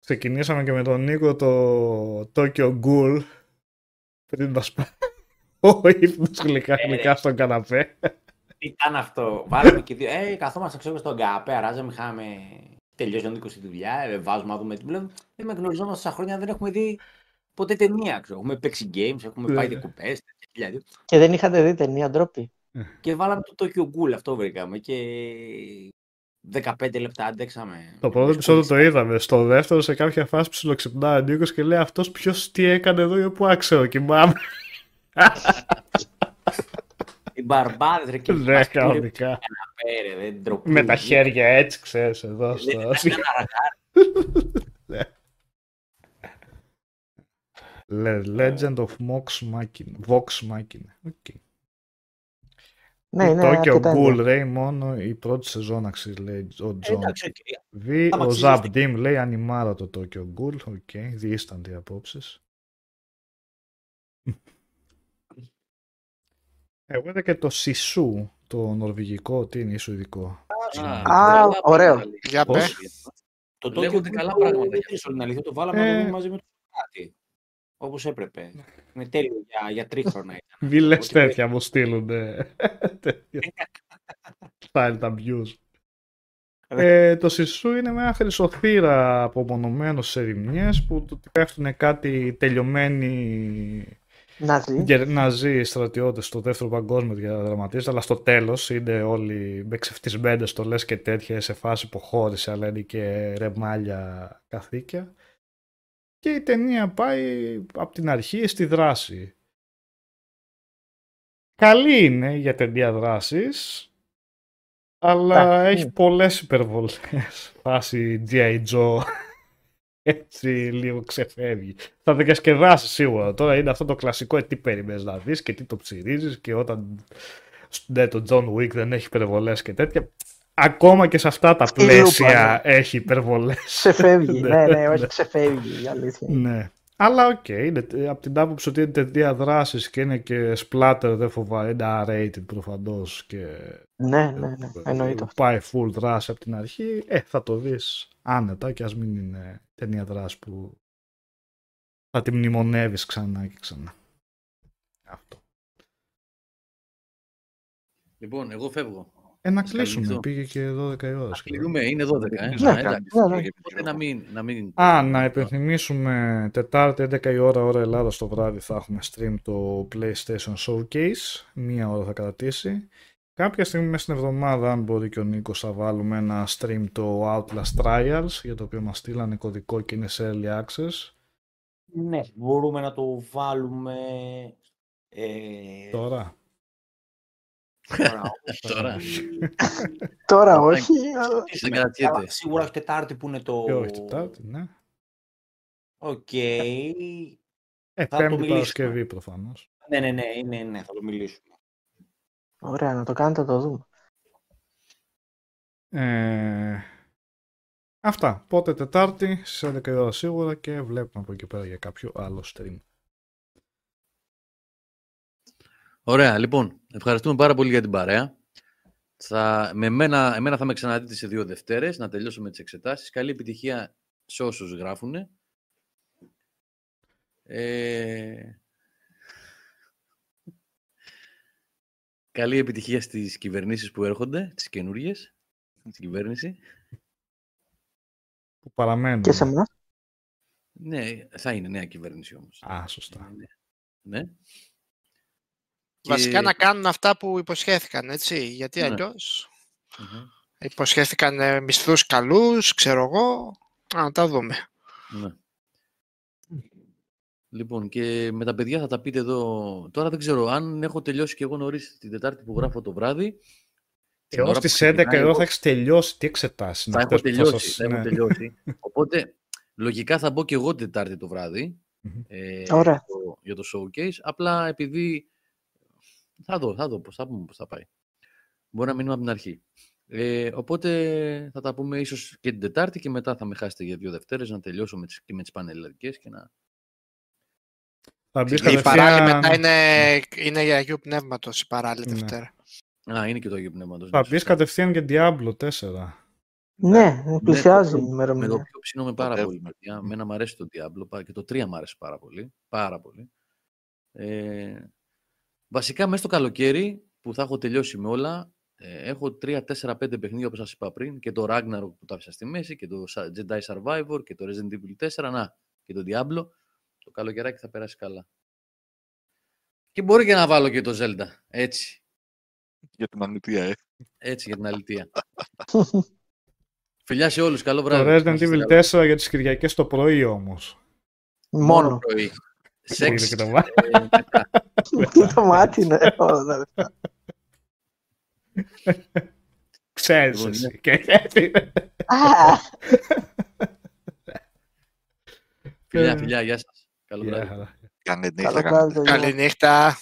Ξεκινήσαμε και με τον Νίκο το Tokyo Ghoul πριν μας πάει ο ύπνος γλυκά Ε, γλυκά στον καναπέ. Τι ήταν αυτό. Βάλαμε και δύο. Ε, καθόμαστε ξέρω στον καπέ, αράζαμε, είχαμε τελειώσει ο Νίκος τη δουλειά. Ε, βάζουμε να δούμε τι βλέπουμε. Δεν με γνωριζόμαστε στα χρόνια, δεν έχουμε δει ποτέ ταινία. Ξέρω. Έχουμε παίξει games, έχουμε Ναι. πάει διακοπές. Και δεν είχατε δει ταινία ντροπή. Και βάλαμε το Tokyo Ghoul, αυτό βρήκαμε. Και 15 λεπτά αντέξαμε. Το πρώτο επεισόδιο το είδαμε. Στο δεύτερο, σε κάποια φάση ψιλοξυπνάει ο Νίκος και λέει αυτός ποιος τι έκανε εδώ ή πού άξιο κοιμάμαι. Οι μπαρμπάδες ρε και Ναι, μας πήρε κανονικά. πέρα, δεν ντροπή. Με τα χέρια έτσι, ξέρεις, εδώ Δεν στο... ήταν ένα ραγάρι. Le- Legend of Vox Machina. Vox Machina. Οκ. Ναι, Η είναι Tokyo αρκετά Ghoul, ενδιαφέρον. λέει, μόνο η πρώτη σεζόν αξίζει, λέει ο Ε, Τζον. Εντάξει, οκ. Β, άμα ο αξίζει, Zap στην- Dim λέει ανημάρα το Tokyo Ghoul. Οκ, διήστανται οι απόψεις. Εγώ είδα και το Σισού, το νορβηγικό, τι είναι, ή σουηδικό. Α, Α, καλά ωραίο. πράγματα, λέει. Για Πώς; πες. Το Tokyo Λέγονται Ghoul καλά το- πράγματα δεν για ξέρω την αλήθεια. Το βάλαμε Ε. να δούμε μαζί με το κάτι. Όπως έπρεπε. Είναι τέλειο για, για τρίχρονα ήταν. Μη λες Ό,τι τέτοια, μου στείλουνε. τέτοια. Style abuse. Ε, το Σισού είναι μια χρυσοθύρα απομονωμένο σε ερημιές που του πέφτουν κάτι τελειωμένοι Ναζί. γερ- ναζί στρατιώτες στο δεύτερο παγκόσμιο διαδραματίζεται, αλλά στο τέλος είναι όλοι με ξεφτισμένες στολές και τέτοια σε φάση υποχώρηση, αλλά είναι και ρεμάλια καθήκια. Και η ταινία πάει από την αρχή στη δράση. Καλή είναι για ταινία δράσης, αλλά Εντάξει, έχει ναι. πολλές υπερβολές. Φάση G.I. Joe. Έτσι λίγο ξεφεύγει. Θα διασκεδάσεις σίγουρα. Τώρα είναι αυτό το κλασικό ε, τι περιμένεις να δεις και τι το ψηρίζεις και όταν ναι, το John Wick δεν έχει υπερβολές και τέτοια. Ακόμα και σε αυτά τα Στη λούπα, πλαίσια έχει υπερβολές. Ξεφεύγει. Ναι, ναι, ναι, ναι. όχι ξεφεύγει. η αλήθεια. είναι. Ναι. Αλλά οκ, είναι από την άποψη ότι είναι ταινία δράσης και είναι και splatter δεν φοβάμαι, είναι R-rated προφανώς και Ναι, ναι, ναι. Εννοείται αυτό. πάει full δράση από την αρχή, ε, θα το δεις άνετα και ας μην είναι ταινία δράση που θα τη μνημονεύεις ξανά και ξανά. Αυτό. Λοιπόν, εγώ φεύγω. Ε, να Σας κλείσουμε, καληνυχτώ. πήγε και 12 η ώρα. Να σχεδόν. κλείνουμε, είναι 12, ε. Ναι, Α, εντάξει. ναι, ναι. Οπότε να μην, να μην... Α, να υπενθυμίσουμε Τετάρτη 11 η ώρα, ώρα Ελλάδα το βράδυ θα έχουμε stream το PlayStation Showcase. Μία ώρα θα κρατήσει. Κάποια στιγμή μέσα στην εβδομάδα, αν μπορεί και ο Νίκος, θα βάλουμε ένα stream το Outlast Trials, για το οποίο μας στείλανε κωδικό και είναι σε Early Access. Ναι, μπορούμε να το βάλουμε. Ε, Τώρα. Τώρα. Τώρα όχι, αλλά... Δεν κρατιέται. Αλλά Σίγουρα όχι Τετάρτη που είναι το... Και όχι Τετάρτη, ναι. Οκ. Ε, Θα το Πέμπτη μιλήσουμε. Παρασκευή προφανώς. Ναι, ναι, ναι, είναι, ναι, θα το μιλήσουμε. Ωραία, να το κάνετε, να το δούμε. Ε, αυτά. Πότε Τετάρτη, στις 11 η ώρα σίγουρα και βλέπουμε από εκεί πέρα για κάποιο άλλο stream. Ωραία, λοιπόν. Ευχαριστούμε πάρα πολύ για την παρέα. Θα, με εμένα, εμένα θα με ξαναδείτε σε δύο Δευτέρες, να τελειώσω με τις εξετάσεις. Καλή επιτυχία σε όσους γράφουν. Ε... Καλή επιτυχία στις κυβερνήσεις που έρχονται, τις καινούριες, στην κυβέρνηση. Που παραμένουν. Και σε εμάς. Ναι, θα είναι νέα κυβέρνηση όμως. Α, σωστά. Ναι. ναι. Βασικά Και- να κάνουν αυτά που υποσχέθηκαν, έτσι. Γιατί Ναι. αλλιώς Μμμ. υποσχέθηκαν ε, μισθούς καλούς, ξέρω εγώ. Α, να τα δούμε. Ναι. Λοιπόν, και με τα παιδιά θα τα πείτε εδώ. Τώρα δεν ξέρω αν έχω τελειώσει και εγώ νωρίς την Τετάρτη που γράφω το βράδυ. την Έως ώρα που στις 11 ξεκινάει, εδώ εγώ θα έχεις τελειώσει. Τι εξετάσεις. θα έχω τελειώσει. Θα έχω τελειώσει. Οπότε, λογικά θα μπω και εγώ την Τετάρτη το βράδυ Μμμ. ε, Ωραία. για, το, για το showcase. Απλά επειδή. Θα δω, θα δω πώς θα πούμε πώς θα πάει. Μπορεί να μείνουμε από την αρχή. Ε, οπότε θα τα πούμε ίσως και την Τετάρτη και μετά θα με χάσετε για δύο Δευτέρες να τελειώσω με τις, και με τις πανελλαδικές και να Θα μπεις Η παράλληλη μετά κατευθείαν, είναι, είναι για Αγίου Πνεύματος η παράλληλη Ναι. Δευτέρα. Α, είναι και το Αγίου Πνεύματος. θα ναι, μπεις σωστά. κατευθείαν για Diablo 4. Ναι, πλησιάζει το- η Με το ημερομηνία. οποίο ψήνομαι πάρα Κοντεύουμε. πολύ. παιδιά. Μένα μου αρέσει το Diablo πα- και το 3 μου αρέσει πάρα πολύ. Πάρα πολύ. Ε, βασικά μέσα στο καλοκαίρι που θα έχω τελειώσει με όλα ε, έχω 3, 4, 5 παιχνίδια όπως σας είπα πριν και το Ragnarok που το άφησα στη μέση και το Sa- Jedi Survivor και το Resident Evil 4 να, και το Diablo το καλοκαιράκι θα περάσει καλά. Και μπορεί και να βάλω και το Zelda. Έτσι. Για την αλήθεια, ε. Έτσι για την αλήθεια. Φιλιά σε όλους. Καλό Το βράδυ. Resident Να είστε Evil καλά. 4 για τις Κυριακές το πρωί όμως. Μόνο. πρωί. Σεξ. Είναι και το μάτι. ε, μετά. Τι το μάτι είναι. όλα τα λεφτά. Ξέρεις Λοιπόν, εσύ. Και έτσι. Α, Φιλιά, Ε, φιλιά, γεια σας. Καλό Γεια βράδυ. χαρά. Καλή νύχτα, Καλό καλή βράδυ, παιδιά. Καληνύχτα.